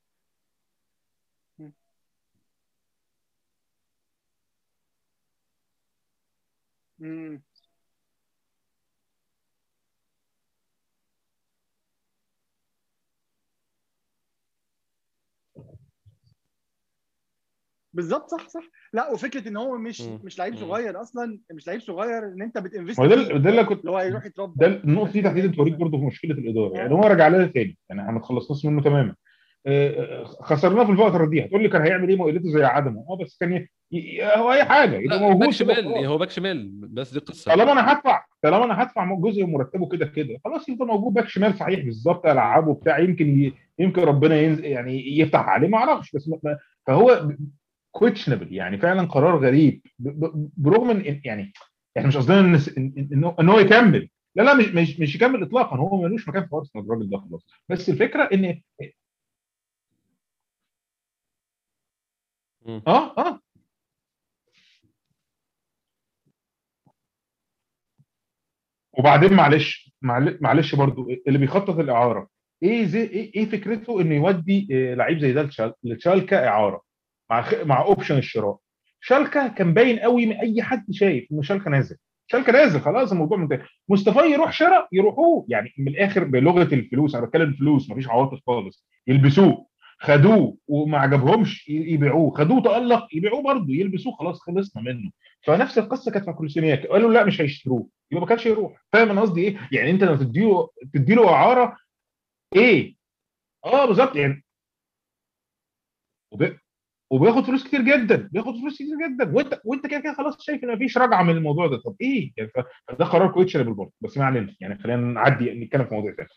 Speaker 3: امم بالظبط صح صح. لا وفكرة إن هو مش
Speaker 1: مم.
Speaker 3: مش لعيب. صغير أصلا مش لعيب صغير إن أنت بتنفست
Speaker 2: ما ده اللي كنت
Speaker 3: اللي هو هيروح يتربى.
Speaker 2: ده النقطة دي تحديدا توريك برضه في مشكلة الإدارة. يعني هو رجع لنا تاني. يعني إحنا ما تخلصناش منه تماما. خسرناه في الفترة دي. هتقول لي كان هيعمل إيه ما وجوده زي عدمه؟ آه بس كان. هو أي حاجة. يبقى موجود
Speaker 1: باك شمال هو باك شمال بس دي قصة.
Speaker 2: طالما أنا هدفع طالما أنا هدفع جزء من مرتبه كده كده خلاص يفضل موجود باك شمال صحيح بالظبط العبه بتاع يمكن ي... يمكن ربنا ينزل يعني يفتح عليه ما أعرفش بس ما... فهو questionable يعني فعلا قرار غريب. ب... ب... برغم إن يعني إحنا مش قصدنا إن ان هو يكمل. لا لا مش مش مش يكمل اطلاقا هو ملوش مكان في ارسنال الراجل ده خلاص. بس الفكرة
Speaker 1: إن
Speaker 2: آه آه. وبعدين معلش معل- معلش برضو اللي بيخطط الإعارة إيه زي إيه إيه فكرته إنه يودي آه، لعيب زي ده لتشال- لتشالكا إعارة مع خ... مع option الشراء؟ شالكا كان باين قوي من أي حد شايف إنه شالكا نازل. شالكا نازل خلاص الموضوع منتهي. مصطفى يروح شراء يروحوه. يعني من الآخر بلغة الفلوس أنا بتكلم فلوس مفيش عواطف خالص. يلبسوه. خدوه وما عجبهمش يبيعوه. خدوه تألق يبيعوه برضه يلبسوه خلاص خلصنا منه. فنفس القصة كانت مع كولوسينياك قالوا لا مش هيشتروه. يبقى ما كانش يروح. فاهم أنا قصدي إيه؟ يعني أنت لما تديله تديله إعارة إيه؟ آه بالظبط. يعني وب... وبياخد فلوس كتير جدا بياخد فلوس كتير جدا. وأنت وأنت كده كده خلاص شايف إن مفيش رجعة من الموضوع ده. طب إيه؟ يعني فده قرار questionable برضه. بس ما علينا. يعني خلينا نعدي نتكلم في موضوع تاني.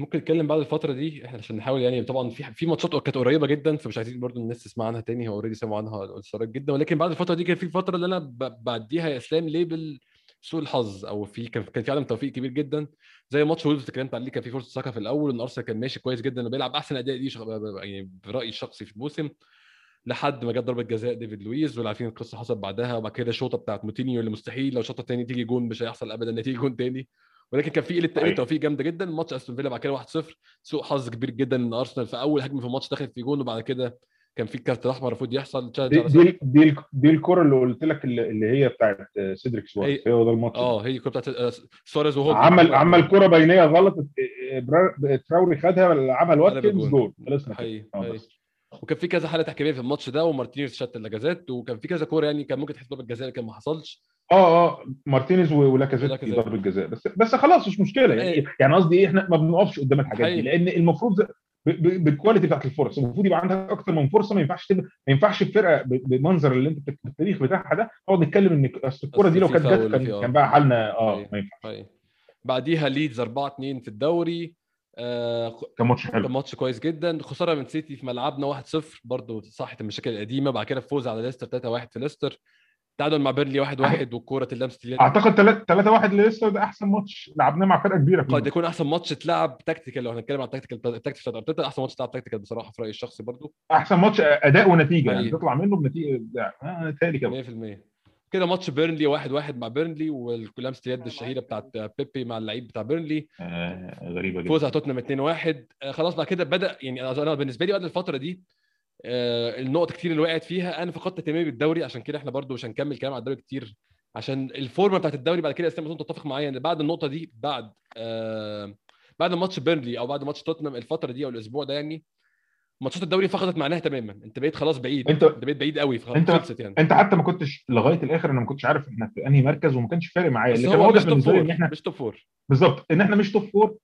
Speaker 1: ممكن نتكلم بعد الفترة دي إحنا عشان نحاول يعني طبعا في في ماتشات كانت قريبة جدا فمش عايزين برضو الناس تسمع عنها تاني هو already سمعوا عنها الاستفسارات جدا ولكن بعد الفترة دي كان في فترة اللي أنا بعديها يا إسلام ليبل سوء الحظ أو في كان في عدم توفيق كبير جدا زي ماتش وولفز اتكلمت عليه كان في فرصة ساكا في الأول ان أرسنال كان ماشي كويس جدا وبيلعب أحسن أداء ليه يعني برأيي الشخصي في الموسم لحد ما جت ضربة جزاء ديفيد لويز واللي عارفين القصة حصلت بعدها وبعد كده الشوطة بتاعت موتينيو اللي مستحيل لو شوطه تاني تيجي جون مش هيحصل ابدا ان تيجي جون تاني. ولكن كان في قلة
Speaker 2: أيوة.
Speaker 1: توفيق جامدة جدا. ماتش أستون فيلا بعد كده 1-0 سوء حظ كبير جدا إن أرسنال في أول هجمة في الماتش دخل في جون وبعد كده كان في card احمر المفروض يحصل.
Speaker 2: دي دي دي, دي الكرة اللي قلت لك اللي هي بتاعت سيدريك سواريز.
Speaker 1: أي-
Speaker 2: هو ده الماتش.
Speaker 1: آه هي الكرة بتاعت آه، سواريز وهو
Speaker 2: عمل عمل كرة بينية غلط. تراوري خدها لواتكنز
Speaker 1: الجون.
Speaker 2: جول خلصنا آه،.
Speaker 1: وكان في كذا حالة تحكيمية في الماتش ده ومارتينيز شد لاكازيت وكان في كذا كورة يعني كان ممكن تحسب ضربه جزاء لكن ما حصلش.
Speaker 2: آه آه مارتينيز ولاكازيت في. ضربة جزاء بس بس خلاص مش مشكلة يعني
Speaker 1: أي.
Speaker 2: يعني قصدي إيه إحنا ما بنقفش قدام الحاجات. دي لأن المفروض بال quality بتاعت الفرص المفروض يبقى عندك أكتر من فرصة ما ينفعش تبقى ما ينفعش الفرقة بالمنظر اللي أنت بالتاريخ بتاعها ده نقعد نتكلم إن الكورة دي لو كانت جت كان
Speaker 1: آه.
Speaker 2: كان بقى حالنا
Speaker 1: آه.
Speaker 2: ما ينفعش.
Speaker 1: بعديها ليدز 4 2 في الدوري آه
Speaker 2: كان ماتش
Speaker 1: كان
Speaker 2: حلو
Speaker 1: ماتش كويس جدا خسارة من سيتي في ملعبنا 1-0 برضه صحت المشاكل القديمة بعد كده فوز على ليستر 3-1 في ليستر تعادل مع بيرنلي 1-1 والكوره اللمسة اليد
Speaker 2: أعتقد 3 3 1 لسه ده أحسن ماتش. لعبناه مع فرقة كبيرة
Speaker 1: قد. يكون أحسن ماتش اتلعب tactical لو هنتكلم عن ال tactical التكتيك بتاعت أرتيتا أحسن ماتش اتلعب tactical بصراحة في رأيي الشخصي برضه
Speaker 2: أحسن ماتش أداء ونتيجة يعني. تطلع منه بنتيجة آه تالي كده.
Speaker 1: 100% كده ماتش بيرنلي 1-1 مع بيرنلي ولمسه اليد الشهيرة بتاعت بيبي مع اللعيب بتاع بيرنلي
Speaker 2: آه غريبة جدا.
Speaker 1: فوز على توتنهام 2-1 آه، خلاص بعد كده بدأ يعني أنا بالنسبة لي بعد الفترة دي النقط كتير اللي وقعت فيها. أنا فقدت اهتمامي بالدوري عشان كده إحنا برضو مش هنكمل كلام على الدوري كتير عشان الفورمة بتاعت الدوري بعد كده اسلام تتفق معايا إن بعد النقطة دي بعد آه بعد ماتش بيرنلي أو بعد ماتش توتنهام الفترة دي أو الأسبوع ده يعني ماتشات الدوري فقدت معناها تماما. أنت بقيت خلاص بعيد
Speaker 2: انت-
Speaker 1: أنت بقيت بعيد قوي
Speaker 2: انت-
Speaker 1: خلصت يعني.
Speaker 2: أنت حتى ما كنتش لغاية الآخر أنا ما كنتش عارف إحنا في أنهي مركز وما كانش فارق معايا اللي كان واضح بالنسبة لي إن إحنا
Speaker 1: مش top four
Speaker 2: بالظبط إن إحنا مش توب فور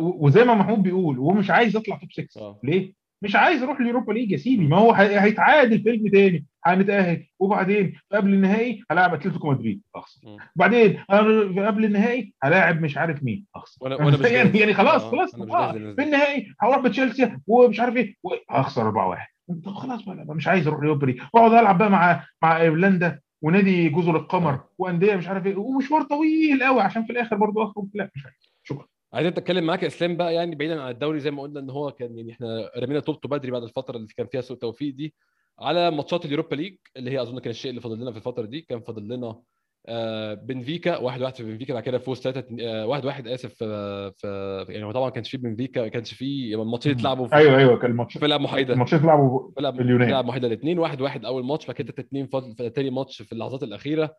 Speaker 2: وزي ما محمود بيقول هو مش عايز يطلع top 6
Speaker 1: آه.
Speaker 2: ليه؟ مش عايز يروح اليوروبا ليج يا سيدي. ما هو هي- هيتعاد الفيلم تاني. هنتأهل. وبعدين قبل النهائي هلاعب أتلتيكو مدريد. أخسر.
Speaker 1: مم.
Speaker 2: بعدين أنا قبل النهائي هلاعب مش عارف مين. أخسر.
Speaker 1: وأنا وأنا مش
Speaker 2: يعني. يعني خلاص
Speaker 1: آه،
Speaker 2: خلاص آه. في. النهائي هروح بتشيلسي ومش عارف إيه. هخسر 4 1 طب خلاص بقى مش عايز أروح اليوروبا ليج. واقعد ألعب بقى مع مع ايرلندا ونادي جزر القمر
Speaker 1: آه.
Speaker 2: وأندية مش عارف إيه. ومشوار طويل قوي عشان في الآخر برضه أخرج. لا مش عارف. شكرا.
Speaker 1: عايزين اتكلم معاك يا اسلام بقى يعني بعيدا عن الدوري زي ما قلنا إن هو كان يعني إحنا رمينا طوبته بدري بعد الفترة اللي كان فيها سوء توفيق دي على ماتشات اليوروبا ليج اللي هي أظن كان الشيء اللي فاضل لنا في الفترة دي كان فاضل لنا آه، بنفيكا 1 1 في بنفيكا بعد كده فوز 3 1 1 آسف في في يعني هو طبعا ما كانش في بنفيكا ما كانش في الماتشين اتلعبوا في
Speaker 2: أيوه أيوه كان الماتش
Speaker 1: في ملاعب محايدة.
Speaker 2: الماتشين اتلعبوا
Speaker 1: في
Speaker 2: اليونان.
Speaker 1: ملاعب محايدة الاثنين 1 1 أول ماتش بعد كده 2 فاضل في تاني ماتش في اللحظات الأخيرة. آه،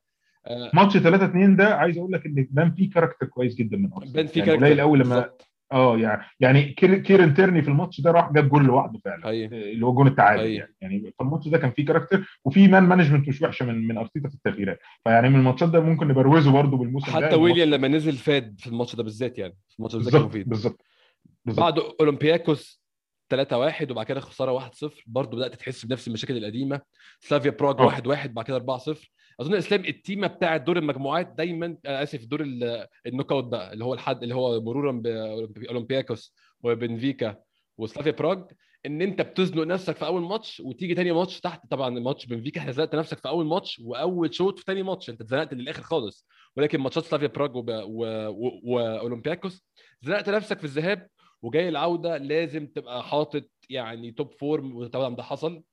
Speaker 2: ماتش 3 2 ده عايز أقول لك ان بان فيه character كويس جدا من أرسنال.
Speaker 1: بان في
Speaker 2: يعني قليل قوي لما. آه يعني يعني كير- كيرن تيرني في الماتش ده راح جاب جول لوحده فعلا.
Speaker 1: حقيقي
Speaker 2: اللي هو جون التعادل
Speaker 1: أيوة.
Speaker 2: يعني. يعني في الماتش ده كان فيه character وفي man management مش وحشة من من أرتيتا في التغييرات. فيعني من الماتشات ده ممكن نبروزه برده بالموسم ده
Speaker 1: حتى ويليام لما نزل فاد في الماتش ده بالذات يعني في الماتش ده كان مفيد.
Speaker 2: بالظبط
Speaker 1: بعد أولمبياكوس 3 1 وبعد كده خسارة 1 0 برضه بدأت تحس بنفس المشاكل القديمة. سلافيا براغ
Speaker 2: آه.
Speaker 1: 1 1 بعد كده 4 0 أظن إسلام التيمة بتاعه دور المجموعات دايما أنا آسف دور ال- ال knock out بقى اللي هو الحد اللي هو مرورا باولمبياكوس وبنفيكا وسلافيا براغ إن أنت بتزنق نفسك في أول ماتش وتيجي تاني ماتش تحت. طبعا ماتش بنفيكا إحنا زنقت نفسك في أول ماتش وأول شوط في تاني ماتش أنت اتزنقت للآخر خالص. ولكن ماتشات سلافيا و- وأولمبياكوس زنقت نفسك في الذهاب وجاي العودة لازم تبقى حاطط يعني top form وطبعا ده حصل.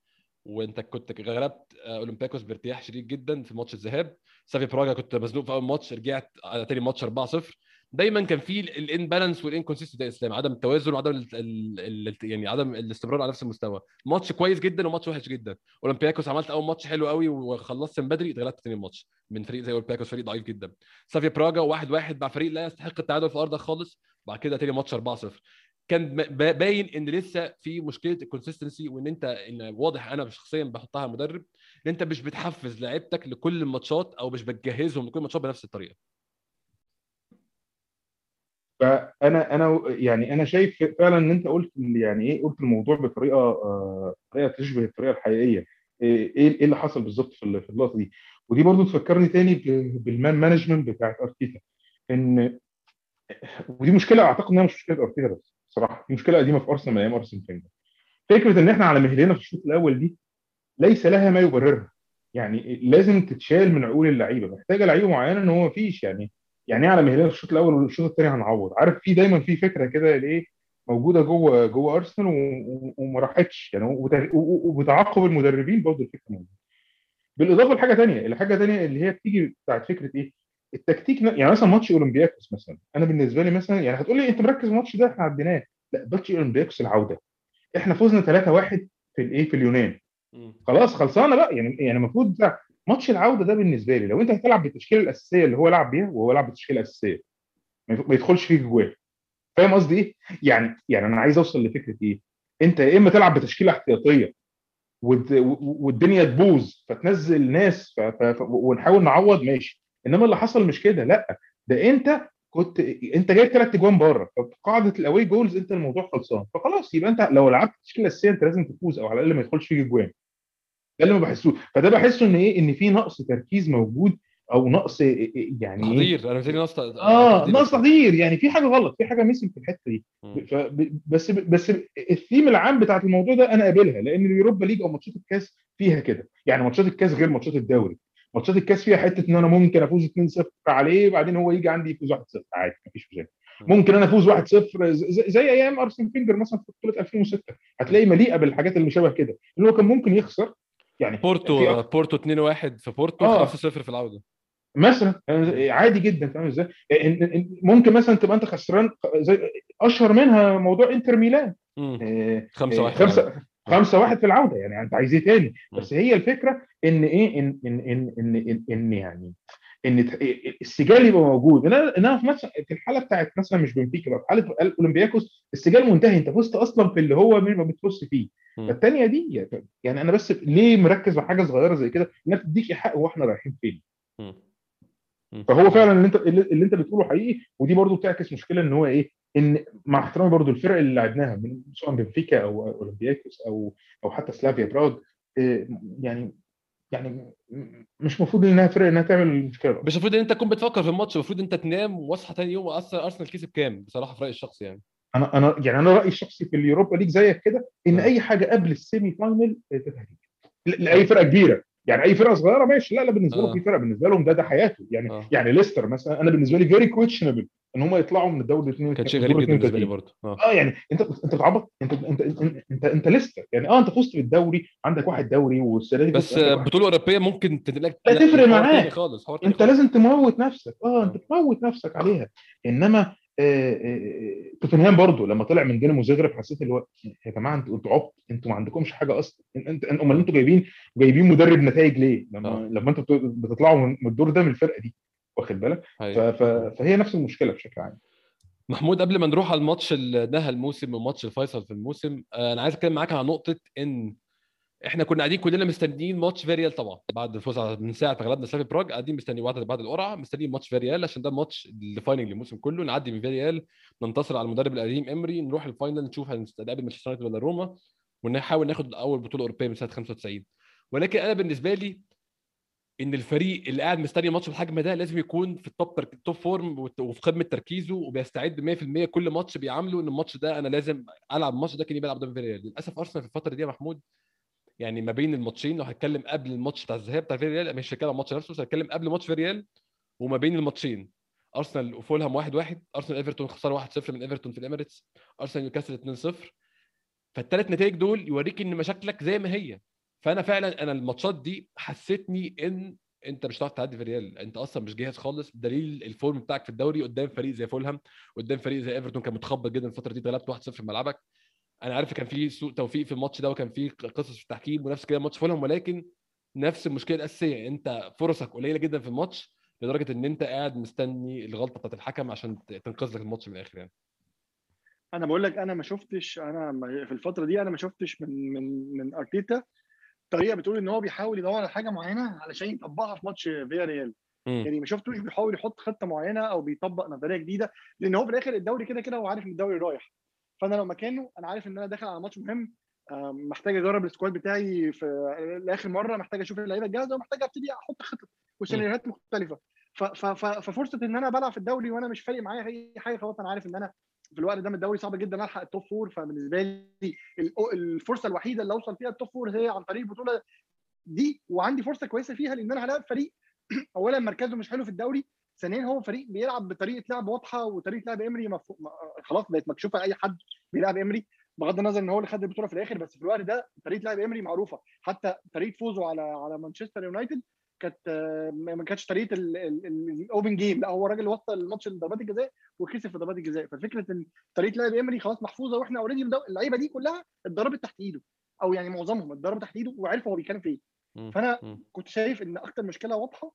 Speaker 1: وانت كنت غلبت آه، أولمبياكوس بارتياح شديد جدا في ماتش الذهاب. سلافيا براج كنت مزنوق في أول ماتش رجعت على تاني ماتش 4-0 دايما كان في ال imbalance وال inconsistent يا اسلام عدم التوازن وعدم ال ال ال يعني عدم الاستمرار على نفس المستوى. ماتش كويس جدا وماتش وحش جدا. أولمبياكوس عملت أول ماتش حلو قوي وخلصت من بدري اتغلبت تاني ماتش من فريق زي أولمبياكوس فريق ضعيف جدا. سافيا براجا واحد واحد مع فريق لا يستحق التعادل في ارضك خالص. بعد كده تاني ماتش 4-0 كان باين إن لسه في مشكلة الكونسستنسي وإن أنت إن واضح أنا شخصيا بحطها المدرب إن أنت مش بتحفز لعيبتك لكل الماتشات أو مش بتجهزهم لكل الماتشات بنفس الطريقة.
Speaker 2: فأنا أنا يعني أنا شايف فعلا إن أنت قلت يعني إيه قلت الموضوع بطريقة آه، طريقة تشبه الطريقة الحقيقية. إيه إيه اللي حصل بالظبط في في اللقطة دي؟ ودي برضو تفكرني تاني بال man management بتاعت أرتيتا. إن ودي مشكلة أعتقد إنها مش مشكلة أرتيتا بس. بصراحة. مشكلة قديمة في أرسنال من أيام أرسن فينجر فكرة إن إحنا على مهلنا في الشوط الأول دي ليس لها ما يبررها. يعني لازم تتشال من عقول اللعيبة. محتاجة لعيبة معينة إن هو ما فيش يعني يعني إيه على مهلنا في الشوط الأول والشوط الثاني هنعوض؟ عارف في دايما في فكرة كده إيه موجودة جوه جوه أرسنال وما راحتش. يعني وبتعاقب المدربين برضه الفكرة موجودة. بالإضافة لحاجة ثانية الحاجة ثانية اللي هي بتيجي بتاعت فكرة إيه؟ التكتيك يعني مثلا ماتش أولمبياكوس مثلا أنا بالنسبة لي مثلا يعني هتقول لي أنت مركز الماتش ده إحنا عديناه. لأ ماتش أولمبياكوس العودة. إحنا فزنا 3-1 في الايه في اليونان. خلاص خلصانة بقى. يعني يعني المفروض ده ماتش العودة ده بالنسبة لي. لو أنت هتلعب بالتشكيلة الأساسية اللي هو لعب بيها وهو لعب بالتشكيلة الأساسية. ما يدخلش فيك جواه فاهم قصدي إيه؟ يعني يعني أنا عايز أوصل لفكرة إيه؟ أنت يا إما تلعب بتشكيلة احتياطية والدنيا تبوظ فتنزل ناس ف... ف... ف... ونحاول نعوض ماشي. إنما اللي حصل مش كده لأ ده أنت كنت أنت جايب ثلاث اجوان بره فقاعدة ال away goals أنت الموضوع خلصان. فخلاص يبقى أنت لو لعبت التشكيله الاساسيه أنت لازم تفوز أو على الأقل ما يدخلش فيك اجوان ده اللي ما بحسوش. فده بحسه إن إيه؟ إن في نقص تركيز موجود أو نقص يعني إيه؟
Speaker 1: تحضير. أنا لي نقص
Speaker 2: آه نقص تحضير. يعني في حاجة غلط في حاجة missing في الحتة دي. بس بس الثيم العام بتاعت الموضوع ده أنا قابلها لأن اليوروبا ليج أو ماتشات الكاس فيها كده. يعني ماتشات الكاس غير ماتشات الدوري. ماتشات الكاس فيها حتة إن أنا ممكن أفوز 2-0 عليه بعدين هو يجي عندي يفوز 1-0 عادي مفيش مشاكل. ممكن أنا أفوز 1-0 زي أيام أرسن فينجر مثلا في بطولة 2006 هتلاقي مليئة بالحاجات اللي شبه كده. اللي هو كان ممكن يخسر يعني
Speaker 1: بورتو بورتو 2-1 في بورتو 5-0 آه. في العودة.
Speaker 2: مثلا عادي جدا فاهم إزاي؟ ممكن مثلا تبقى أنت خسران زي أشهر منها موضوع إنتر ميلان.
Speaker 1: 5
Speaker 2: 1 5 5 1 في العودة يعني أنت عايز إيه تاني؟ بس هي الفكرة إن إيه إن إن إن إن, إن, إن يعني إن السجال يبقى موجود. أنا أنا في مثلا في الحالة بتاعت مثلا مش بنفيكا بقى في حالة أولمبياكوس السجال منتهي أنت فزت أصلا في اللي هو ما بتفوز فيه. فالثانيه دي يعني،, يعني أنا بس ليه مركز على حاجة صغيرة زي كده؟ إنها تديك ايحاء هو إحنا رايحين فين. فهو فعلا اللي أنت اللي أنت بتقوله حقيقي ودي برضو بتعكس مشكلة إن هو إيه إن مع احترامي برضو الفرق اللي لعبناها من سواء بنفيكا أو أولمبياكوس أو أو حتى سلافيا براغ إيه، يعني يعني مش المفروض إنها فرق إنها تعمل المشكلة
Speaker 1: مش المفروض إن أنت تكون بتفكر في الماتش المفروض إنت تنام واصحى تاني يوم أرسنال كسب كام؟ بصراحة في رأيي الشخصي يعني.
Speaker 2: أنا أنا يعني أنا رأيي الشخصي في اليوروبا ليج زيك كده إن
Speaker 1: آه.
Speaker 2: أي حاجة قبل ال semi final آه، ده تهديد ل- لأي فرقة كبيرة. يعني أي فرقة صغيرة ماشي لا لا بالنسبة
Speaker 1: آه.
Speaker 2: لهم في فرقة بالنسبة لهم ده ده حياته. يعني
Speaker 1: آه.
Speaker 2: يعني ليستر مثلا أنا بالنسبة لي very questionable إن هم يطلعوا من الدوري الاثنين
Speaker 1: كان شيء غريب جدا بالنسبة لي برضه. آه.
Speaker 2: آه يعني أنت أنت بتعبط؟ انت انت انت انت, ليستر يعني آه أنت فزت بالدوري عندك واحد دوري والسنة دي
Speaker 1: بس. بطولة أوروبية ممكن تنقلك
Speaker 2: لا تفرق معاك.
Speaker 1: خالص
Speaker 2: أنت
Speaker 1: خالص.
Speaker 2: لازم تموت نفسك. آه أنت تموت نفسك عليها. إنما آه، آه، توتنهام برضو لما طلع من دينامو زغرب حسيت اللي هو يا جماعة أنتوا أنتوا عبط. أنتوا ما عندكمش حاجة أصلا. انت أمال أنتوا جايبين جايبين مدرب نتائج ليه؟ لما
Speaker 1: آه.
Speaker 2: لما أنتوا بت- بتطلعوا من الدور ده من الفرقة دي. واخد بالك؟
Speaker 1: أيوة.
Speaker 2: فهي نفس المشكلة بشكل عام
Speaker 1: محمود قبل ما نروح على الماتش اللي نهى الموسم وماتش الفيصل في الموسم آه، أنا عايز أتكلم معاك عن نقطة إن إحنا كنا قاعدين كلنا مستنيين ماتش فيريال طبعا بعد الفوز على- من ساعة ما غلبنا سلافيا براج قاعدين مستنيين بعد بعد القرعة مستنيين ماتش فيريال عشان ده ماتش ال final للموسم كله نعدي من فيريال ننتصر على المدرب القديم إمري نروح ال final نشوف هنستقبل مانشستر يونايتد ولا روما ونحاول ناخد أول بطولة أوروبية من سنة 95 ولكن أنا بالنسبة لي إن الفريق اللي قاعد مستني ماتش بالحجم ده لازم يكون في ال top. top form وفي قمه تركيزه وبيستعد 100% كل ماتش بيعامله إن الماتش ده أنا لازم ألعب الماتش ده كأني بلعب قدام فيريال للأسف أرسنال في الفترة دي يا محمود يعني ما بين الماتشين لو هتكلم قبل الماتش بتاع الذهاب بتاع فيريال مش هتكلم الماتش نفسه بس هتكلم قبل ماتش فيريال وما بين الماتشين. أرسنال وفولهام 1 1 أرسنال إيفرتون خسر 1 0 من إيفرتون في الإميريتس أرسنال نيوكاسل 2 0 فالثلاث نتائج دول يوروك إن مشاكلك زي ما هي. فانا فعلا أنا الماتشات دي حسيتني إن أنت مش هتعرف تعدي في ريال أنت أصلا مش جاهز خالص. بدليل ال form بتاعك في الدوري قدام فريق زي فولهام قدام فريق زي إيفرتون كان متخبط جدا الفترة دي اتغلبت 1-0 في ملعبك. أنا عارف كان في سوء توفيق في الماتش ده وكان في قصص في التحكيم ونفس كده ماتش فولهام ولكن نفس المشكلة الأساسية أنت فرصك قليلة جدا في الماتش لدرجة إن أنت قاعد مستني الغلطة بتاعت الحكم عشان تنقذ لك الماتش من الآخر يعني.
Speaker 3: أنا بقول لك أنا ما شفتش أنا في الفترة دي أنا ما شفتش من من من أرتيتا طريقة بتقول إن هو بيحاول يدور على حاجة معينة علشان يطبقها في ماتش فيا ريال. يعني ما شفتوش بيحاول يحط خطة معينة أو بيطبق نظرية جديدة لأن هو في الآخر الدوري كده كده هو عارف إن الدوري رايح. فأنا لو مكانه أنا عارف إن أنا داخل على ماتش مهم محتاج أجرب ال squad بتاعي في لآخر مرة محتاج أشوف اللعيبة الجاهزة ومحتاج أبتدي أحط خطط وسيناريوهات مختلفة. ففرصة إن أنا بلعب في الدوري وأنا مش فارق معايا أي حاجة خلاص أنا عارف إن أنا في الوقت ده من الدوري صعب جدا ألحق ال top four فبالنسبة لي ال- الفرصة الوحيدة اللي أوصل فيها ال top four هي عن طريق البطولة دي وعندي فرصة كويسة فيها لأن أنا هلاعب فريق اولا مركزه مش حلو في الدوري ثانيا هو فريق بيلعب بطريقة لعب واضحة وطريقة لعب إيمري مف... م- خلاص بقت مكشوفة أي حد بيلعب إيمري بغض النظر إن هو اللي خد البطولة في الآخر بس في الوقت ده طريقة لعب إيمري معروفة. حتى طريقة فوزه على على مانشستر يونايتد كانت ما ما كانتش طريقة ال open game لا هو راجل وصل الماتش لضربات الجزاء وكسب في ضربات الجزاء ففكرة إن طريقة لعب إيمري خلاص محفوظة وإحنا already اللعيبة دي كلها اتضربت تحت إيده أو يعني معظمهم اتضربوا تحت إيده وعرفوا هو بيتكلم في إيه.
Speaker 1: فأنا.
Speaker 3: كنت شايف إن أكتر مشكلة واضحة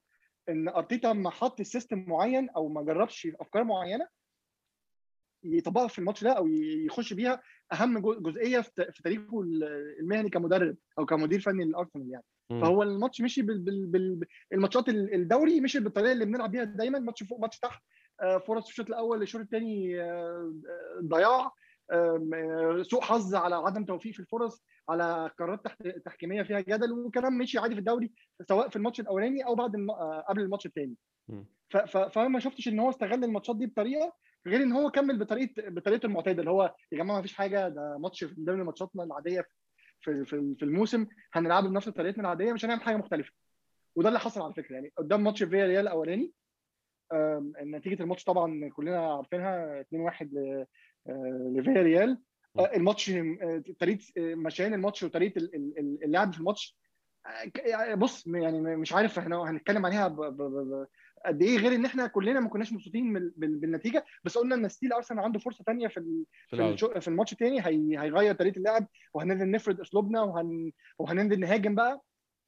Speaker 3: إن أرتيتا لما حط ال system معين أو ما جربش أفكار معينة يطبقها في الماتش ده أو يخش بيها أهم جزئية في تاريخه المهني كمدرب أو كمدير فني للارسنال يعني. فهو الماتش مشي بال بال بال الماتشات ال- الدوري مشي بالطريقة اللي بنلعب بيها دايما ماتش فوق ماتش تحت. آه، فرص في الشوط الأول الشوط الثاني ضياع. آم، آه، سوء حظ على عدم توفيق في الفرص على قرارات تحكيمية فيها جدل وكلام مشي عادي في الدوري سواء في الماتش الأولاني أو بعد الم... آه، قبل الماتش الثاني. ف... ف... فأنا ما شفتش إن هو استغل الماتشات دي بطريقة غير إن هو كمل بطريقه بطريقته المعتاده اللي هو يا جماعة ما فيش حاجة ده ماتش من ضمن ماتشاتنا العادية في في الموسم هنلعبه بنفس طريقتنا العادية مش هنعمل حاجة مختلفة. وده اللي حصل على فكرة يعني قدام ماتش فيا ريال الاولاني نتيجة الماتش طبعا كلنا عارفينها 2-1 ل- آه، لفيا ريال الماتش طريقة مشيان الماتش وطريقة ال- ال- ال- اللعب في الماتش آه، يعني بص يعني مش عارف إحنا هنتكلم عليها ب- ب- ب- قد إيه غير إن إحنا كلنا ما كناش مبسوطين بال- بال- بالنتيجه بس قلنا إن ستيل أرسنال عنده فرصة ثانية في
Speaker 1: في
Speaker 3: في, الماتش الثاني هي هيغير طريقة اللعب وهننزل نفرد أسلوبنا وهن وهننزل نهاجم بقى.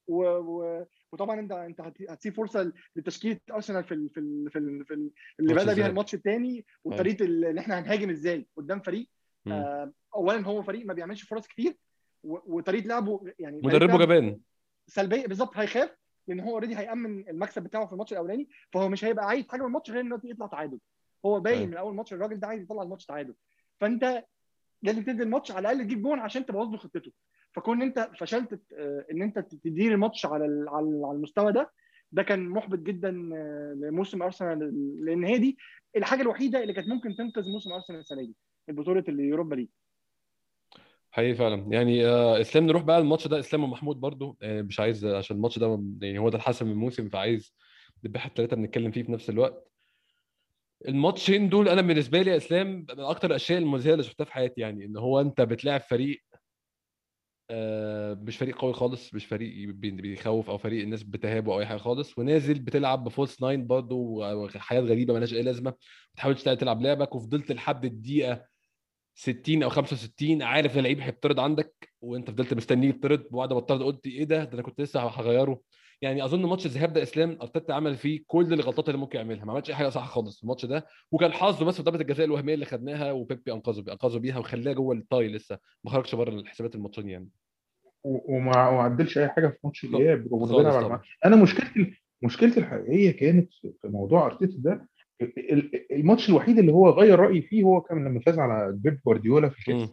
Speaker 3: و... و... وطبعا انت أنت هت- هتسيب فرصة لتشكيلة أرسنال في ال... في ال... في, ال... في ال... اللي بدأ بيها؟ الماتش الثاني وطريقة ال- إن إحنا هنهاجم إزاي قدام فريق. آه اولا هو فريق ما بيعملش فرص كتير و... وطريقة لعبه يعني
Speaker 1: مدربه جبان.
Speaker 3: سلبية بالظبط هيخاف. لأن هو already هيأمن المكسب بتاعه في الماتش الأولاني فهو مش هيبقى عايز حاجة من الماتش غير إنه يطلع تعادل. هو باين
Speaker 1: أيوة.
Speaker 3: من أول ماتش الراجل ده عايز يطلع الماتش تعادل. فأنت لازم تنزل الماتش على الأقل تجيب جون عشان تبوظ له خطته. فكون أنت فشلت آه، إن أنت تدير الماتش على على المستوى ده ده كان محبط جدا آه، لموسم أرسنال لأن هي دي. الحاجة الوحيدة اللي كانت ممكن تنقذ موسم أرسنال السنة دي البطوله اليوروبا ليج.
Speaker 1: حقيقي فعلا. يعني آه إسلام نروح بقى الماتش ده إسلام ومحمود برضو آه مش عايز عشان الماتش ده يعني هو ده الحسم الموسم فعايز نبقى الثلاثه بنتكلم فيه في نفس الوقت. الماتشين دول أنا بالنسبة لي إسلام من أكتر الأشياء المذهله اللي شفتها في حياتي يعني إن هو أنت بتلاعب فريق آه، مش فريق قوي خالص مش فريق بي- بيخوف أو فريق الناس بتهابه أو أي حاجة خالص ونازل بتلعب ب false nine برضه وحاجة غريبة مالهاش أي لازمة ما بتحاولش تلعب لعبك وفضلت لحد الدقيقة 60 أو 65 عارف ان اللعيب هيطرد عندك وأنت فضلت مستنيه يطرد وبعد ما اطرد قلت إيه ده؟ ده أنا كنت لسه هغيره. يعني أظن ماتش الذهاب ده إسلام أرتيتا عمل فيه كل الغلطات اللي ممكن يعملها ما عملش أي حاجة صح خالص في الماتش ده. وكان حظه بس في ضربة الجزاء الوهمية اللي خدناها وبيبي أنقذه أنقذه بيها وخلاها جوه الطاي لسه ما خرجش بره الحسابات الماتشين يعني.
Speaker 2: وما وما عدلش أي حاجة في ماتش الإياب أنا مشكلتي مشكلتي الحقيقية كانت في موضوع أرتيتا ده الماتش الوحيد اللي هو غير رأيي فيه هو كان لما فاز على بيب جوارديولا في الكاس.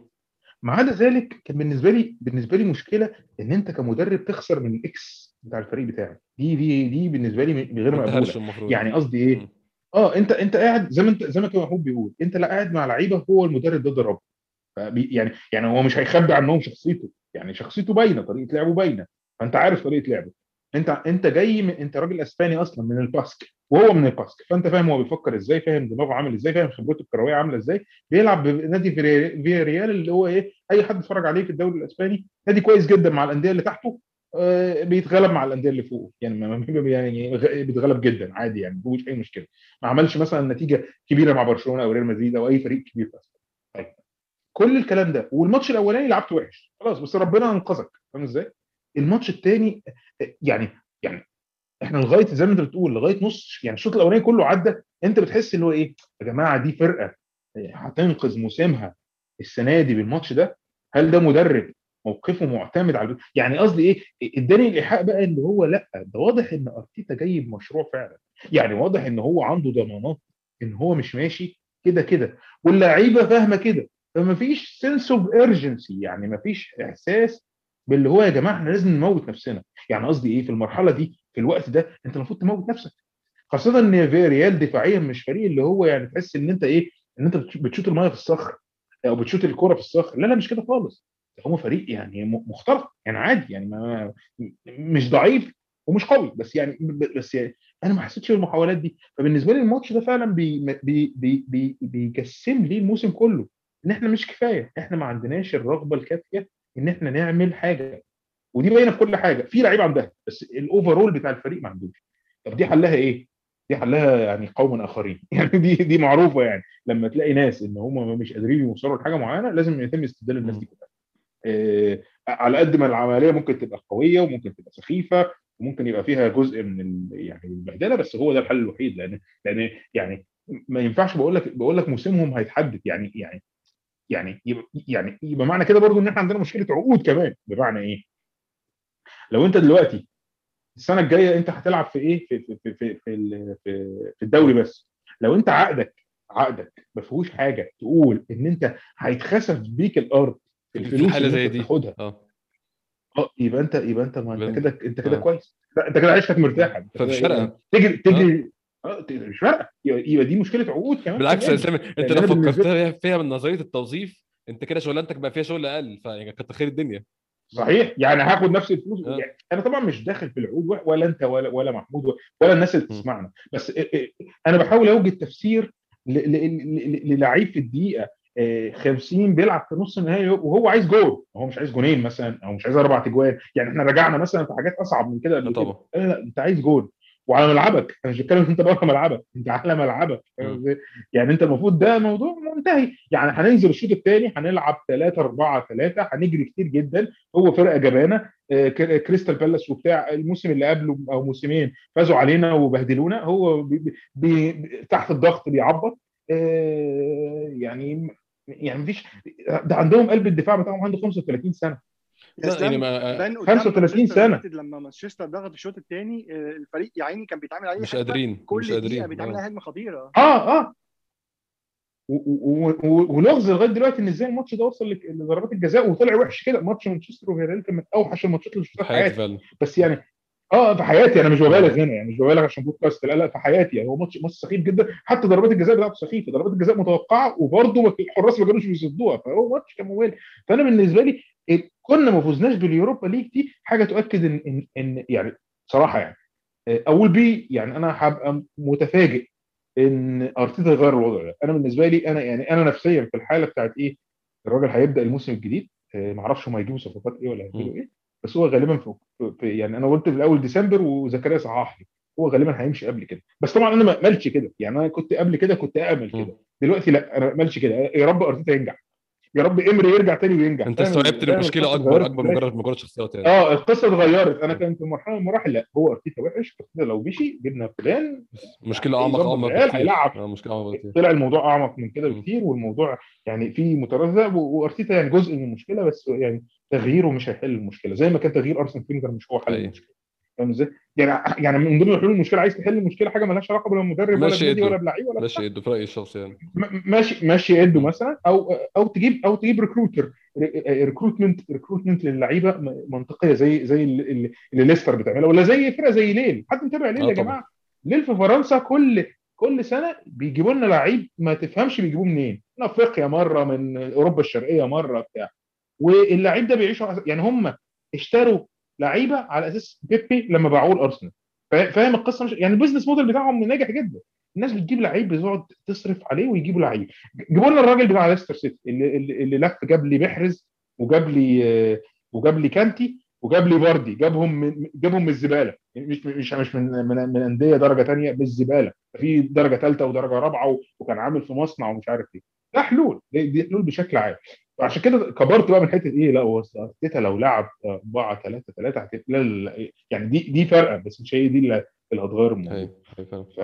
Speaker 2: ما عدا ذلك كان بالنسبة لي بالنسبة لي مشكلة إن أنت كمدرب تخسر من ال ex بتاع الفريق بتاعك. دي دي دي بالنسبة لي غير مقبوله يعني قصدي
Speaker 1: إيه.
Speaker 2: آه أنت أنت قاعد زي ما أنت زي ما كان محمود بيقول أنت لا قاعد مع لعيبة هو المدرب ضد المدرب يعني يعني هو مش هيخبي عنهم شخصيته. يعني شخصيته باينة طريقة لعبه باينة. فأنت عارف طريقة لعبه. انت انت جاي من انت راجل اسباني أصلا من الباسك وهو من الباسك فانت فاهم هو بيفكر إزاي فاهم دماغه عامل إزاي فاهم خبرته الكروية عاملة إزاي بيلعب بنادي فيري- فياريال اللي هو إيه اي حد اتفرج عليه في الدوري الاسباني نادي كويس جدا مع الأندية اللي تحته آه، بيتغلب مع الأندية اللي فوقه يعني ما- ما- يعني بيتغلب جدا عادي يعني مفيش أي مشكلة ما عملش مثلا نتيجة كبيرة مع برشلونة أو ريال مدريد أو أي فريق كبير في أسبانيا طيب كل الكلام ده والماتش الأولاني لعبته وحش خلاص بس ربنا أنقذك فاهم إزاي؟ الماتش الثاني يعني يعني إحنا لغاية زي ما انت بتقول لغاية نص يعني الشوط الأولاني كله عدى انت بتحس اللي هو إيه؟ يا جماعة دي فرقة هتنقذ موسمها السنة دي بالماتش ده؟ هل ده مدرب موقفه معتمد على يعني قصدي إيه؟ اداني الإيحاء بقى اللي هو لأ ده واضح إن أرتيتا جاي بمشروع فعلا. يعني واضح إن هو عنده ضمانات إن هو مش ماشي كده كده. واللعيبة فاهمة كده. فما فيش sense of urgency يعني ما فيش إحساس باللي هو يا جماعة إحنا لازم نموت نفسنا. يعني قصدي إيه؟ في المرحلة دي في الوقت ده أنت المفروض تموت نفسك. خاصة إن فيريال دفاعيا مش فريق اللي هو يعني تحس إن أنت إيه؟ إن أنت بتش- بتشوط المية في الصخر أو بتشوط الكوره في الصخر. لا لا مش كده خالص. هم فريق يعني م- مختلط يعني عادي يعني ما مش ضعيف ومش قوي. بس يعني بس يعني أنا ما حسيتش بالمحاولات دي. فبالنسبة لي الماتش ده فعلا بي بي بي بي لي الموسم كله. إن إحنا مش كفاية. إحنا ما عندناش الرغبة الكافية إن إحنا نعمل حاجة. ودي باينة في كل حاجة. في لعيب عندها بس ال overall بتاع الفريق ما عندوش. طب دي حلها إيه؟ دي حلها يعني قوم آخرين. يعني دي دي معروفة يعني. لما تلاقي ناس إن هم مش قادرين يوصلوا لحاجة معينة لازم يتم استبدال الناس دي كلها. آه، على قد ما العملية ممكن تبقى قوية وممكن تبقى سخيفة وممكن يبقى فيها جزء من. يعني البهدله بس هو ده الحل الوحيد. لأن لأن يعني ما ينفعش بقول لك بقول لك موسمهم هيتحدد. يعني يعني يعني يبقى يعني يبقى معنى كده برضو إن إحنا عندنا مشكلة عقود كمان بمعنى إيه؟ لو أنت دلوقتي السنة الجاية أنت هتلعب في إيه؟ في في في في في, ال- في, في الدوري بس. لو أنت عقدك عقدك ما فيهوش حاجة تقول إن أنت هيتخسف بيك الأرض في
Speaker 1: في
Speaker 2: الفلوس
Speaker 1: حالة
Speaker 2: اللي
Speaker 1: زي
Speaker 2: أنت
Speaker 1: دي.
Speaker 2: بتاخدها.
Speaker 1: آه.
Speaker 2: آه يبقى انت يبقى أنت ما
Speaker 1: أنت
Speaker 2: كده أنت كده
Speaker 1: آه.
Speaker 2: كويس. لا أنت كده عيشتك مرتاحة. كده
Speaker 1: فمش
Speaker 2: إيه؟
Speaker 1: فارقه
Speaker 2: تجري تجري مش فارقة. يبقى دي مشكلة عقود كمان.
Speaker 1: بالعكس يا. اسلام
Speaker 2: أنت
Speaker 1: لو فكرت فيها- من نظرية التوظيف أنت كده شغلانتك بقى فيها شغل أقل فيعني كتر خير الدنيا.
Speaker 2: صحيح. يعني هاخد نفس الفلوس.
Speaker 1: آه.
Speaker 2: يعني أنا طبعا مش داخل في العقود ولا أنت ولا ولا محمود ولا الناس اللي. بتسمعنا. بس إيه- إيه، أنا بحاول أوجد تفسير للعيب في الدقيقة. آه، 50 بيلعب في نص النهائي وهو عايز جول. هو مش عايز جونين مثلا أو مش عايز أربع تجوان. يعني إحنا رجعنا مثلا في حاجات أصعب من كده
Speaker 1: طبعا.
Speaker 2: لا لا أنت عايز جول. وعلى ملعبك. أنا مش بتكلم أنت بره ملعبك أنت على ملعبك؟ يعني أنت المفروض ده موضوع منتهي. يعني هننزل الشوط الثاني هنلعب 3 4 3 هنجري كتير جدا. هو فرقة جبانة. آه، ك- كريستال بالاس وبتاع الموسم اللي قبله أو موسمين فازوا علينا وبهدلونا. هو بي بي بي تحت الضغط بيعبط. آه، يعني يعني مفيش ده عندهم قلب الدفاع بتاعهم عنده 35 سنة.
Speaker 1: لا يعني ما
Speaker 3: بان قدام
Speaker 2: 35
Speaker 3: مانشستر
Speaker 2: سنة.
Speaker 3: يونايتد لما مانشستر ضغط الشوط الثاني الفريق يا عيني كان بيتعامل عليه
Speaker 1: مش قادرين
Speaker 3: كل
Speaker 1: مش قادرين.
Speaker 3: بيتعمل
Speaker 1: آه.
Speaker 3: عليها
Speaker 2: هجمة خطيرة. آه آه. ولغز لغاية دلوقتي إن إزاي الماتش ده وصل لضربات الجزاء وطلع وحش كده. ماتش مانشستر وفياريال كان من أوحش الماتشات اللي شفتها في
Speaker 1: حياتي فعلا.
Speaker 2: بس يعني آه في حياتي. أنا مش ببالغ هنا يعني مش ببالغ عشان بودكاست. لا لا في حياتي. يعني هو ماتش ماتش سخيف جدا. حتى ضربات الجزاء بتاعته سخيفة. ضربات الجزاء متوقعة وبرضه ما- الحراس ما كانوش بيصدوها. فهو ماتش كان ممل. فأنا بالنسبة لي كنا ما فزناش باليوروبا ليج دي حاجة تؤكد ان ان, إن يعني صراحة يعني آه، أول بي يعني أنا هبقى متفاجئ إن أرتيتا يغير الوضع ده. أنا بالنسبة لي أنا يعني أنا نفسيا في الحالة بتاعت إيه الراجل هيبدأ الموسم الجديد آه، معرفش هم هيجيبوا صفقات إيه ولا هيعملوا. إيه بس هو غالبا في في- يعني أنا قلت في الأول ديسمبر وزكريا صحح لي هو غالبا هيمشي قبل كده. بس طبعا أنا ما املش كده. يعني أنا كنت قبل كده كنت امل
Speaker 1: م.
Speaker 2: كده. دلوقتي لا أنا ما املش كده. يا رب أرتيتا ينجح. يا رب امري يرجع تاني وينجح أنت؟
Speaker 1: استوعبت إن
Speaker 2: المشكلة
Speaker 1: اكبر
Speaker 2: أكبر؟
Speaker 1: مجرد مجرد شخصيات يعني
Speaker 2: آه القصة اتغيرت أنا كنت في مرحله من المراحل لا هو أرتيتا وحش أرتيتا لو مشي جبنا فلان
Speaker 1: مشكلة
Speaker 2: يعني
Speaker 1: اعمق أعمق
Speaker 2: هيلعب.
Speaker 1: آه مشكلة أعمق
Speaker 2: طلع الموضوع أعمق من كده. بكتير والموضوع يعني فيه مترذب وأرتيتا يعني جزء من المشكلة بس يعني تغييره مش هيحل المشكلة زي ما كان تغيير أرسن فينجر مش هو حل
Speaker 1: أيوة.
Speaker 2: المشكلة فاهم إزاي؟ يعني يعني من ضمن حلول المشكلة عايز تحل المشكلة حاجة مالهاش علاقة بالمدرب ولا
Speaker 1: ماشي
Speaker 2: بنادي. ولا بلعيب ولا
Speaker 1: ماشي يدو في رأيي الشخصي يعني
Speaker 2: ماشي ماشي إدو مثلا أو أو تجيب أو تجيب ريكروتر ريكروتمنت ريكروتمنت للعيبة منطقية زي زي اللي, ليستر بتعملها ولا زي فرقة زي ليل حد متابع ليل
Speaker 1: آه
Speaker 2: يا. جماعة ليل في فرنسا كل كل سنة بيجيبوا لنا لعيب ما تفهمش بيجيبوه منين من أفريقيا مرة من أوروبا الشرقية مرة بتاع واللعيب ده بيعيشوا يعني هم اشتروا لعيبه على أساس بيبي لما باعوه الارسنال فا- فاهم القصة؟ مش يعني ال business model بتاعهم ناجح جدا. الناس بتجيب لعيب بتقعد تصرف عليه ويجيبوا لعيب. جيبوا لنا الراجل بتاع ليستر سيتي اللي, اللي, لف جاب لي محرز وجاب لي وجاب لي كانتي وجاب لي فاردي جابهم من جابهم من الزبالة. مش مش مش من من, من أندية درجة ثانية من الزبالة. في درجة ثالثه ودرجة رابعة وكان عامل في مصنع ومش عارف إيه. ده حلول. دي, حلول بشكل عام. فعشان كده كبرت بقى من حتة إيه لا هو ارتيتا لو لعب 4 3 3 لا لا يعني دي دي فرقة بس مش هي دي اللي هتغير الموضوع.
Speaker 1: أيوة فعلا.
Speaker 2: ف...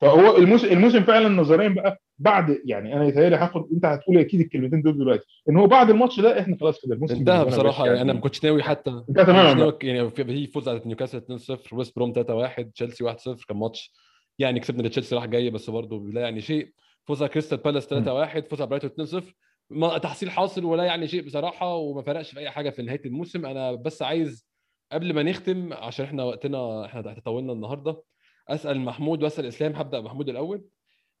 Speaker 2: فهو الموسم الموسم فعلا نظريا بقى بعد يعني أنا يتهيألي هاخد أنت هتقول أكيد الكلمتين دول دلوقتي إن هو بعد الماتش ده إحنا خلاص كده الموسم
Speaker 1: انتهى
Speaker 2: بصراحة
Speaker 1: يعني أنا ما كنتش ناوي حتى.
Speaker 2: انتهى تماما.
Speaker 1: يعني في فوز على نيوكاسل 2-0 ويست بروم 3-1 تشيلسي 1-0 كان ماتش يعني كسبنا تشيلسي راح جاي بس برضه لا يعني شيء فوز على كريستال بالاس 3-1 فوز على برايتون 2-0 ما تحصيل حاصل ولا يعني شيء بصراحة وما فرقش في أي حاجة في نهاية الموسم. أنا بس عايز قبل ما نختم عشان إحنا وقتنا إحنا طولنا النهارده أسأل محمود وأسأل إسلام. هبدأ بمحمود الأول.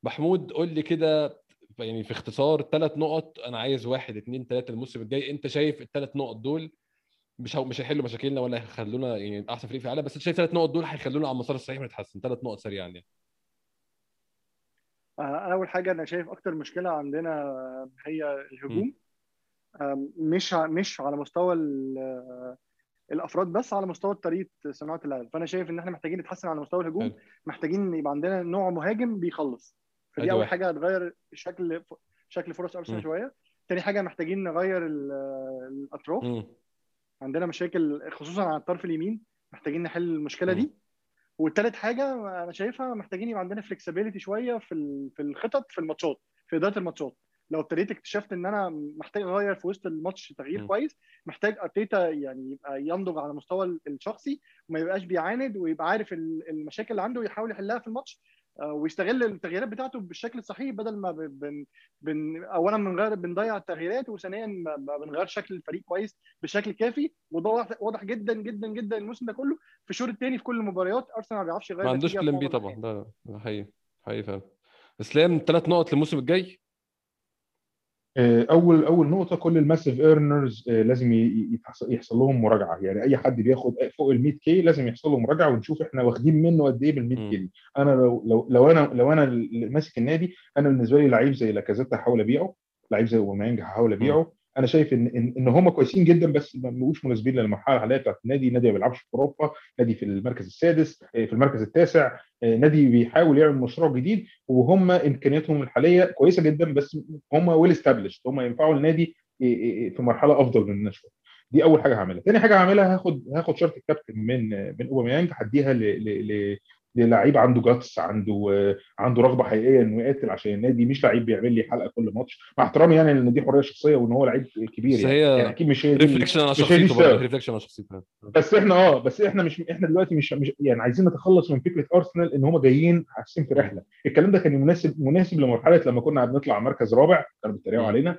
Speaker 1: محمود قول لي كده يعني في اختصار ثلاث نقط. أنا عايز واحد اثنين ثلاثة الموسم الجاي. أنت شايف الثلاث نقط دول مش مش هيحلوا مشاكلنا ولا هيخلونا يعني أحسن فريق في العالم بس أنت شايف ثلاث نقط دول هيخلونا على المسار الصحيح ونتحسن ثلاث نقط سريعا يعني.
Speaker 3: اول حاجة أنا شايف أكتر مشكلة عندنا هي الهجوم مش مش على مستوى ال- الأفراد بس على مستوى طريقه صناعة اللعب فأنا شايف إن إحنا محتاجين نتحسن على مستوى الهجوم. محتاجين يبقى عندنا نوع مهاجم بيخلص فدي
Speaker 1: أول.
Speaker 3: حاجة هتغير شكل شكل فرص. أرسنال شوية تاني حاجة محتاجين نغير ال-
Speaker 1: الأطراف.
Speaker 3: عندنا مشاكل خصوصا على الطرف اليمين محتاجين نحل
Speaker 1: المشكلة.
Speaker 3: دي والتالت حاجة أنا شايفها محتاجين يبقى عندنا فلكسبيليتي شوية في في الخطط في الماتشات في إدارة الماتشات لو ابتديت اكتشفت إن أنا محتاج أغير في وسط الماتش تغيير
Speaker 1: م.
Speaker 3: كويس محتاج أرتيتا يعني يبقى ينضج على المستوى ال- الشخصي وما يبقاش بيعاند ويبقى عارف ال- المشاكل اللي عنده ويحاول يحلها في الماتش ويستغل التغييرات بتاعته بالشكل الصحيح بدل ما بن بن اولا بنغير بنضيع التغييرات وثانيا ما بنغير شكل الفريق كويس بشكل كافي. وده واضح جدا جدا جدا الموسم ده كله. في الشوط الثاني في كل المباريات أرسنال ما بيعرفش يغير
Speaker 1: ما عندوش
Speaker 3: plan B
Speaker 1: طبعا. ده حقيقي حقيقي فعلا. إسلام ثلاث نقط للموسم الجاي.
Speaker 2: آه، اول أول نقطة كل ال massive earners لازم ي- يتحص- يحصل لهم مراجعة. يعني أي حد بياخد فوق ال 100 K لازم يحصل له مراجعة ونشوف إحنا واخدين منه قد إيه بال 100
Speaker 1: مم.
Speaker 2: K دي. أنا لو لو لو أنا لو أنا ماسك النادي أنا بالنسبة لي لعيب زي لاكازيت هحاول أبيعه لعيب زي أوباميانج هحاول أبيعه أنا شايف ان ان, إن هم كويسين جدا بس ما بقوش مناسبين للمرحلة الحاليه بتاعت النادي النادي ما بيلعبش في أوروبا نادي في المركز السادس آه، في المركز التاسع آه، نادي بيحاول يعمل مشروع جديد وهم إمكانياتهم الحالية كويسة جدا بس هم ويل استابلشد هم ينفعوا النادي في مرحلة أفضل مننا شوية دي أول حاجة هعملها. تاني حاجة هعملها هاخد هاخد شرط الكابتن من من أوباميانج هديها ل- ل- ل- للعيب عنده guts عنده آه، عنده رغبة حقيقية إنه يقاتل عشان النادي مش لعيب بيعمل لي حلقة كل ماتش. مع احترامي يعني إن دي حرية شخصية وإن هو لعيب كبير يعني, يعني أكيد مش هي دي
Speaker 1: reflection على شخصيته. reflection على شخصيته
Speaker 2: بس إحنا آه بس إحنا مش إحنا دلوقتي مش, مش يعني عايزين نتخلص من فكرة ارسنال إن هم جايين حاسين في رحلة. الكلام ده كان مناسب مناسب لمرحلة لما كنا بنطلع مركز رابع كانوا بيتريقوا. علينا.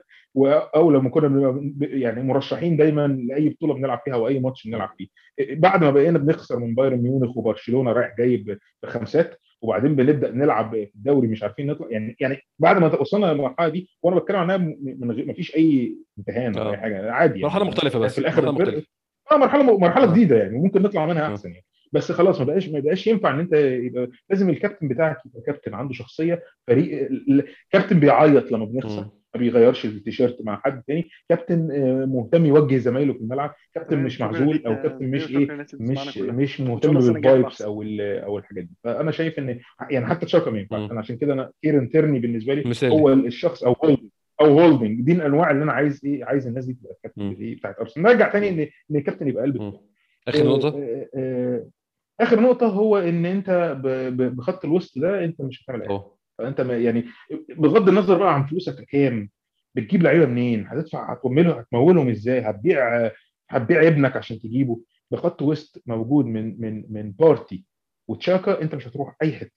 Speaker 2: أو لما كنا بنبقى يعني مرشحين دايما لأي بطولة بنلعب فيها أو اي ماتش بنلعب فيه بعد ما بقينا بنخسر من بايرن ميونخ وبرشلونة رايح جاي بخمسات وبعدين بنبدأ نلعب في الدوري مش عارفين نطلع يعني يعني بعد ما وصلنا للمرحلة دي وأنا بتكلم عنها من غير ما فيش أي امتحان ولا
Speaker 1: آه.
Speaker 2: اي حاجة عادي يعني
Speaker 1: مرحلة مختلفة بس
Speaker 2: في الآخر
Speaker 1: مرحلة
Speaker 2: آه مرحلة مرحلة
Speaker 1: آه.
Speaker 2: جديدة يعني ممكن نطلع منها
Speaker 1: آه.
Speaker 2: أحسن يعني بس خلاص ما بقاش ما بقاش ينفع إن أنت يبقى لازم الكابتن بتاعك يبقى كابتن عنده شخصية فريق الكابتن بيعيط لما بنخسر. ما بيغيرش التيشيرت مع حد تاني. كابتن آه، مهتم يوجه زمايله في الملعب. كابتن مش معزول أو
Speaker 3: يا
Speaker 2: كابتن مش
Speaker 3: إيه
Speaker 2: مش. مش مهتم
Speaker 3: بال
Speaker 2: vibes. أو أو الحاجات دي. فأنا شايف إن يعني حتى تشاكا ما ينفعش. أنا عشان كده أنا كيرن تيرني بالنسبة لي
Speaker 1: مثالي.
Speaker 2: هو الشخص أو أو هولدنج. دي الأنواع اللي أنا عايز إيه عايز الناس دي تبقى
Speaker 1: مم.
Speaker 2: الكابتن إيه بتاعت أرسنال. نرجع تاني إن إن الكابتن يبقى قلب.
Speaker 1: آخر نقطة؟
Speaker 2: آه، آه، آخر نقطة هو إن أنت بخط الوسط ده أنت مش هتعمل أي
Speaker 1: حاجة.
Speaker 2: فأنت ما يعني بغض النظر بقى عن فلوسك كام بتجيب لعيبة منين؟ هتدفع هتموله هتمولهم إزاي؟ هتبيع هتبيع ابنك عشان تجيبه؟ بخط وسط موجود من من من بارتي وتشاكا أنت مش هتروح أي حتة.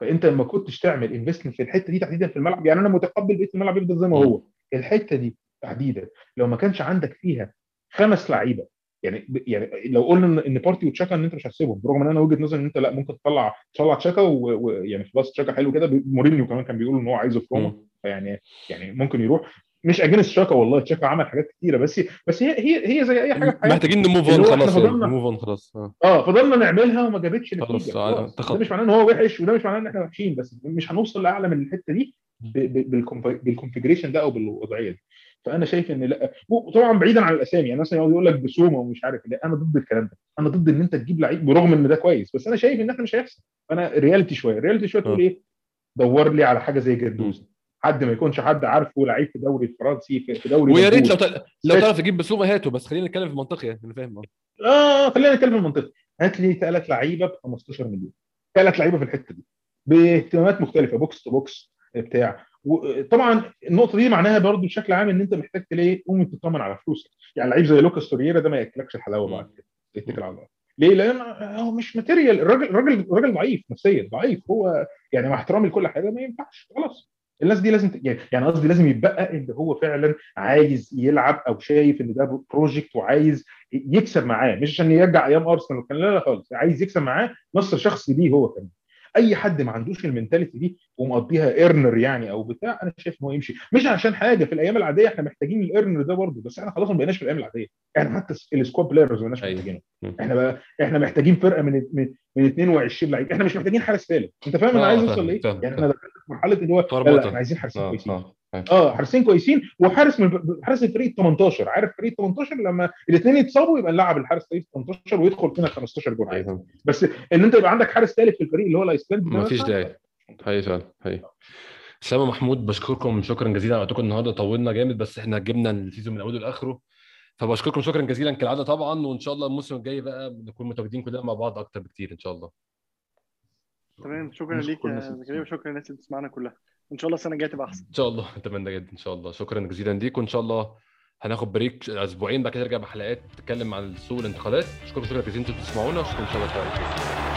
Speaker 2: فأنت ما كنتش تعمل investment في الحتة دي تحديدا في الملعب يعني أنا متقبل بقية الملعب يفضل زي ما هو. الحتة دي تحديدا لو ما كانش عندك فيها خمس لعيبة يعني يعني لو قلنا ان بارتي وتشاكا إن أنت مش هتسيبهم برغم إن أنا وجهة نظري إن أنت لأ ممكن تطلع تطلع تشاكا ويعني خلاص تشاكا حلو كده. مورينيو كمان كان بيقول إن هو عايزه في روما.
Speaker 1: مم.
Speaker 2: يعني يعني ممكن يروح. مش against شاكا والله تشاكا عمل حاجات كتيرة بس بس هي هي هي زي أي حاجة في
Speaker 1: محتاجين ن
Speaker 2: move on
Speaker 1: خلاص يعني
Speaker 2: ن
Speaker 1: move on خلاص. آه.
Speaker 2: آه فضلنا نعملها وما جابتش نتيجة.
Speaker 1: آه،
Speaker 2: خلاص.
Speaker 1: تخطى.
Speaker 2: ده مش معناه إن هو وحش وده مش معناه إن إحنا وحشين بس مش هنوصل لأعلى من الحتة دي بال configuration ده أو بالوضعية دي. فأنا شايف إن لأ وطبعا بعيدا عن الأسامي يعني مثلا يقعد يقول لك بسومة ومش عارف لأ أنا ضد الكلام ده أنا ضد إن أنت تجيب لعيب برغم إن ده كويس بس أنا شايف إن إحنا مش هيحصل. أنا reality شوية reality شوية تقول
Speaker 1: آه.
Speaker 2: إيه؟ دور لي على حاجة زي جندوزي. حد ما يكونش حد عارفه لعيب في الدوري الفرنسي في دوري
Speaker 1: ويا ريت لو
Speaker 2: منبوذ.
Speaker 1: ت- لو تعرف تجيب بسومة هاته بس خلينا نتكلم في منطقي يعني أنا فاهم.
Speaker 2: آه خلينا نتكلم في المنطقي هات لي ثلاث لعيبة ب 15 مليون. ثلاث لعيبة في الحتة دي باهتمامات مختلفة box to box بتاع. وطبعا النقطة دي معناها برضو بشكل عام إن أنت محتاج تلاقي تقوم تطمن على فلوسك. يعني لعيب زي لوكاس توريرا ده ما ياكلكش الحلاوة بعد كده اتكل على الله. ليه؟ لأن هو مش material. الراجل الراجل الراجل ضعيف نفسيا ضعيف. هو يعني مع احترامي لكل حاجة ما ينفعش. خلاص. الناس دي لازم. يعني يعني قصدي لازم يتبقى اللي هو فعلا عايز يلعب أو شايف إن ده project وعايز يكسب معاه. مش عشان يرجع أيام أرسنال لا لا خالص. عايز يكسب معاه نصر شخصي ليه هو كمان. أي حد ما عندوش ال mentality دي ومقضيها earner يعني أو بتاع أنا شايف إن هو يمشي مش عشان حاجة في الأيام العادية إحنا محتاجين ال earner ده برضه بس إحنا خلاص ما بقيناش في الأيام العادية إحنا حتى ال squad players ما بقيناش
Speaker 1: أيوة.
Speaker 2: محتاجينه. إحنا بقى إحنا محتاجين فرقة من من, من 22 لعيب. إحنا مش محتاجين حارس ثالث انت فاهم أنا
Speaker 1: آه،
Speaker 2: عايز اوصل
Speaker 1: لإيه؟
Speaker 2: يعني. إحنا دخلنا في مرحلة اللي هو لا, لا. إحنا عايزين حارسين
Speaker 1: آه
Speaker 2: كويسين.
Speaker 1: آه فاهم.
Speaker 2: آه حارسين كويسين. وحارس من حارس الفريق 18 عارف فريق 18 لما الاثنين يتصابوا يبقى نلعب الحارس فريق 18 ويدخل فينا 15 جول عادي.
Speaker 1: أيوه.
Speaker 2: بس إن أنت يبقى عندك حارس ثالث في الفريق اللي هو الايسلندي ده
Speaker 1: ما فيش
Speaker 2: مثلاً،
Speaker 1: داعي. هي فعلا هي اسامه محمود بشكركم شكرا جزيلا. على وقتكم النهارده طولنا جامد بس إحنا جبنا ال season من أوله لآخره. فبشكركم شكرا جزيلا كالعادة طبعا وإن شاء الله الموسم الجاي بقى نكون متواجدين كلنا مع بعض أكتر بكتير إن شاء الله.
Speaker 3: تمام شكرا ليك يا زكريا وشكرا للناس اللي بتسمعنا كلها. إن شاء الله السنة الجاية تبقى أحسن.
Speaker 1: إن شاء الله أتمنى جدا إن شاء الله. شكرا جزيلا ليك وإن شاء الله هناخد بريك أسبوعين بعد كده نرجع بحلقات تتكلم عن سوق الانتقالات. أشكركم شكرا جزيلا أنتوا بتسمعونا اشكركم إن شاء الله